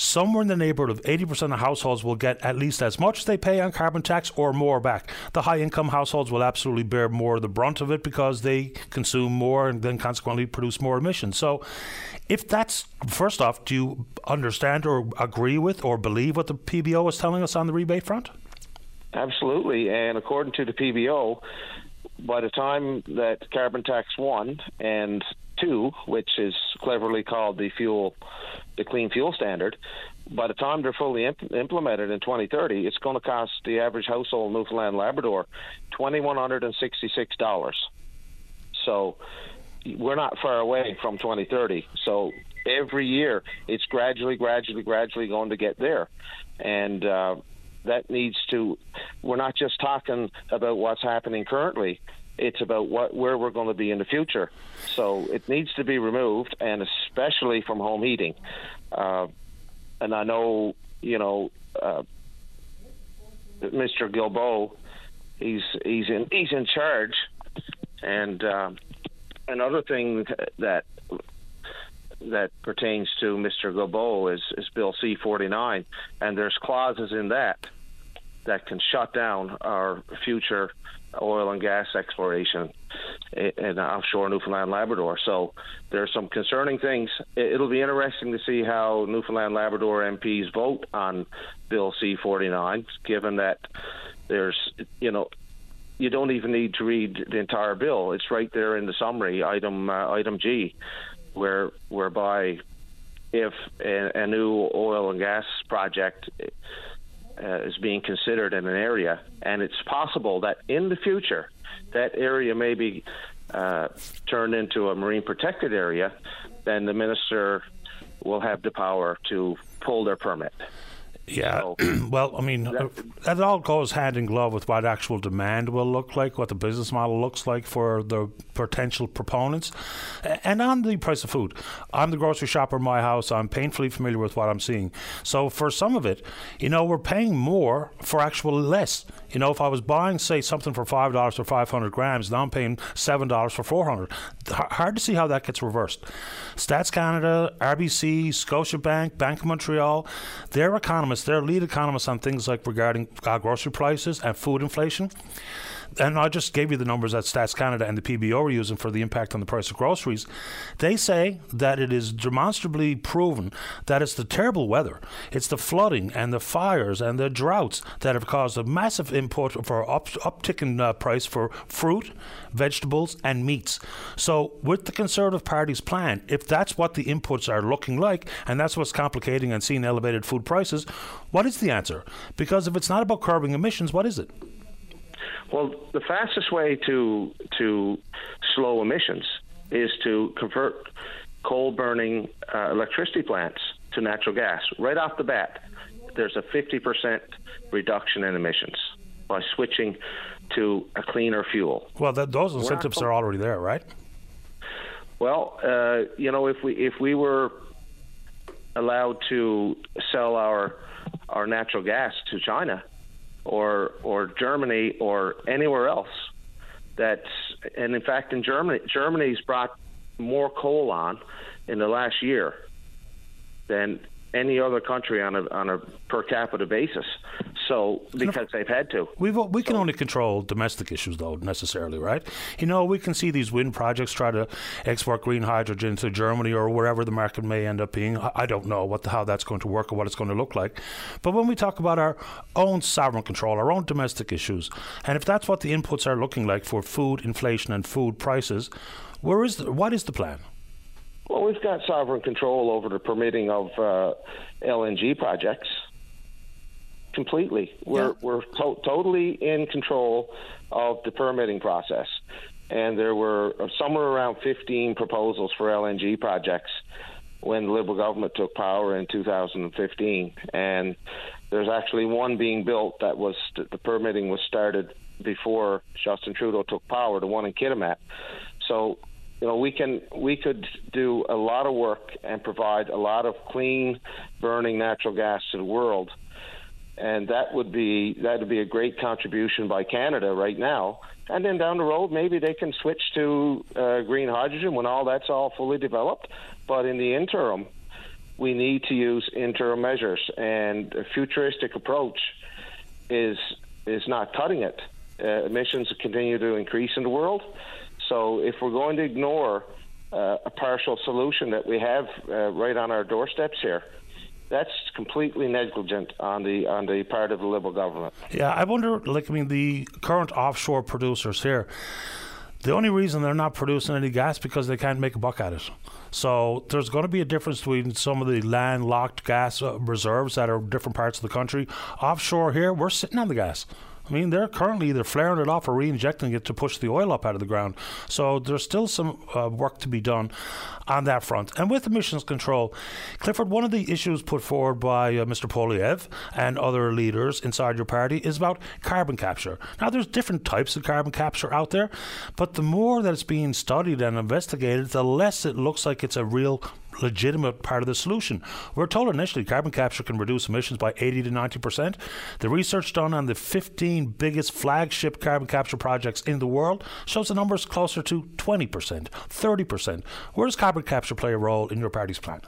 somewhere in the neighborhood of 80% of households will get at least as much as they pay on carbon tax or more back. The high income households will absolutely bear more of the brunt of it because they consume more and then consequently produce more emissions. So, if that's first off, do you understand or agree with or believe what the PBO is telling us on the rebate front? Absolutely. And according to the PBO, by the time that carbon tax one and two, which is cleverly called the fuel, the clean fuel standard, by the time they're fully imp- implemented in 2030, it's going to cost the average household in Newfoundland Labrador $2,166. So we're not far away from 2030. So every year, it's gradually, gradually, gradually going to get there, and uh, that needs to. We're not just talking about what's happening currently. It's about what where we're going to be in the future. So it needs to be removed, and especially from home heating. Uh, and I know, you know, uh, Mr. Guilbeault, he's he's in he's in charge, and um, another thing that that pertains to Mr. Guilbeault is, is Bill C forty nine, and there's clauses in that that can shut down our future oil and gas exploration in offshore Newfoundland Labrador. So there are some concerning things. It'll be interesting to see how Newfoundland Labrador MPs vote on Bill C 49, given that there's, you know, you don't even need to read the entire bill. It's right there in the summary, item uh, item G, where whereby if a, a new oil and gas project uh, is being considered in an area, and it's possible that in the future that area may be uh, turned into a marine protected area, then the minister will have the power to pull their permit. Yeah, *clears throat* well, I mean, that, uh, that all goes hand in glove with what actual demand will look like, what the business model looks like for the potential proponents. And on the price of food, I'm the grocery shopper in my house. I'm painfully familiar with what I'm seeing. So for some of it, you know, we're paying more for actual less. You know, if I was buying, say, something for five dollars for 500 grams, now I'm paying seven dollars for 400. Hard to see how that gets reversed. Stats Canada, RBC, Scotiabank, Bank of Montreal, their economists, their lead economists on things like regarding uh, grocery prices and food inflation and I just gave you the numbers that Stats Canada and the PBO are using for the impact on the price of groceries. They say that it is demonstrably proven that it's the terrible weather, it's the flooding and the fires and the droughts that have caused a massive input for up, uptick in uh, price for fruit, vegetables, and meats. So, with the Conservative Party's plan, if that's what the inputs are looking like, and that's what's complicating and seeing elevated food prices, what is the answer? Because if it's not about curbing emissions, what is it? Well, the fastest way to to slow emissions is to convert coal burning uh, electricity plants to natural gas. Right off the bat, there's a 50% reduction in emissions by switching to a cleaner fuel. Well, that, those incentives are already there, right? Well, uh, you know, if we if we were allowed to sell our our natural gas to China, or or Germany or anywhere else. That's and in fact in Germany, Germany's brought more coal on in the last year than any other country on a on a per capita basis. So because they've had to, we we can only control domestic issues though necessarily, right? You know, we can see these wind projects try to export green hydrogen to Germany or wherever the market may end up being. I don't know what the, how that's going to work or what it's going to look like. But when we talk about our own sovereign control, our own domestic issues, and if that's what the inputs are looking like for food inflation and food prices, where is the, what is the plan? Well, we've got sovereign control over the permitting of uh, LNG projects. Completely, we're yeah. we're to- totally in control of the permitting process, and there were somewhere around 15 proposals for LNG projects when the Liberal government took power in 2015, and there's actually one being built that was the permitting was started before Justin Trudeau took power, the one in Kitimat. So you know, we can we could do a lot of work and provide a lot of clean burning natural gas to the world, and that would be that would be a great contribution by Canada right now. And then down the road, maybe they can switch to uh, green hydrogen when all that's all fully developed. But in the interim, we need to use interim measures, and a futuristic approach is is not cutting it. Uh, emissions continue to increase in the world so if we're going to ignore uh, a partial solution that we have uh, right on our doorsteps here, that's completely negligent on the on the part of the Liberal government. Yeah, I wonder. Like, I mean, the current offshore producers here. The only reason they're not producing any gas because they can't make a buck at it. So there's going to be a difference between some of the landlocked gas uh, reserves that are different parts of the country. Offshore here, we're sitting on the gas. I mean, they're currently either flaring it off or re-injecting it to push the oil up out of the ground. So there's still some uh, work to be done on that front. And with emissions control, Clifford, one of the issues put forward by uh, Mr. Poilievre and other leaders inside your party is about carbon capture. Now, there's different types of carbon capture out there, but the more that it's being studied and investigated, the less it looks like it's a real legitimate part of the solution. We're told initially carbon capture can reduce emissions by 80 to 90%. The research done on the 15 biggest flagship carbon capture projects in the world shows the numbers closer to 20%, 30%. Where does carbon capture play a role in your party's plan?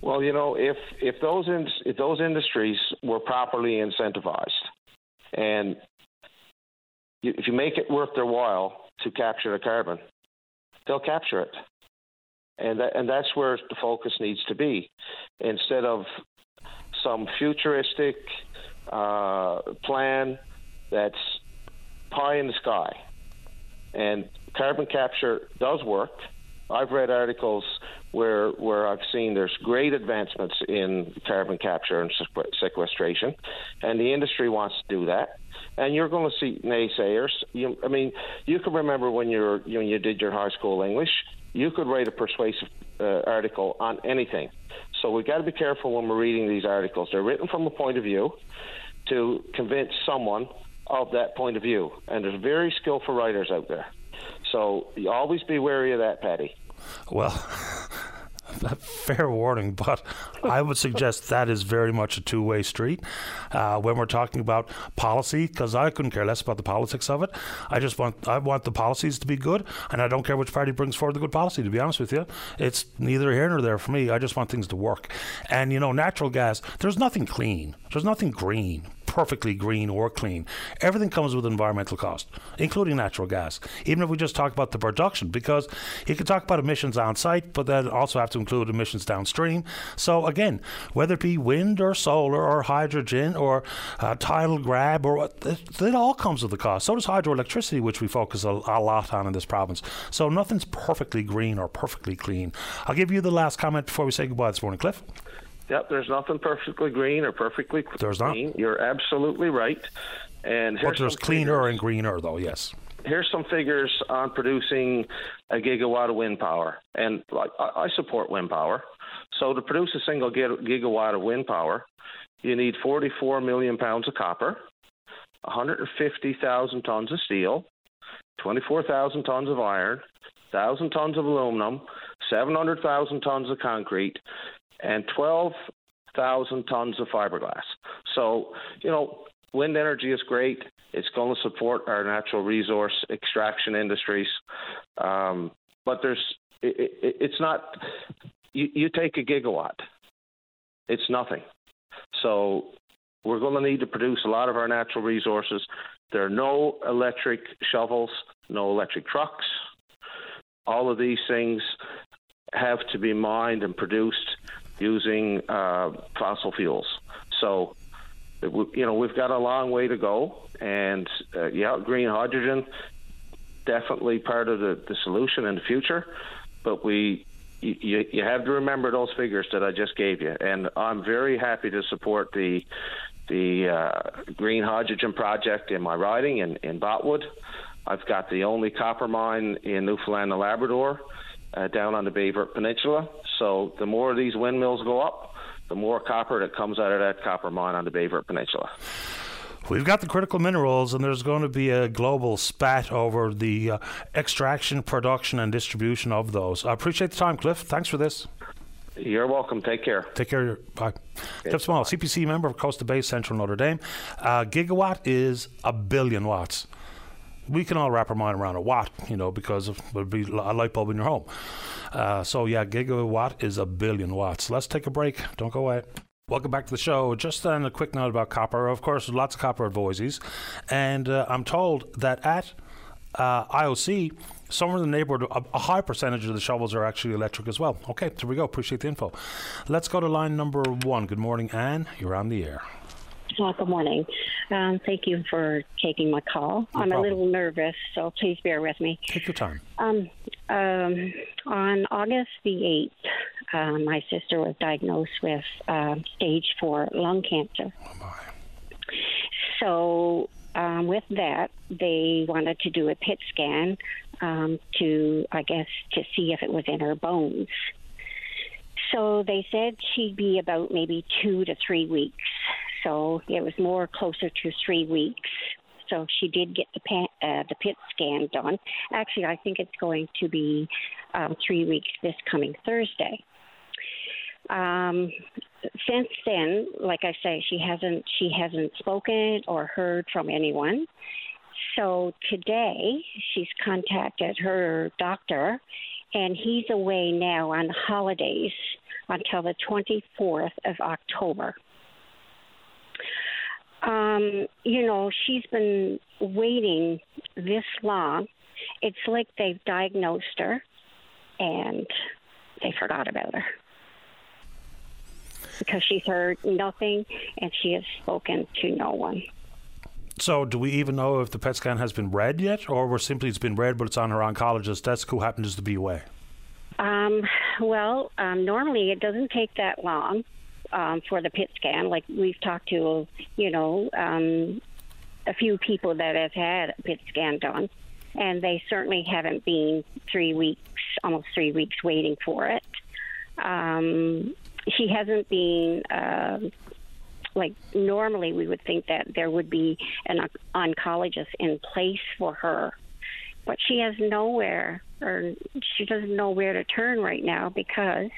Well, you know, if if those in, if those industries were properly incentivized, and if you make it worth their while to capture the carbon, they'll capture it and that, and that's where the focus needs to be, instead of some futuristic uh, plan that's pie in the sky. And carbon capture does work. I've read articles where where I've seen there's great advancements in carbon capture and sequestration, and the industry wants to do that. And you're going to see naysayers. You, I mean, you can remember when you were when you did your high school English you could write a persuasive uh, article on anything. So we've got to be careful when we're reading these articles. They're written from a point of view to convince someone of that point of view. And there's very skillful writers out there. So you always be wary of that, Paddy. Well, *laughs* *laughs* fair warning, but I would suggest that is very much a two way street uh, when we're talking about policy, because I couldn't care less about the politics of it. I just want I want the policies to be good, and I don't care which party brings forward the good policy. To be honest with you, it's neither here nor there for me. I just want things to work. And you know, natural gas. There's nothing clean. There's nothing green perfectly green or clean. Everything comes with environmental cost, including natural gas. Even if we just talk about the production, because you can talk about emissions on site, but then also have to include emissions downstream. So again, whether it be wind or solar or hydrogen or uh, tidal grab or it, it, all comes with a cost. So does hydroelectricity, which we focus a, a lot on in this province. So nothing's perfectly green or perfectly clean. I'll give you the last comment before we say goodbye this morning, Cliff. Yep, there's nothing perfectly green or perfectly there's clean. Not. You're absolutely right. And but there's cleaner figures. and greener, though. Yes. Here's some figures on producing a gigawatt of wind power, and I, support wind power. So to produce a single gigawatt of wind power, you need 44 million pounds of copper, 150,000 tons of steel, 24,000 tons of iron, 1,000 tons of aluminum, 700,000 tons of concrete, and 12,000 tons of fiberglass. So, you know, wind energy is great. It's going to support our natural resource extraction industries. Um, but there's, it, it, it's not, you, you take a gigawatt, it's nothing. So we're going to need to produce a lot of our natural resources. There are no electric shovels, no electric trucks. All of these things have to be mined and produced using uh, fossil fuels. So, you know, we've got a long way to go. And uh, yeah, green hydrogen definitely part of the, the solution in the future. But we, you, you have to remember those figures that I just gave you. And I'm very happy to support the the uh, green hydrogen project in my riding in, in Botwood. I've got the only copper mine in Newfoundland and Labrador uh, down on the Baie Verte Peninsula. So the more these windmills go up, the more copper that comes out of that copper mine on the Baie Verte Peninsula. We've got the critical minerals, and there's going to be a global spat over the uh, extraction, production, and distribution of those. I appreciate the time, Cliff. Thanks for this. You're welcome. Take care. Take care. Bye. Okay. Cliff Small, CPC member of Costa Bay, Central Notre Dame. Uh, gigawatt is a billion watts we can all wrap our mind around a watt, you know, because it would be a light bulb in your home. Uh, so yeah, gigawatt is a billion watts. Let's take a break. Don't go away. Welcome back to the show. Just then, a quick note about copper. Of course, lots of copper at Voisey's, and uh, I'm told that at uh, IOC, somewhere in the neighborhood, a, a, high percentage of the shovels are actually electric as well. Okay, there we go. Appreciate the info. Let's go to line number one. Good morning, Anne. You're on the air. Well, good morning. Um, thank you for taking my call. No I'm problem. a little nervous, so please bear with me. Take your time. Um, um, on August the 8th, uh, my sister was diagnosed with uh, stage four lung cancer. Oh my. so, um, with that, they wanted to do a PET scan um, to, I guess, to see if it was in her bones. So they said she'd be about maybe two to three weeks so it was more closer to three weeks. So she did get the pan, uh, the pit scan done. Actually, I think it's going to be um, three weeks this coming Thursday. Um, since then, like I say, she hasn't she hasn't spoken or heard from anyone. So today she's contacted her doctor, and he's away now on holidays until the 24th of October um, you know, she's been waiting this long. It's like they've diagnosed her and they forgot about her because she's heard nothing and she has spoken to no one. So, do we even know if the PET scan has been read yet, or we're simply it's been read, but it's on her oncologist's desk who happens to be away? Um, well, um, normally it doesn't take that long um, for the PET scan. Like we've talked to, you know, um, a few people that have had a PET scan done, and they certainly haven't been three weeks, almost three weeks waiting for it. Um, she hasn't been. Uh, like normally, we would think that there would be an oncologist in place for her, but she has nowhere, or she doesn't know where to turn right now because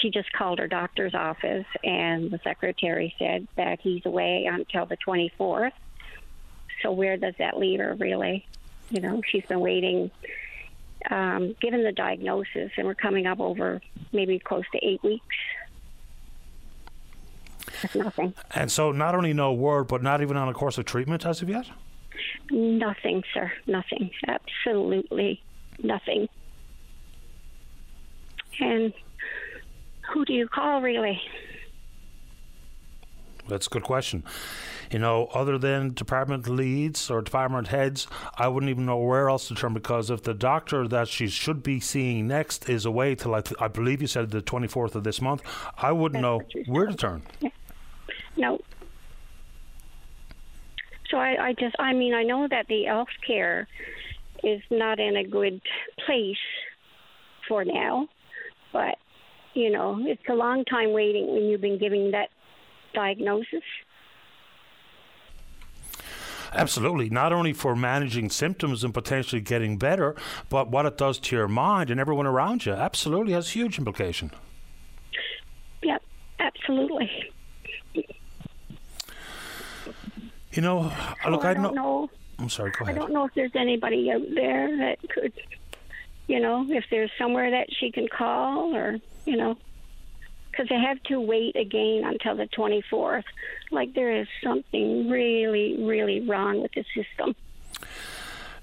she just called her doctor's office, and the secretary said that he's away until the 24th. So where does that leave her, really? You know, she's been waiting, um, given the diagnosis, and we're coming up over maybe close to eight weeks. That's nothing. And so, not only no word, but not even on a course of treatment as of yet? Nothing, sir. Nothing. Absolutely nothing. And who do you call, really? That's a good question. You know, other than department leads or department heads, I wouldn't even know where else to turn because if the doctor that she should be seeing next is away till I, th- I believe you said the 24th of this month, I wouldn't That's know where to turn. Yeah. No. So I, I just, I mean, I know that the health care is not in a good place for now, but you know, it's a long time waiting when you've been giving that diagnosis. Absolutely. Not only for managing symptoms and potentially getting better, but what it does to your mind and everyone around you. Absolutely has huge implication. Yep, absolutely. You know, look, I, I don't know. I'm sorry. Go ahead. I don't know if there's anybody out there that could, you know, if there's somewhere that she can call or you know, because they have to wait again until the 24th. Like there is something really, really wrong with the system.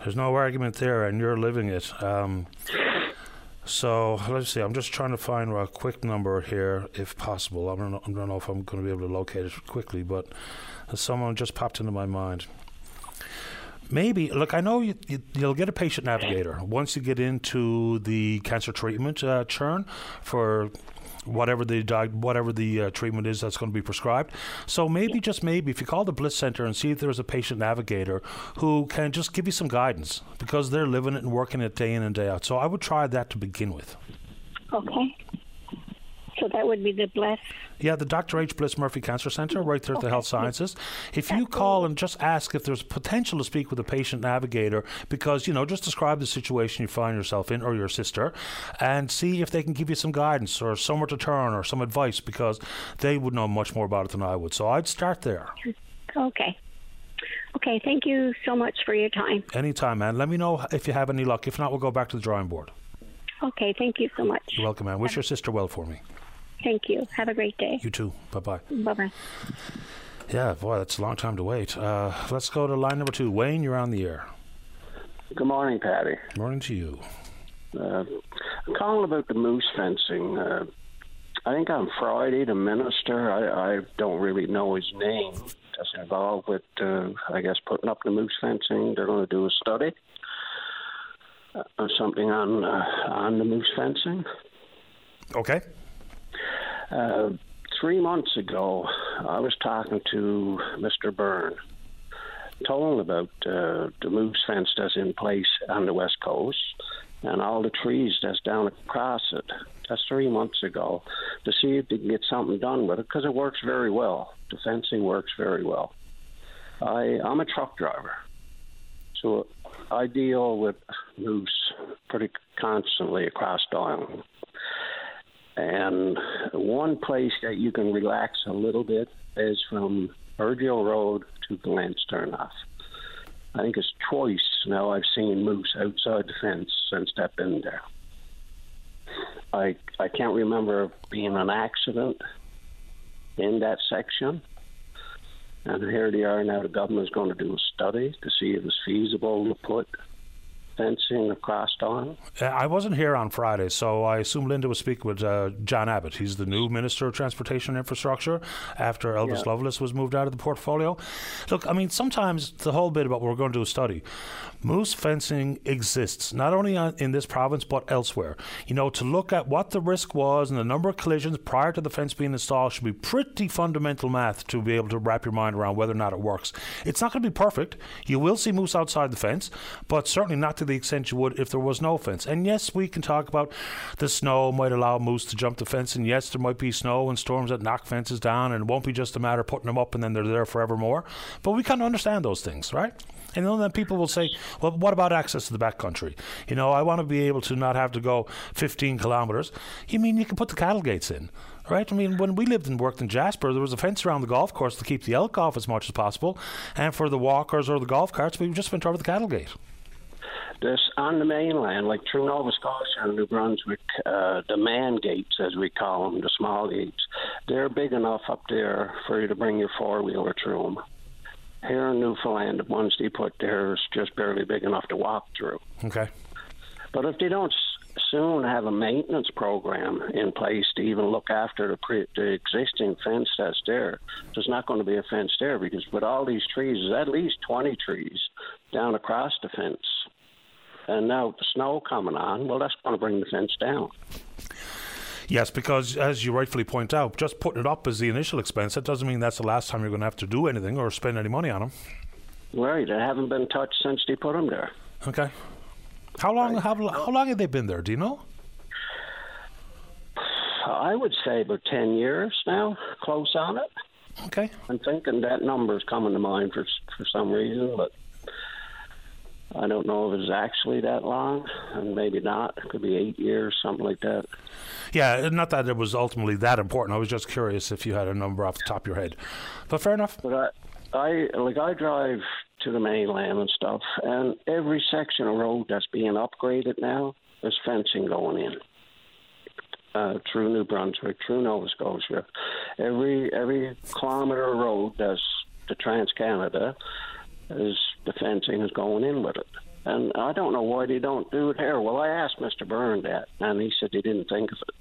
There's no argument there, and you're living it. Um, so let's see. I'm just trying to find a quick number here, if possible. I don't know, I don't know if I'm going to be able to locate it quickly, but someone just popped into my mind. Maybe look. I know you, you, will get a patient navigator once you get into the cancer treatment uh, churn for whatever the whatever the uh, treatment is that's going to be prescribed. So maybe just maybe if you call the Bliss Center and see if there's a patient navigator who can just give you some guidance because they're living it and working it day in and day out. So I would try that to begin with. Okay. So that would be the Bliss. Yeah, the Dr. H. Bliss Murphy Cancer Center, right there at the Health Sciences. If you call and just ask if there's potential to speak with a patient navigator, because, you know, just describe the situation you find yourself in or your sister and see if they can give you some guidance or somewhere to turn or some advice because they would know much more about it than I would. So I'd start there. Okay. Okay, thank you so much for your time. Anytime, man. Let me know if you have any luck. If not, we'll go back to the drawing board. Okay, thank you so much. You're welcome, man. Wish your sister well for me. Thank you. Have a great day. You too. Bye bye. Bye bye. Yeah, boy, that's a long time to wait. Uh, let's go to line number two. Wayne, you're on the air. Good morning, Paddy. Morning to you. Uh, I'm calling about the moose fencing. Uh, I think on Friday, the minister, I, I don't really know his name, that's involved with, uh, I guess, putting up the moose fencing. They're going to do a study uh, or something on uh, on the moose fencing. Okay. Uh, three months ago, I was talking to Mr. Byrne, told him about uh, the moose fence that's in place on the west coast and all the trees that's down across it. That's three months ago to see if they can get something done with it because it works very well. The fencing works very well. I, I'm a truck driver, so I deal with moose pretty constantly across the island. And one place that you can relax a little bit is from Virgil Road to Glens Turnoff. I think it's twice now I've seen moose outside the fence since I've been there. I I can't remember being an accident in that section. And here they are now. The government's going to do a study to see if it's feasible to put fencing across. Uh, I wasn't here on Friday, so I assume Linda was speaking with uh, John Abbott. He's the new Minister of Transportation and Infrastructure after Elvis yeah. Loveless was moved out of the portfolio. Look, I mean, sometimes the whole bit about what we're going to do a study. Moose fencing exists not only in this province but elsewhere. You know, to look at what the risk was and the number of collisions prior to the fence being installed should be pretty fundamental math to be able to wrap your mind around whether or not it works. It's not going to be perfect. You will see moose outside the fence, but certainly not to the extent you would if there was no fence. And yes, we can talk about the snow might allow moose to jump the fence, and yes, there might be snow and storms that knock fences down, and it won't be just a matter of putting them up and then they're there forevermore. But we kind of understand those things, right? And then people will say, well, what about access to the backcountry? You know, I want to be able to not have to go 15 kilometres. You mean you can put the cattle gates in? Right, I mean, when we lived and worked in Jasper, there was a fence around the golf course to keep the elk off as much as possible, and for the walkers or the golf carts, we just went over the cattle gate this on the mainland, like through Nova Scotia and New Brunswick, uh, the man gates, as we call them, the small gates, they're big enough up there for you to bring your four wheeler through them. Here in Newfoundland, the ones they put there is just barely big enough to walk through. Okay. But if they don't soon have a maintenance program in place to even look after the, pre- the existing fence that's there, there's not going to be a fence there because with all these trees, there's at least 20 trees down across the fence. And now with the snow coming on, well, that's going to bring the fence down. Yes, because as you rightfully point out, just putting it up is the initial expense. That doesn't mean that's the last time you're going to have to do anything or spend any money on them. Right, they haven't been touched since they put them there. Okay. How long right. how, how long have they been there? Do you know? I would say about ten years now, close on it. Okay. I'm thinking that number is coming to mind for for some reason, but I don't know if it's actually that long, and maybe not. It could be eight years, something like that. Yeah, not that it was ultimately that important. I was just curious if you had a number off the top of your head. But fair enough. But I, I like I drive to the mainland and stuff, and every section of road that's being upgraded now, there's fencing going in. Uh, through New Brunswick, through Nova Scotia, every every kilometer of road that's the Trans Canada, is the fencing is going in with it. And I don't know why they don't do it here. Well, I asked Mr. Byrne that, and he said he didn't think of it.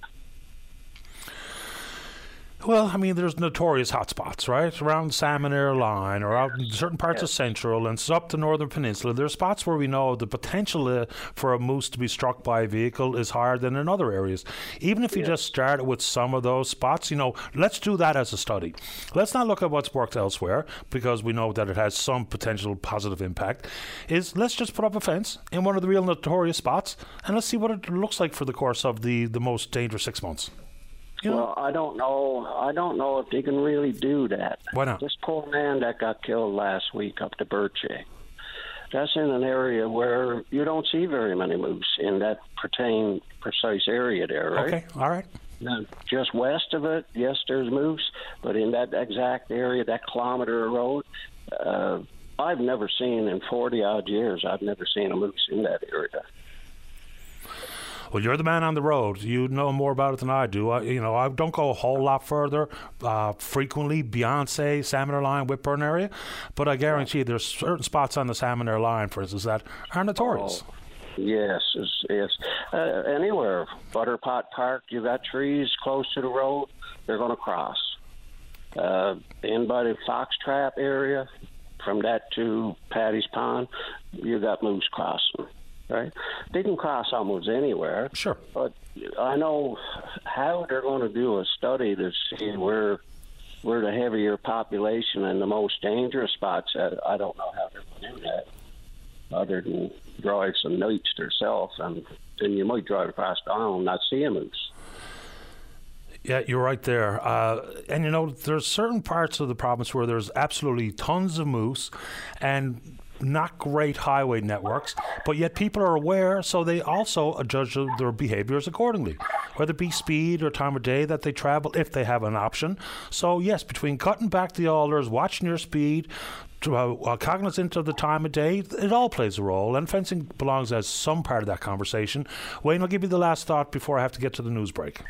Well, I mean, there's notorious hotspots, right? Around Salmonier Line or out in certain parts of Central and up the Northern Peninsula. There are spots where we know the potential uh, for a moose to be struck by a vehicle is higher than in other areas. Even if you just start with some of those spots, you know, let's do that as a study. Let's not look at what's worked elsewhere because we know that it has some potential positive impact. Is let's just put up a fence in one of the real notorious spots and let's see what it looks like for the course of the, the most dangerous six months. You know? Well, I don't know. I don't know if they can really do that. Why not? This poor man that got killed last week up to Birchy. That's in an area where you don't see very many moose in that pertain precise area there, right? Okay, all right. Now, just west of it, yes, there's moose, but in that exact area, that kilometer of road, uh, I've never seen in 40 odd years, I've never seen a moose in that area. Well, you're the man on the road. You know more about it than I do. I, you know, I don't go a whole lot further uh, frequently beyond, say, Salmon Line, Whitbourne area, but I guarantee there's certain spots on the Salmon Line, for instance, that are notorious. Oh. Yes, yes. Uh, anywhere, Butterpot Park, you got trees close to the road, they're going to cross. Uh, in Fox Trap area, from that to Paddy's Pond, you got moose crossing right? They can cross almost anywhere. Sure. But I know how they're going to do a study to see where where the heavier population and the most dangerous spots at. I don't know how they're going to do that, other than drive some nights themselves, and then you might drive across town and not see a moose. Yeah, you're right there. Uh, and you know, there's certain parts of the province where there's absolutely tons of moose, and not great highway networks, but yet people are aware, so they also judge their behaviors accordingly, whether it be speed or time of day that they travel, if they have an option. So, yes, between cutting back the alders, watching your speed, to, uh, cognizant of the time of day, it all plays a role, and fencing belongs as some part of that conversation. Wayne, I'll give you the last thought before I have to get to the news break.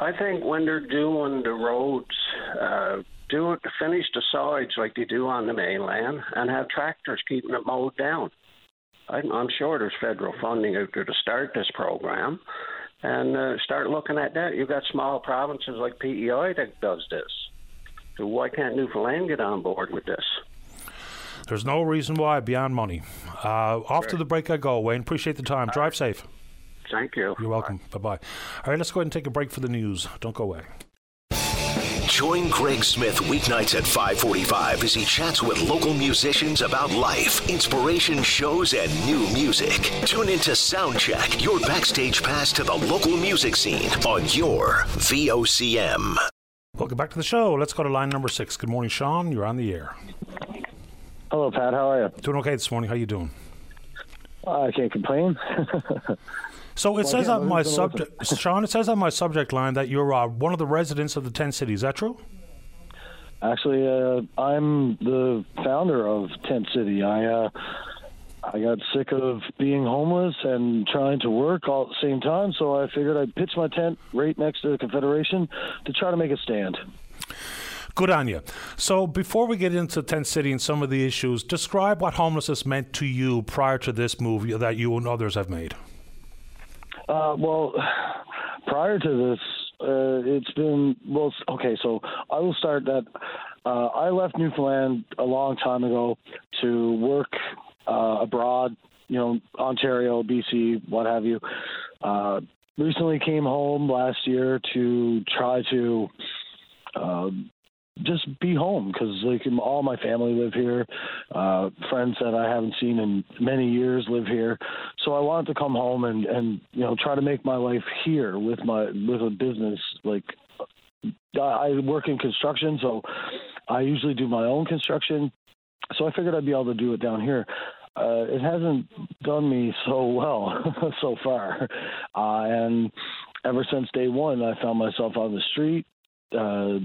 I think when they're doing the roads, uh, do it, finish the sides like they do on the mainland, and have tractors keeping it mowed down. I'm, I'm sure there's federal funding out there to start this program, and uh, start looking at that. You've got small provinces like PEI that does this. So why can't Newfoundland get on board with this? There's no reason why beyond money. Uh, off right. to the break I go, Wayne. Appreciate the time. Drive safe. Thank you. You're welcome. Bye bye. All right, let's go ahead and take a break for the news. Don't go away. Join Greg Smith weeknights at 545 as he chats with local musicians about life, inspiration shows, and new music. Tune into Soundcheck, your backstage pass to the local music scene on your VOCM. Welcome back to the show. Let's go to line number six. Good morning, Sean. You're on the air. Hello, Pat. How are you? Doing okay this morning. How you doing? I can't complain. *laughs* So it Well, says on my subject, Sean. It says on my subject line that you're uh, one of the residents of the Tent City. Is that true? Actually, uh, I'm the founder of Tent City. I uh, I got sick of being homeless and trying to work all at the same time, so I figured I'd pitch my tent right next to the Confederation to try to make a stand. Good on you. So before we get into Tent City and some of the issues, describe what homelessness meant to you prior to this move that you and others have made. Uh, well, *sighs* prior to this, uh, it's been well. Okay, so I will start that. Uh, I left Newfoundland a long time ago to work uh, abroad. You know, Ontario, BC, what have you. Uh, recently came home last year to try to. Uh, just be home because like all my family live here. Uh friends that i haven't seen in many years live here. So i wanted to come home and and you know try to make my life here with my with a business like i I work in construction so i usually do my own construction. So i figured i'd be able to do it down here. Uh, it hasn't done me so well *laughs* so far, uh, and ever since day one, I found myself on the street, uh,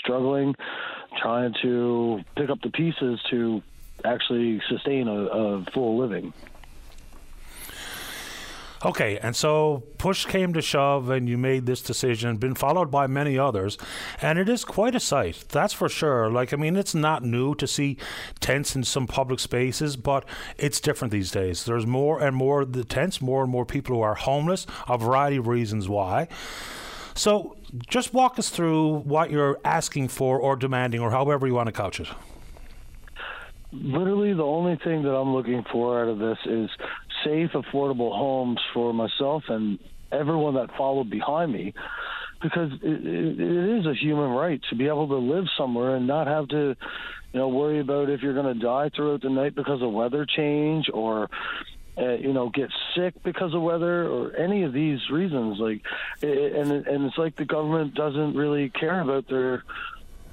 struggling, trying to pick up the pieces to actually sustain a, a full living. Okay, and so push came to shove, and you made this decision, been followed by many others, and it is quite a sight, that's for sure. Like, I mean, it's not new to see tents in some public spaces, but it's different these days. There's more and more the tents, more and more people who are homeless, a variety of reasons why. So, just walk us through what you're asking for or demanding, or however you want to couch it. Literally, the only thing that I'm looking for out of this is safe, affordable homes for myself and everyone that followed behind me, because it, it, is a human right to be able to live somewhere and not have to, you know, worry about if you're going to die throughout the night because of weather change or. Uh, you know, get sick because of weather or any of these reasons. Like, it, and and it's like the government doesn't really care about their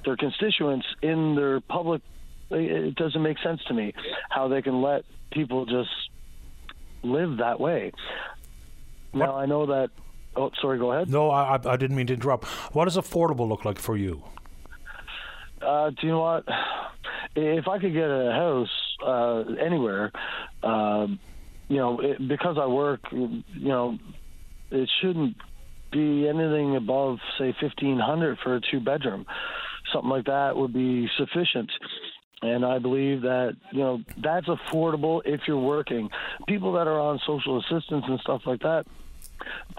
their constituents in their public it doesn't make sense to me how they can let people just live that way. Now I know that. Oh, sorry. Go ahead. No, I, I didn't mean to interrupt. What does affordable look like for you? Uh, do you know what? If I could get a house uh, anywhere, uh, you know, it, because I work, you know, it shouldn't be anything above say fifteen hundred for a two bedroom. Something like that would be sufficient. And I believe that you know that's affordable if you're working. People that are on social assistance and stuff like that,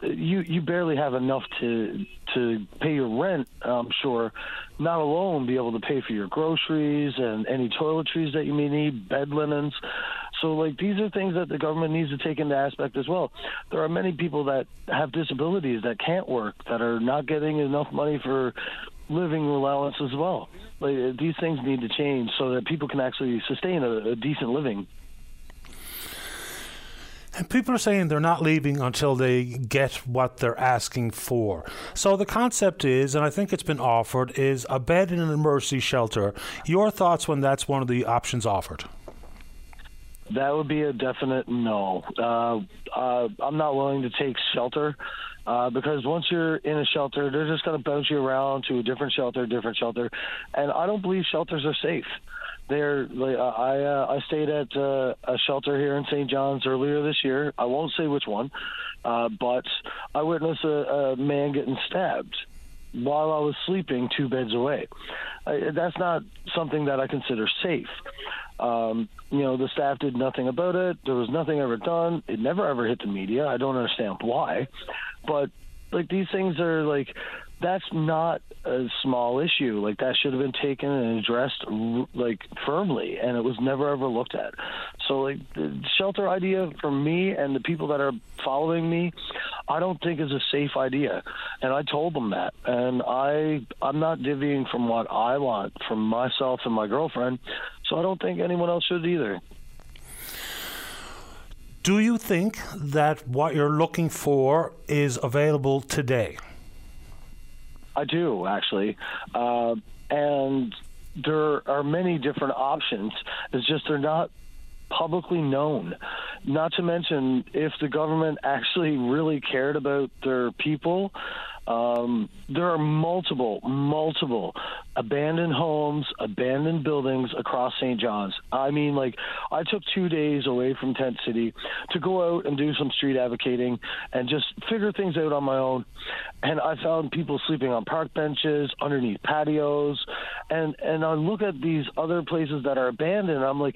you you barely have enough to to pay your rent. I'm sure, not alone be able to pay for your groceries and any toiletries that you may need, bed linens. So like these are things that the government needs to take into aspect as well. There are many people that have disabilities that can't work that are not getting enough money for living allowance as well. Like these things need to change so that people can actually sustain a, a decent living. And people are saying they're not leaving until they get what they're asking for. So the concept is, and I think it's been offered, is a bed in an emergency shelter. Your thoughts when that's one of the options offered? That would be a definite no. Uh, uh, I'm not willing to take shelter uh, because once you're in a shelter, they're just going to bounce you around to a different shelter, different shelter, and I don't believe shelters are safe. Uh, I uh, I stayed at uh, a shelter here in St. John's earlier this year. I won't say which one, uh, but I witnessed a, a man getting stabbed while I was sleeping two beds away. That's not something that I consider safe. Um, you know, the staff did nothing about it. There was nothing ever done. It never ever hit the media. I don't understand why. But like these things are like that's not a small issue. Like that should have been taken and addressed like firmly, and it was never ever looked at. So like the shelter idea for me and the people that are following me, I don't think is a safe idea, and I told them that. And I I'm not divvying from what I want from myself and my girlfriend, so I don't think anyone else should either. Do you think that what you're looking for is available today? I do actually, uh, and there are many different options. It's just they're not publicly known. Not to mention, if the government actually really cared about their people, um, there are multiple, multiple abandoned homes, abandoned buildings across St. John's. I mean, like, I took two days away from Tent City to go out and do some street advocating and just figure things out on my own. And I found people sleeping on park benches, underneath patios, and and I look at these other places that are abandoned. I'm like,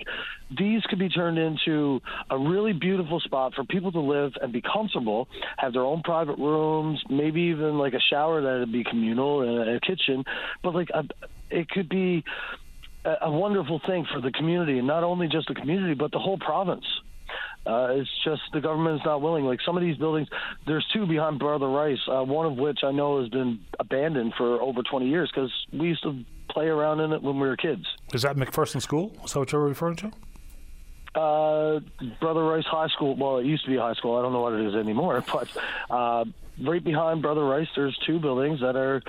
these could be turned into a really beautiful spot for people to live and be comfortable, have their own private rooms, maybe even like a shower that would be communal and a kitchen, but like a, it could be a, a wonderful thing for the community, and not only just the community, but the whole province. Uh, it's just the government is not willing. Like some of these buildings, there's two behind Brother Rice, uh, one of which I know has been abandoned for over 20 years because we used to play around in it when we were kids. Is that McPherson School? Is that what you're referring to? Uh, Brother Rice High School. Well, it used to be a high school. I don't know what it is anymore. *laughs* But uh, right behind Brother Rice, there's two buildings that are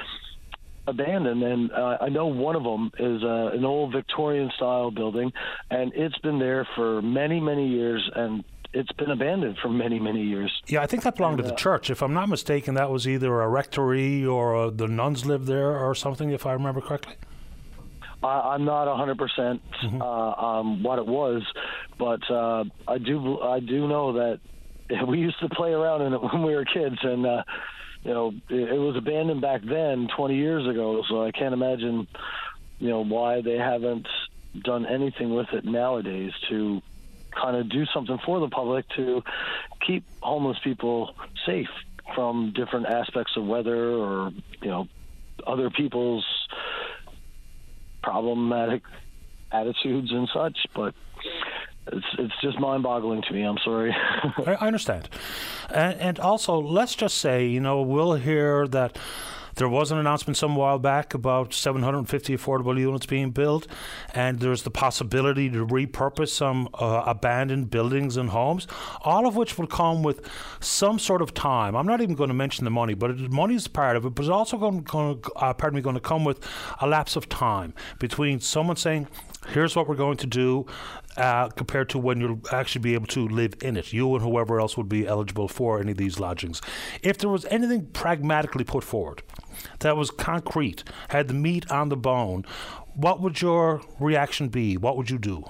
abandoned, and uh, I know one of them is uh, an old Victorian style building, and it's been there for many, many years, and it's been abandoned for many, many years. Yeah, I think that belonged and, to the uh, church. If I'm not mistaken, that was either a rectory or uh, the nuns lived there or something, if I remember correctly. I, am not 100 percent mm-hmm. um, what it was, but uh, I do I do know that *laughs* we used to play around in it when we were kids, and uh, you know it, it was abandoned back then, 20 years ago. So I can't imagine, you know, why they haven't done anything with it nowadays to kind of do something for the public to keep homeless people safe from different aspects of weather or you know other people's problematic attitudes and such but it's it's just mind-boggling to me. I'm sorry. *laughs* I, understand, and, and also let's just say, you know, we'll hear that there was an announcement some while back about 750 affordable units being built, and there's the possibility to repurpose some uh, abandoned buildings and homes, all of which will come with some sort of time. I'm not even going to mention the money, but money is part of it, but it's also going, going uh, pardon me, going to come with a lapse of time between someone saying, here's what we're going to do uh, compared to when you'll actually be able to live in it. You and whoever else would be eligible for any of these lodgings. If there was anything pragmatically put forward that was concrete, had the meat on the bone, what would your reaction be? What would you do?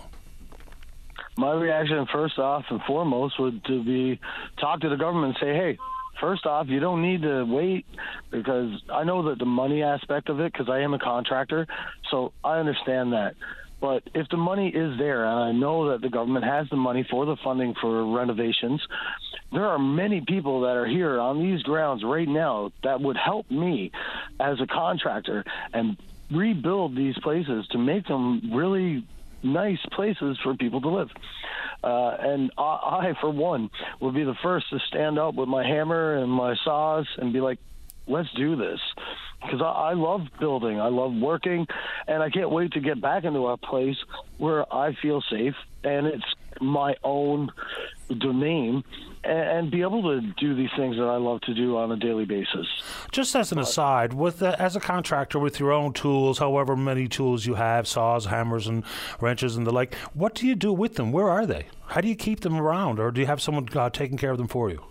My reaction, first off and foremost, would to be talk to the government and say, "Hey, first off, you don't need to wait because I know that the money aspect of it, because I am a contractor, so I understand that. But if the money is there, and I know that the government has the money for the funding for renovations, there are many people that are here on these grounds right now that would help me as a contractor and rebuild these places to make them really nice places for people to live. Uh, and I, I, for one, would be the first to stand up with my hammer and my saws and be like, let's do this because I, I love building, I love working, and I can't wait to get back into a place where I feel safe and it's my own domain and, be able to do these things that I love to do on a daily basis. Just as an aside, with the, as a contractor with your own tools, however many tools you have, saws, hammers, and wrenches, and the like, what do you do with them? Where are they? How do you keep them around, or do you have someone uh, taking care of them for you?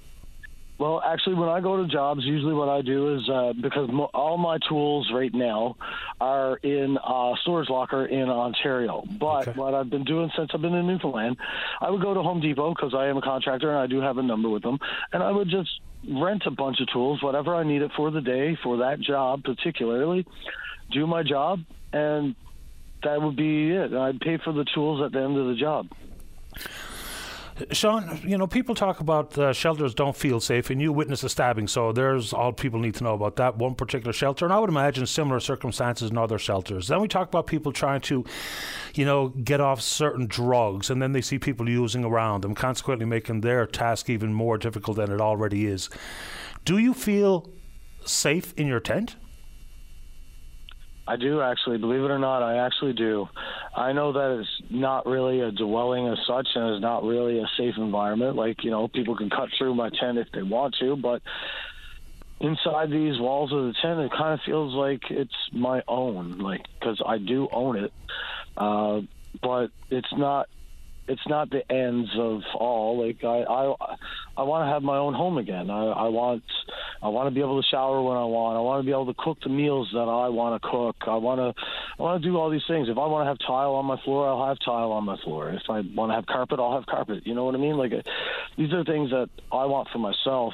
Well, actually, when I go to jobs, usually what I do is uh, because mo- all my tools right now are in a storage locker in Ontario. But okay. what I've been doing since I've been in Newfoundland, I would go to Home Depot because I am a contractor and I do have a number with them, and I would just rent a bunch of tools, whatever I needed for the day for that job particularly, do my job, and that would be it. I'd pay for the tools at the end of the job. Sean, you know, people talk about uh, shelters don't feel safe, and you witnessed a stabbing, so there's all people need to know about that one particular shelter. And I would imagine similar circumstances in other shelters. Then we talk about people trying to, you know, get off certain drugs, and then they see people using around them, consequently making their task even more difficult than it already is. Do you feel safe in your tent? I do actually, believe it or not, I actually do. I know that it's not really a dwelling as such, and it's not really a safe environment. Like you know, people can cut through my tent if they want to, but inside these walls of the tent, it kind of feels like it's my own, like because I do own it. Uh, but it's not it's not the ends of all. Like I, I, I want to have my own home again. I, I want, I want to be able to shower when I want. I want to be able to cook the meals that I want to cook. I want to, I want to do all these things. If I want to have tile on my floor, I'll have tile on my floor. If I want to have carpet, I'll have carpet. You know what I mean? Like, these are things that I want for myself.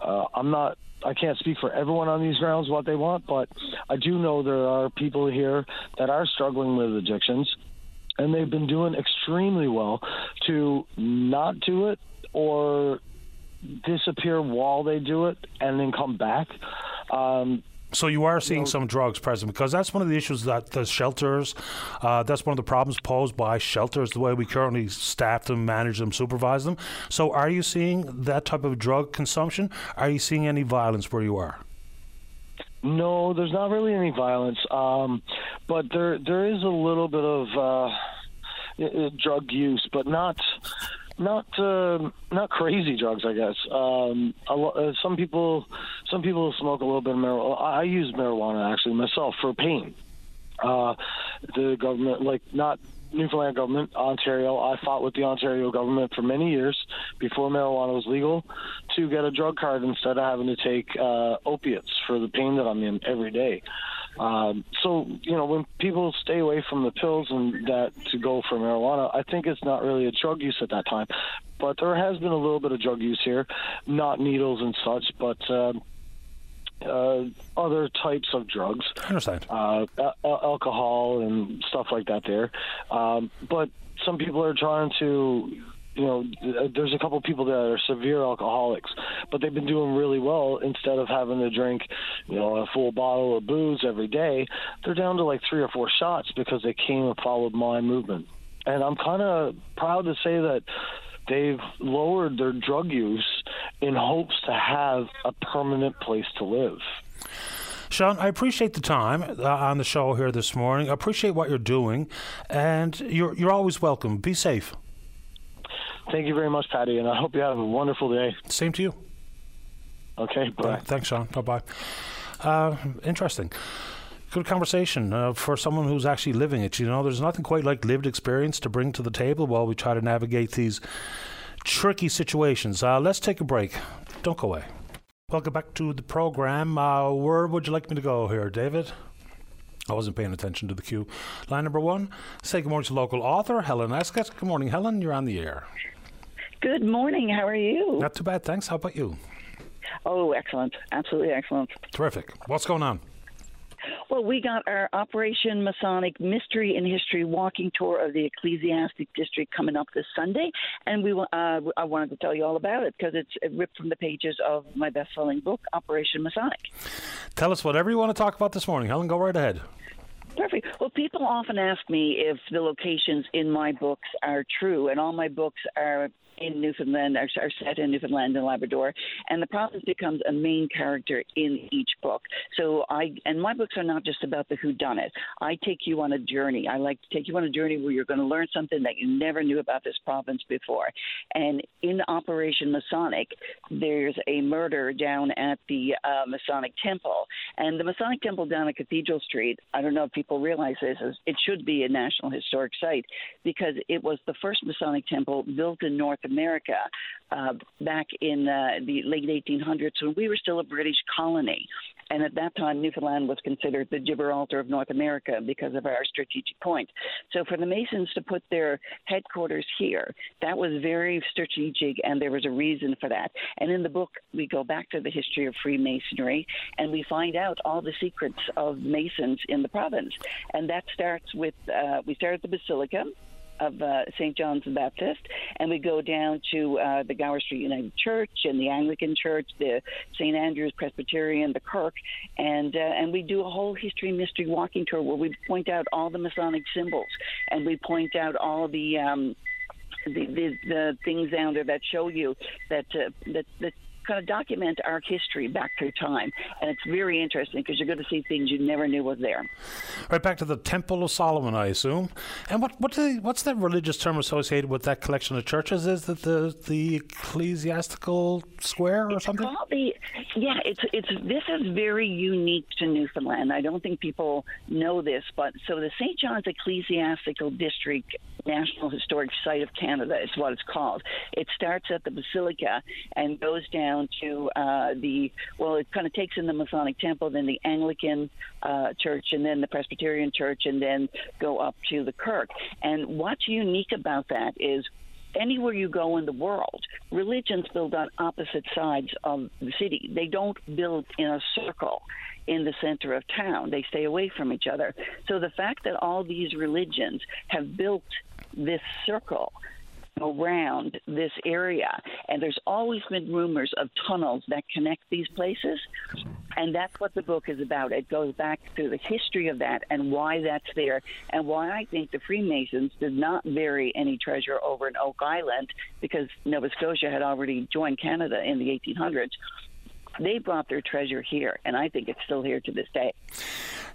Uh, I'm not I can't speak for everyone on these grounds what they want, but I do know there are people here that are struggling with addictions and they've been doing extremely well to not do it or disappear while they do it and then come back. Um, so you are seeing some drugs present because that's one of the issues that the shelters, uh, that's one of the problems posed by shelters, the way we currently staff them, manage them, supervise them. So are you seeing that type of drug consumption? Are you seeing any violence where you are? No, there's not really any violence, um, but there there is a little bit of uh, drug use, but not not uh, not crazy drugs, I guess. Um, lo- uh, some people some people smoke a little bit of marijuana. I use marijuana actually myself for pain. Uh, the government, like not Newfoundland government, Ontario. I fought with the Ontario government for many years before marijuana was legal to get a drug card instead of having to take uh, opiates for the pain that I'm in every day. Um, so you know, when people stay away from the pills and that to go for marijuana, I think it's not really a drug use at that time. But there has been a little bit of drug use here, not needles and such, but. Uh, uh, other types of drugs. I understand. Uh, alcohol and stuff like that there. Um, but some people are trying to you know, there's a couple people that are severe alcoholics, but they've been doing really well. Instead of having to drink, you know, a full bottle of booze every day, they're down to like three or four shots because they came and followed my movement. And I'm kind of proud to say that they've lowered their drug use in hopes to have a permanent place to live. Sean, I appreciate the time uh, on the show here this morning. I appreciate what you're doing, and you're you're always welcome. Be safe. Thank you very much, Paddy, and I hope you have a wonderful day. Same to you. Okay, bye. Thanks, Sean. Bye bye. Uh, interesting. Good conversation uh, for someone who's actually living it. You know, there's nothing quite like lived experience to bring to the table while we try to navigate these tricky situations. Uh, let's take a break. Don't go away. Welcome back to the program. Uh, where would you like me to go here, David? I wasn't paying attention to the cue. Line number one. Say good morning to local author Helen Escott. Good morning, Helen. You're on the air. Good morning. How are you? Not too bad, thanks. How about you? Oh, excellent. Absolutely excellent. Terrific. What's going on? Well, we got our Operation Masonic Mystery and History walking tour of the Ecclesiastic District coming up this Sunday, and we uh, I wanted to tell you all about it because it's ripped from the pages of my best-selling book, Operation Masonic. Tell us whatever you want to talk about this morning, Helen. Go right ahead. Perfect. Well, people often ask me if the locations in my books are true, and all my books are in Newfoundland are, are set in Newfoundland and Labrador, and the province becomes a main character in each book. So I and my books are not just about the who done it. I take you on a journey. I like to take you on a journey where you're going to learn something that you never knew about this province before. And in Operation Masonic, there's a murder down at the uh, Masonic Temple, and the Masonic Temple down at Cathedral Street. I don't know if people realize this. Is it should be a National Historic Site because it was the first Masonic temple built in North America uh, back in uh, the late 1800s when we were still a British colony. And at that time, Newfoundland was considered the Gibraltar of North America because of our strategic point. So for the Masons to put their headquarters here, that was very strategic, and there was a reason for that. And in the book, we go back to the history of Freemasonry, and we find out all the secrets of Masons in the province. And that starts with uh, we start at the Basilica, of uh, St. John's the Baptist, and we go down to uh, the Gower Street United Church and the Anglican Church, the St. Andrew's Presbyterian, the Kirk, and uh, and we do a whole history mystery walking tour where we point out all the Masonic symbols and we point out all the um, the, the, the things down there that show you that uh, that that kind of document our history back through time. And it's very interesting because you're going to see things you never knew was there. Right back to the Temple of Solomon, I assume. And what what the, what's that religious term associated with that collection of churches? Is it the the ecclesiastical square or it's something? The, yeah, it's it's this is very unique to Newfoundland. I don't think people know this, but so the St. John's Ecclesiastical District National Historic Site of Canada is what it's called. It starts at the Basilica and goes down to uh, the well, it kind of takes in the Masonic Temple, then the Anglican uh, Church, and then the Presbyterian Church, and then go up to the Kirk. And what's unique about that is anywhere you go in the world, religions build on opposite sides of the city. They don't build in a circle in the center of town. They stay away from each other. So the fact that all these religions have built this circle around this area. And there's always been rumors of tunnels that connect these places. And that's what the book is about. It goes back to the history of that and why that's there and why I think the Freemasons did not bury any treasure over in Oak Island because Nova Scotia had already joined Canada in the 1800s. They brought their treasure here, and I think it's still here to this day.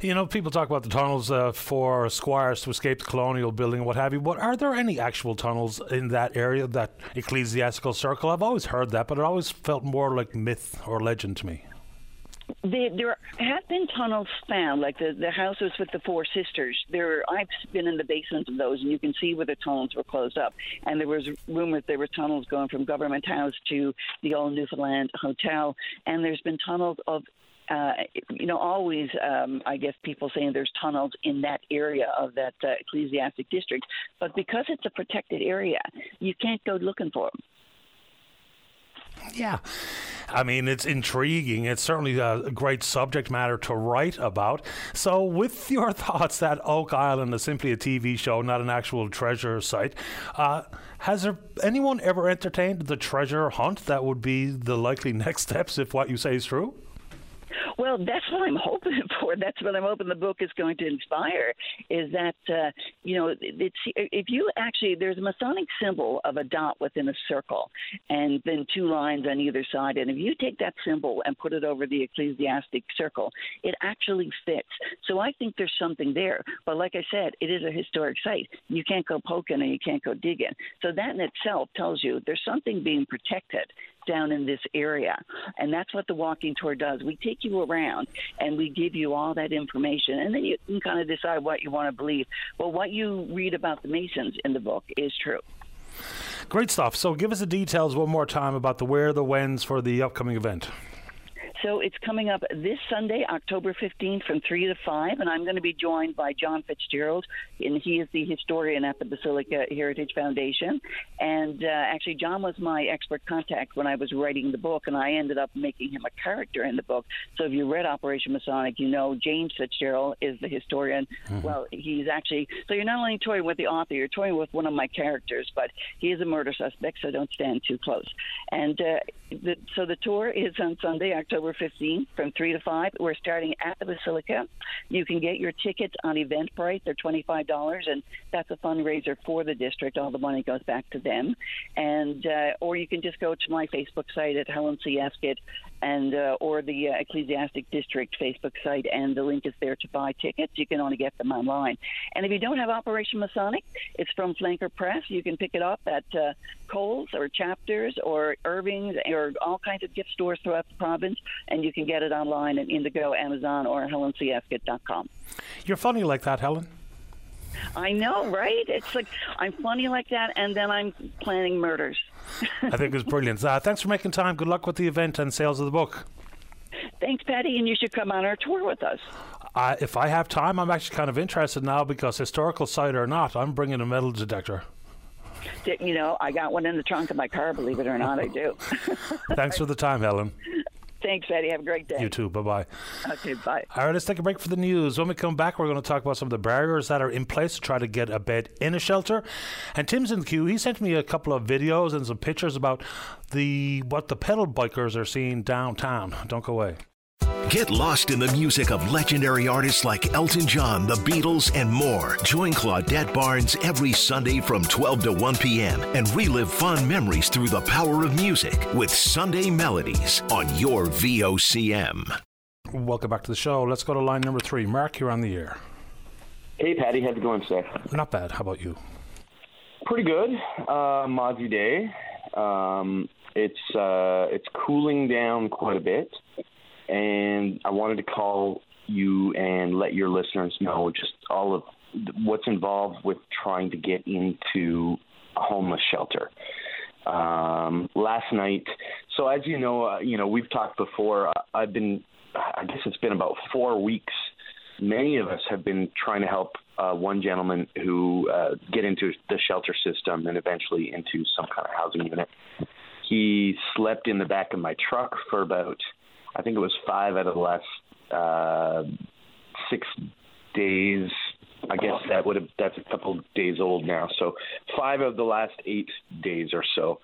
You know, people talk about the tunnels uh, for squires to escape the colonial building what have you. But are there any actual tunnels in that area, that ecclesiastical circle? I've always heard that, but it always felt more like myth or legend to me. There, there have been tunnels found, like the the houses with the four sisters. There, I've been in the basements of those, and you can see where the tunnels were closed up. And there was rumors there were tunnels going from Government House to the old Newfoundland Hotel, and there's been tunnels of uh, you know, always, um, I guess people saying there's tunnels in that area of that uh, ecclesiastic district, but because it's a protected area, you can't go looking for them. Yeah. I mean, it's intriguing. It's certainly a great subject matter to write about. So, with *laughs* your thoughts that Oak Island is simply a TV show, not an actual treasure site, uh, has there anyone ever entertained the treasure hunt that would be the likely *laughs* next steps if what you say is true? Well, that's what I'm *laughs* hoping for. That's what I'm hoping the book is going to inspire. Is that uh, you know, it's if you actually there's a Masonic symbol of a dot within a circle, and then two lines on either side. And if you take that symbol and put it over the ecclesiastic circle, it actually fits. So I think there's something there. But like I said, it is a historic site. You can't go poking and you can't go digging. So that in itself tells you there's something being protected down in this area. And that's what the walking tour does. We take you around and we give you all that information. And then you can kind of decide what you want to believe. But what you read about the Masons in the book is true. Great stuff. So give us the details one more time about the where, the whens for the upcoming event. So it's coming up this Sunday, October 15th from 3 to 5, and I'm going to be joined by John Fitzgerald, and he is the historian at the Basilica Heritage Foundation. And uh, actually, John was my expert contact when I was writing the book, and I ended up making him a character in the book. So if you read Operation Masonic, you know James Fitzgerald is the historian. Mm-hmm. Well, he's actually, so you're not only toying with the author, you're toying with one of my characters, but he is a murder suspect, so don't stand too close. And uh, the, so the tour is on Sunday, October 15th from 3 to 5. We're starting at the Basilica. You can get your tickets on Eventbrite. They're $25, and that's a fundraiser for the district. All the money goes back to them. And uh, Or you can just go to my Facebook site at Helen C. Escott and uh, or the uh, Ecclesiastic District Facebook site, and the link is there to buy tickets. You can only get them online. And if you don't have Operation Masonic, it's from Flanker Press. You can pick it up at uh, Coles or Chapters or Irving's or all kinds of gift stores throughout the province, and you can get it online at Indigo, Amazon, or HelenCEscott.com. You're funny like that, Helen. I know, right? It's like I'm funny like that, and then I'm planning murders. I think it's brilliant. Uh, thanks for making time. Good luck with the event and sales of the book. Thanks, Paddy, and you should come on our tour with us. Uh, if I have time, I'm actually kind of interested now because historical site or not, I'm bringing a metal detector. You know, I got one in the trunk of my car. Believe it or not, I do. *laughs* Thanks for the time, Helen. *laughs* Thanks, Eddie. Have a great day. You too. Bye bye. Okay, bye. All right, let's take a break for the news. When we come back, we're going to talk about some of the barriers that are in place to try to get a bed in a shelter. And Tim's in the queue. He sent me a couple of videos and some pictures about the what the pedal bikers are seeing downtown. Don't go away. Get lost in the music of legendary artists like Elton John, the Beatles, and more. Join Claudette Barnes every Sunday from 12 to 1 p.m. and relive fun memories through the power of music with Sunday Melodies on your VOCM. Welcome back to the show. Let's go to line number three. Mark, you're on the air. Hey, Paddy, how's it going today? Not bad. How about you? Pretty good. Uh, Mozzie Day. Um, it's uh, it's cooling down quite a bit, and I wanted to call you and let your listeners know just all of what's involved with trying to get into a homeless shelter. Um, last night, so as you know, uh, you know we've talked before. Uh, I've been, I guess it's been about four weeks. Many of us have been trying to help uh, one gentleman who uh, get into the shelter system and eventually into some kind of housing unit. He slept in the back of my truck for about, I think it was five out of the last uh, six days. I guess that would have that's a couple days old now. So five of the last eight days or so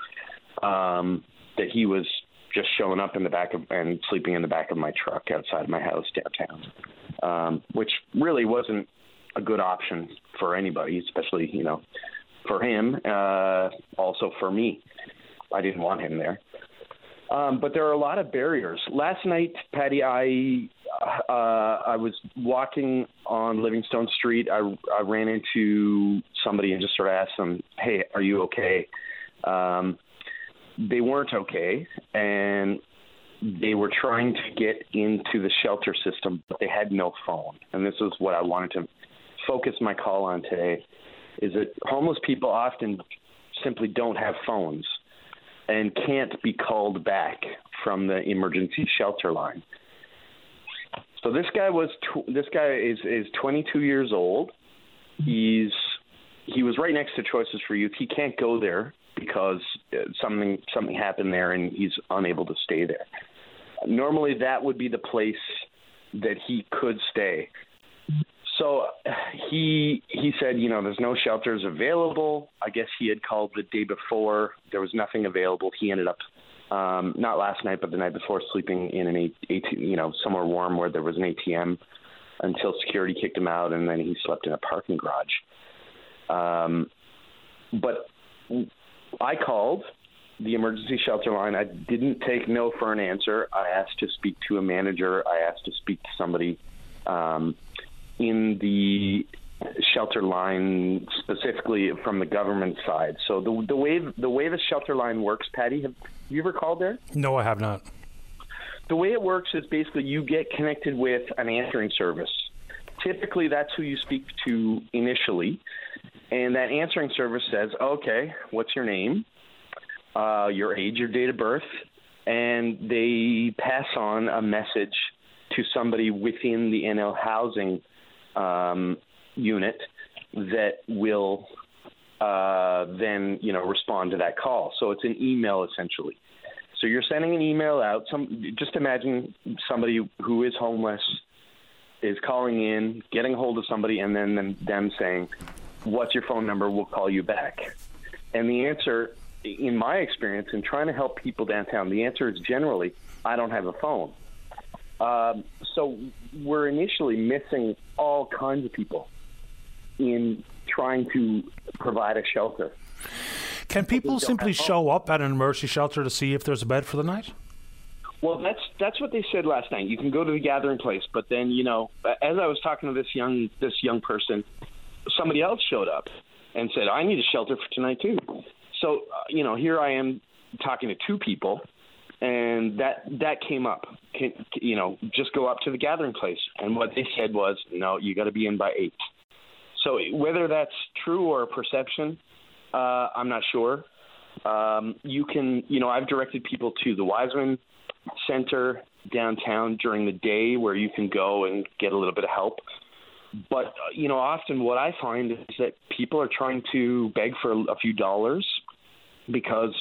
um, that he was just showing up in the back of and sleeping in the back of my truck outside my house downtown, um, which really wasn't a good option for anybody, especially you know for him, uh, also for me. I didn't want him there. Um, but there are a lot of barriers. Last night, Paddy, I uh, I was walking on Livingstone Street. I, I ran into somebody and just sort of asked them, "Hey, are you okay?" Um, they weren't okay, and they were trying to get into the shelter system, but they had no phone. And this is what I wanted to focus my call on today: is that homeless people often simply don't have phones and can't be called back from the emergency shelter line. So this guy was tw- this guy is is 22 years old. He's he was right next to Choices for Youth. He can't go there because uh, something something happened there and he's unable to stay there. Normally that would be the place that he could stay. So *sighs* he he said, you know, there's no shelters available. I guess he had called the day before. There was nothing available. He ended up um, not last night, but the night before, sleeping in an ATM, you know, somewhere warm where there was an ATM until security kicked him out, and then he slept in a parking garage. Um, but I called the emergency shelter line. I didn't take no for an answer. I asked to speak to a manager. I asked to speak to somebody um, in the shelter line specifically from the government side. So the the way the way the shelter line works, Paddy, have you ever called there? No, I have not. The way it works is basically you get connected with an answering service. Typically, that's who you speak to initially, and that answering service says, "Okay, what's your name, uh, your age, your date of birth," and they pass on a message to somebody within the NL housing um, unit that will uh, then you know respond to that call. So it's an email essentially. So you're sending an email out. Some just imagine somebody who is homeless is calling in, getting a hold of somebody, and then them, them saying, "What's your phone number? We'll call you back." And the answer, in my experience, in trying to help people downtown, the answer is generally, "I don't have a phone." Um, so we're initially missing all kinds of people in trying to provide a shelter. Can people simply show up at an emergency shelter to see if there's a bed for the night? Well, that's that's what they said last night. You can go to the gathering place, but then you know, as I was talking to this young this young person, somebody else showed up and said, "I need a shelter for tonight too." So uh, you know, here I am talking to two people, and that that came up. Can, you know, just go up to the gathering place, and what they said was, "No, you got to be in by eight. So whether that's true or a perception, uh, I'm not sure. Um, you can, you know, I've directed people to the Wiseman Center downtown during the day where you can go and get a little bit of help. But, you know, often what I find is that people are trying to beg for a few dollars because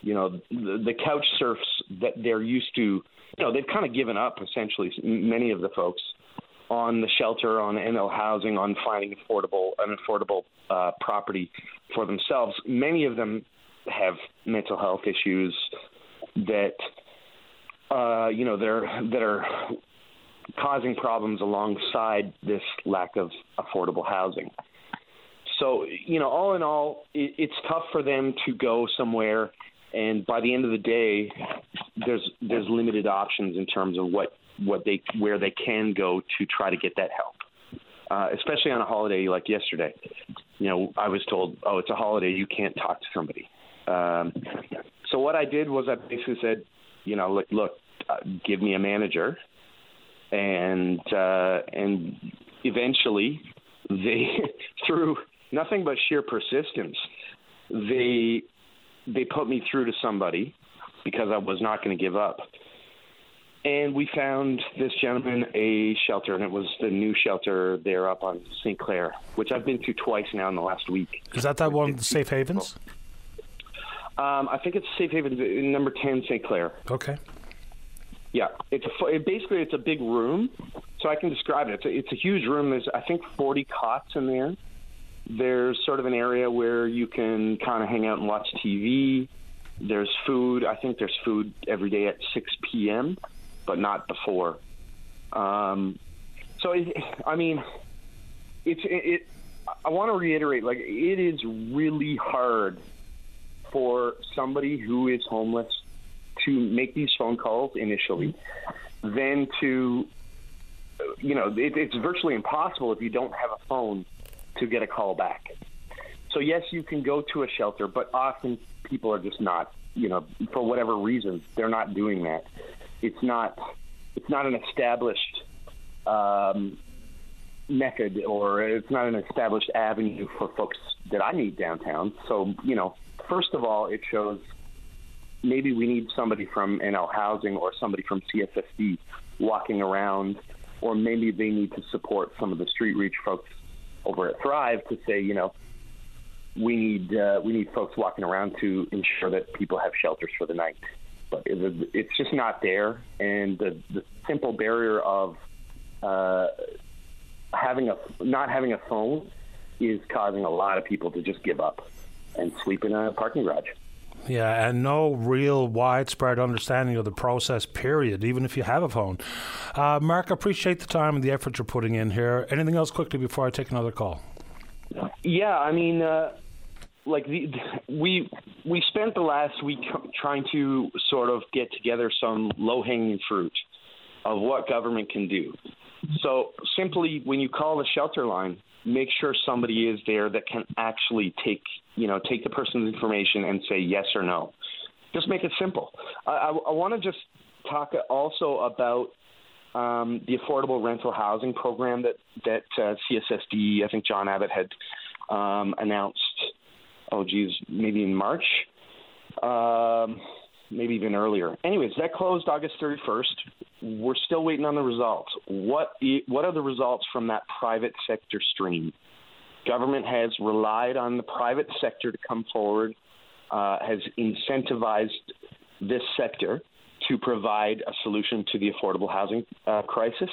You know, the, the couch surfs that they're used to. You know, they've kind of given up essentially. Many of the folks on the shelter, on NL housing, on finding affordable an affordable uh, property for themselves. Many of them have mental health issues that uh, you know they're that are causing problems alongside this lack of affordable housing. So you know, all in all, it, it's tough for them to go somewhere, and by the end of the day, there's there's limited options in terms of what what they where they can go to try to get that help. Uh, especially on a holiday like yesterday, you know, I was told, "Oh, it's a holiday, you can't talk to somebody." Um, so what I did was I basically said, you know, look, look, uh, give me a manager, and uh, and eventually they *laughs* through nothing but sheer persistence they they put me through to somebody because I was not going to give up. And we found this gentleman a shelter, and it was the new shelter there up on St. Clare, which I've been to twice now in the last week. Is that that one, Safe Havens? Um, I think it's Safe Havens, uh, number 10, St. Clare. Okay. Yeah, it's a it, basically it's a big room, so I can describe it. It's a, it's a huge room. There's I think 40 cots in there. There's sort of an area where you can kind of hang out and watch TV. There's food. I think there's food every day at 6 p.m., but not before. Um, so it, I mean, it's it, it. I want to reiterate, like it is really hard for somebody who is homeless to make these phone calls initially, then to, you know, it, it's virtually impossible if you don't have a phone to get a call back. So yes, you can go to a shelter, but often people are just not, you know, for whatever reason, they're not doing that. It's not, it's not an established um, method, or it's not an established avenue for folks that I need downtown. So you know, first of all, it shows maybe we need somebody from NL Housing or somebody from CSSD walking around, or maybe they need to support some of the street reach folks over at Thrive to say, you know, we need uh, we need folks walking around to ensure that people have shelters for the night. But it's just not there, and the, the simple barrier of uh, having a not having a phone is causing a lot of people to just give up and sleep in a parking garage. Yeah, and no real widespread understanding of the process, period, even if you have a phone. Uh, Mark, I appreciate the time and the effort you're putting in here. Anything else quickly before I take another call? Yeah, I mean, uh, like the, *laughs* we we spent the last week trying to sort of get together some low hanging fruit of what government can do. So simply, when you call the shelter line, make sure somebody is there that can actually take you know take the person's information and say yes or no. Just make it simple. I, I, I want to just talk also about um, the affordable rental housing program that that uh, CSSD, I think John Abbott had um, announced. Oh, geez, maybe in March. Um, maybe even earlier. Anyways, that closed August 31st. We're still waiting on the results. What what are the results from that private sector stream? Government has relied on the private sector to come forward, uh, has incentivized this sector to provide a solution to the affordable housing uh, crisis.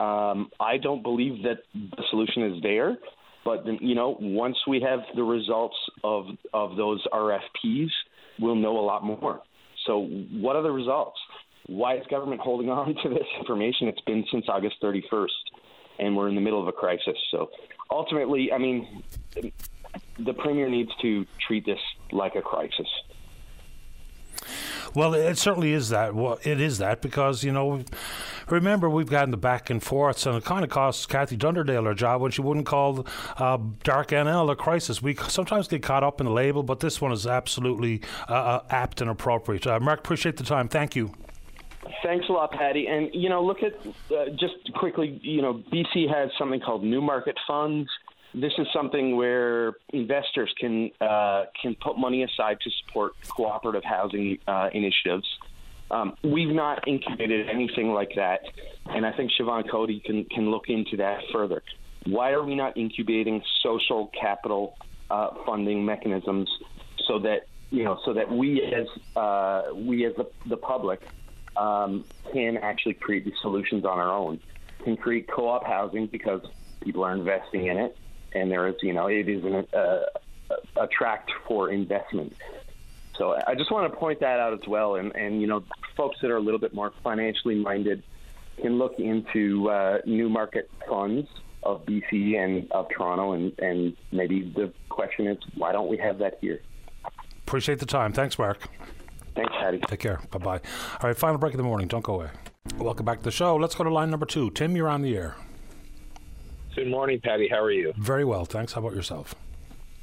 Um, I don't believe that the solution is there, but you know, once we have the results of of those RFPs, we'll know a lot more. So, what are the results? Why is government holding on to this information? It's been since August 31st, and we're in the middle of a crisis. So, ultimately, I mean, the premier needs to treat this like a crisis. Well, it certainly is that. Well, it is that because you know, remember we've gotten the back and forths, and it kind of cost Kathy Dunderdale her job when she wouldn't call uh, Dark NL a crisis. We sometimes get caught up in the label, but this one is absolutely uh, uh, apt and appropriate. Uh, Mark, appreciate the time. Thank you. Thanks a lot, Paddy. And you know, look at uh, just quickly. You know, BC has something called New Market Funds this is something where investors can uh, can put money aside to support cooperative housing uh, initiatives. Um, we've not incubated anything like that, and I think Siobhan Coady can can look into that further. Why are we not incubating social capital uh, funding mechanisms so that you know, so that we as uh, we as the, the public um, can actually create these solutions on our own, can create co-op housing because people are investing in it, and there is, you know, it is an uh, attract for investment. So I just want to point that out as well, and and you know, folks that are a little bit more financially minded can look into uh, Newmarket funds of BC and of Toronto, and, and maybe the question is, why don't we have that here? Appreciate the time. Thanks, Mark. Thanks, Paddy. Take care. Bye bye. All right, final break of the morning. Don't go away. Welcome back to the show. Let's go to line number two. Tim, you're on the air. Good morning, Paddy. How are you? Very well, thanks. How about yourself?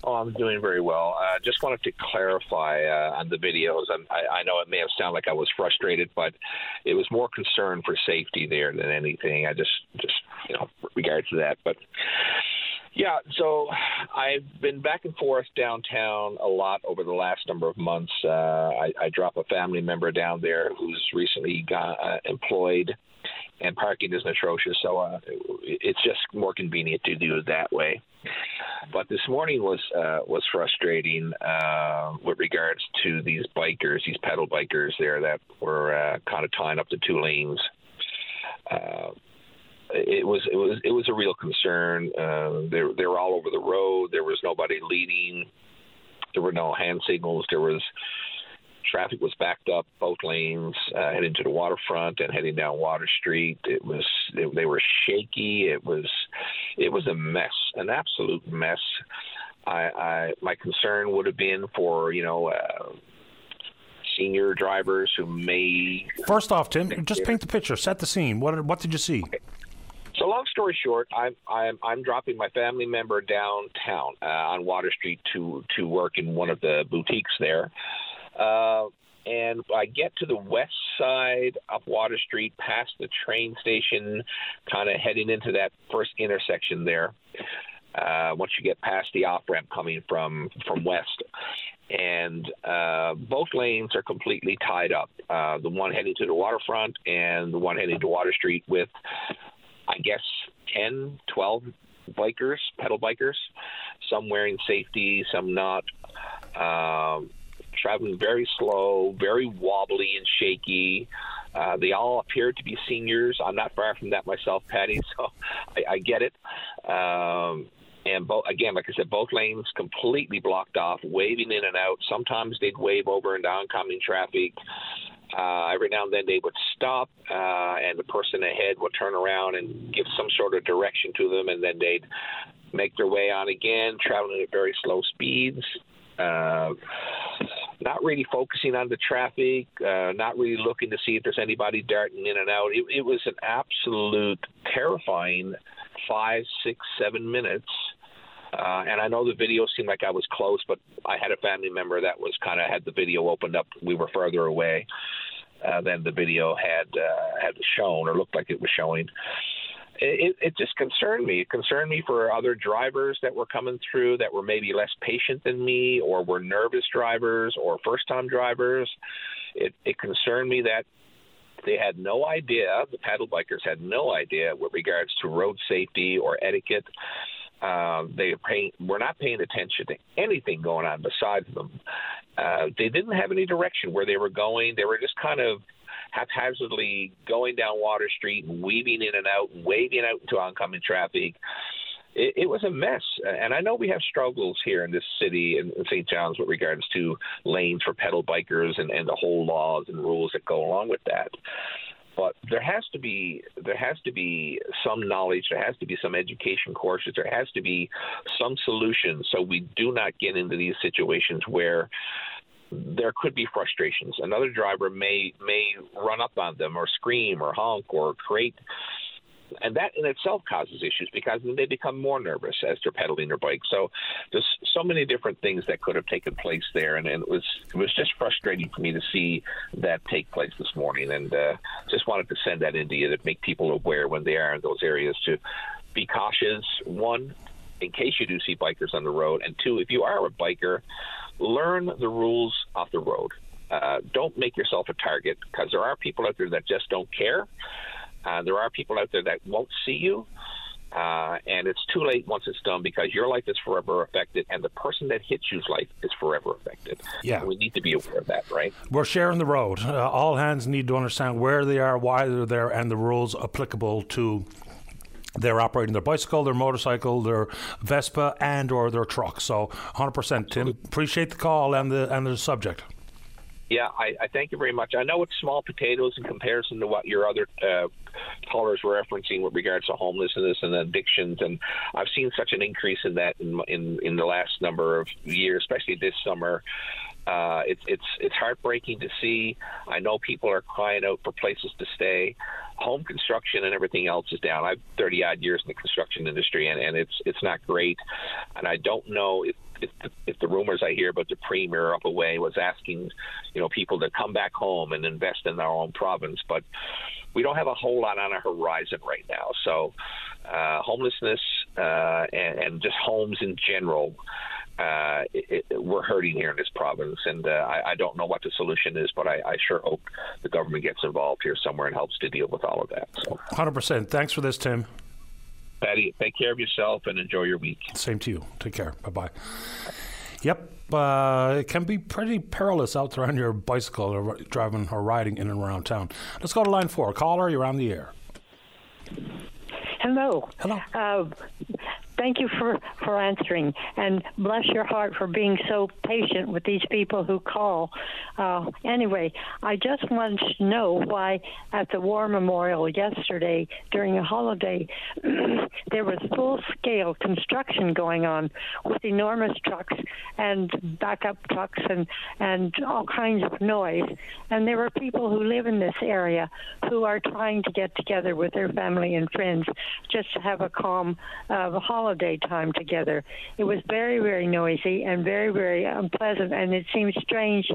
Oh, I'm doing very well. Uh, just wanted to clarify uh, on the videos. I, I know it may have sounded like I was frustrated, but it was more concern for safety there than anything. I just, just you know, regards to that. But yeah, so I've been back and forth downtown a lot over the last number of months. Uh, I, I drop a family member down there who's recently got uh, employed and parking is atrocious. So uh, it's just more convenient to do it that way. But this morning was uh, was frustrating uh, with regards to these bikers, these pedal bikers there that were uh, kind of tying up the two lanes. Uh, it was it was it was a real concern. Uh, they they were all over the road. There was nobody leading. There were no hand signals. There was traffic was backed up both lanes uh, heading to the waterfront and heading down Water Street. It was it, they were shaky. It was it was a mess, an absolute mess. I, I my concern would have been for you know. Uh, senior drivers who may first off tim just paint the picture set the scene what what did you see. So long story short, I'm I'm I'm dropping my family member downtown uh, on Water Street to to work in one of the boutiques there. Uh, and I get to the west side up Water Street, past the train station, kind of heading into that first intersection there. Uh, once you get past the off ramp coming from from west, and uh, both lanes are completely tied up. Uh, the one heading to the waterfront and the one heading to Water Street with, I guess, 10, 12 bikers, pedal bikers, some wearing safety, some not. Um, traveling very slow, very wobbly and shaky. Uh, they all appear to be seniors. I'm not far from that myself, Paddy, *laughs* so I, I get it. Um, and again, like I said, both lanes completely blocked off, waving in and out. Sometimes they'd wave over into oncoming traffic. Uh, every now and then they would stop, uh, and the person ahead would turn around and give some sort of direction to them, and then they'd make their way on again, traveling at very slow speeds. Uh, not really focusing on the traffic, uh, not really looking to see if there's anybody darting in and out. It, it was an absolute terrifying five, six, seven minutes. Uh, and I know the video seemed like I was close, but I had a family member that was kind of had the video opened up. We were further away uh, than the video had uh, had shown or looked like it was showing it, it just concerned me. It concerned me for other drivers that were coming through that were maybe less patient than me, or were nervous drivers, or first-time drivers. It, it concerned me that they had no idea. The paddle bikers had no idea with regards to road safety or etiquette. Uh, they were not paying attention to anything going on besides them. Uh, they didn't have any direction where they were going. They were just kind of haphazardly going down Water Street weaving in and out waving out into oncoming traffic. It, it was a mess, and I know we have struggles here in this city in, in St. John's with regards to lanes for pedal bikers and, and the whole laws and rules that go along with that but there has to be there has to be some knowledge there has to be some education courses there has to be some solutions so we do not get into these situations where there could be frustrations. Another driver may may run up on them or scream or honk or create and that in itself causes issues because then they become more nervous as they're pedaling their bike. So there's so many different things that could have taken place there, and, and it was it was just frustrating for me to see that take place this morning. And uh, just wanted to send that into you to make people aware when they are in those areas to be cautious. One, in case you do see bikers on the road, and two, if you are a biker, learn the rules off the road. Uh, don't make yourself a target because there are people out there that just don't care. Uh, there are people out there that won't see you. Uh, and it's too late once it's done because your life is forever affected, and the person that hits you's life is forever affected. Yeah. And we need to be aware of that, right? We're sharing the road. Uh, all hands need to understand where they are, why they're there, and the rules applicable to they're operating their bicycle, their motorcycle, their Vespa, and or their truck. So, 100%. Tim, appreciate the call and the and the subject. Yeah, I, I thank you very much. I know it's small potatoes in comparison to what your other uh, callers were referencing with regards to homelessness and addictions, and I've seen such an increase in that in in, in the last number of years, especially this summer. Uh, it's it's it's heartbreaking to see. I know people are crying out for places to stay. Home construction and everything else is down. I've 30 odd years in the construction industry, and, and it's it's not great. And I don't know if if the, if the rumors I hear about the premier up away was asking, you know, people to come back home and invest in their own province, but we don't have a whole lot on our horizon right now. So, uh, homelessness uh, and, and just homes in general. Uh, it, it, we're hurting here in this province, and uh, I, I, don't know what the solution is, but I, I, sure hope the government gets involved here somewhere and helps to deal with all of that. So. 100%. Thanks for this, Tim. Paddy, take care of yourself and enjoy your week. Same to you. Take care. Bye bye. Yep. Uh, it can be pretty perilous out there on your bicycle or driving or riding in and around town. Let's go to line four. Caller, you're on the air. Hello. Hello. Uh, thank you for, for answering and bless your heart for being so patient with these people who call. Uh, anyway, I just wanted to know why at the War Memorial yesterday during a holiday *clears throat* there was full scale construction going on with enormous trucks and backup trucks and, and all kinds of noise. And there were people who live in this area who are trying to get together with their family and friends just to have a calm uh, holiday holiday time together. It was very, very noisy and very, very unpleasant, and it seems strange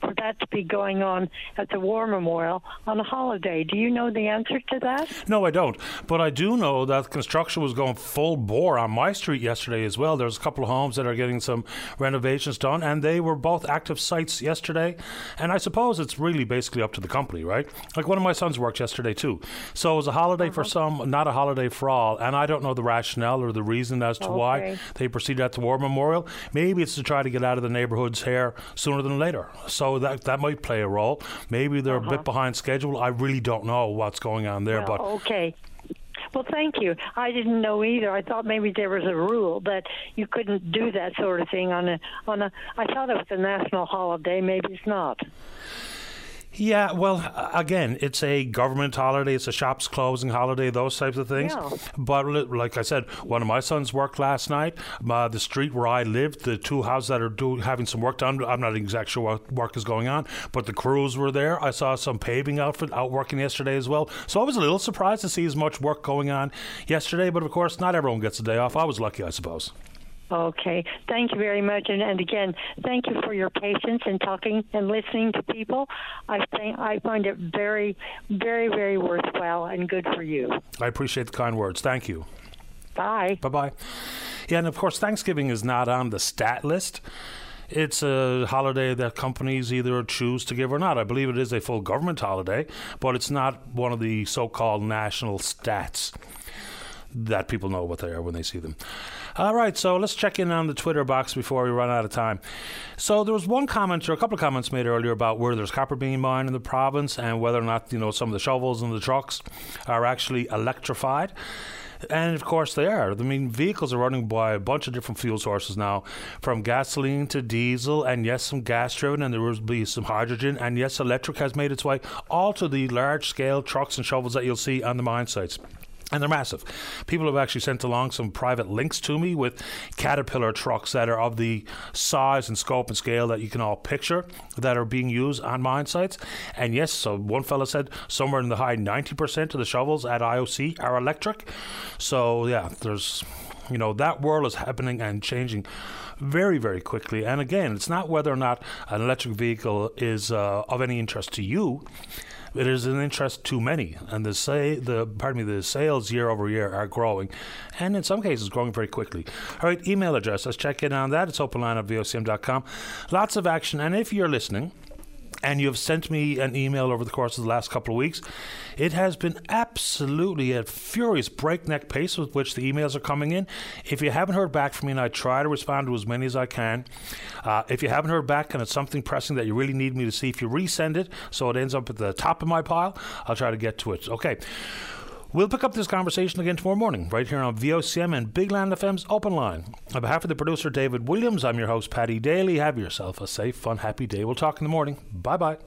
for that to be going on at the War Memorial on a holiday. Do you know the answer to that? No, I don't. But I do know that construction was going full bore on my street yesterday as well. There's a couple of homes that are getting some renovations done, and they were both active sites yesterday. And I suppose it's really basically up to the company, right? Like one of my sons worked yesterday too. So it was a holiday uh-huh. for some, not a holiday for all. And I don't know the rationale or the reason as to okay. why they proceeded at the War Memorial. Maybe it's to try to get out of the neighborhoods here sooner than later. So that that might play a role. Maybe they're uh-huh. a bit uh-huh. behind schedule. I really don't know what's going on there. Well, but okay. Well, thank you. I didn't know either. I thought maybe there was a rule that you couldn't do that sort of thing on a on a. I thought it was a national holiday. Maybe it's not. Yeah, well, again, it's a government holiday, it's a shops closing holiday, those types of things. Yeah. But like I said, one of my sons worked last night. Uh, the street where I lived, the two houses that are do, having some work done, I'm not exactly sure what work is going on, but the crews were there. I saw some paving outfit out working yesterday as well. So I was a little surprised to see as much work going on yesterday, but of course, not everyone gets a day off. I was lucky, I suppose. Okay. Thank you very much. And, and again, thank you for your patience in talking and listening to people. I think I find it very, very, very worthwhile and good for you. I appreciate the kind words. Thank you. Bye. Bye bye. Yeah, and of course, Thanksgiving is not on the stat list. It's a holiday that companies either choose to give or not. I believe it is a full government holiday, but it's not one of the so called national stats that people know what they are when they see them. All right, so let's check in on the Twitter box before we run out of time. So there was one comment or a couple of comments made earlier about where there's copper being mined in the province and whether or not you know some of the shovels and the trucks are actually electrified. And of course, they are. I mean, vehicles are running by a bunch of different fuel sources now, from gasoline to diesel, and yes, some gas driven, and there will be some hydrogen, and yes, electric has made its way all to the large scale trucks and shovels that you'll see on the mine sites. And they're massive. People have actually sent along some private links to me with Caterpillar trucks that are of the size and scope and scale that you can all picture that are being used on mine sites. And yes, so one fellow said somewhere in the high 90% of the shovels at IOC are electric. So, yeah, there's, you know, that world is happening and changing very, very quickly. And again, it's not whether or not an electric vehicle is uh, of any interest to you it is an interest to many, and the say the pardon me the sales year over year are growing, and in some cases growing very quickly. All right, email address. Let's check in on that. It's openline at vocm.com. Lots of action, and if you're listening and you have sent me an email over the course of the last couple of weeks. It has been absolutely a furious breakneck pace with which the emails are coming in. If you haven't heard back from me, and I try to respond to as many as I can, uh, if you haven't heard back and it's something pressing that you really need me to see, if you resend it so it ends up at the top of my pile, I'll try to get to it. Okay. We'll pick up this conversation again tomorrow morning, right here on VOCM and Big Land FM's Open Line. On behalf of the producer David Williams, I'm your host Paddy Daly. Have yourself a safe, fun, happy day. We'll talk in the morning. Bye bye.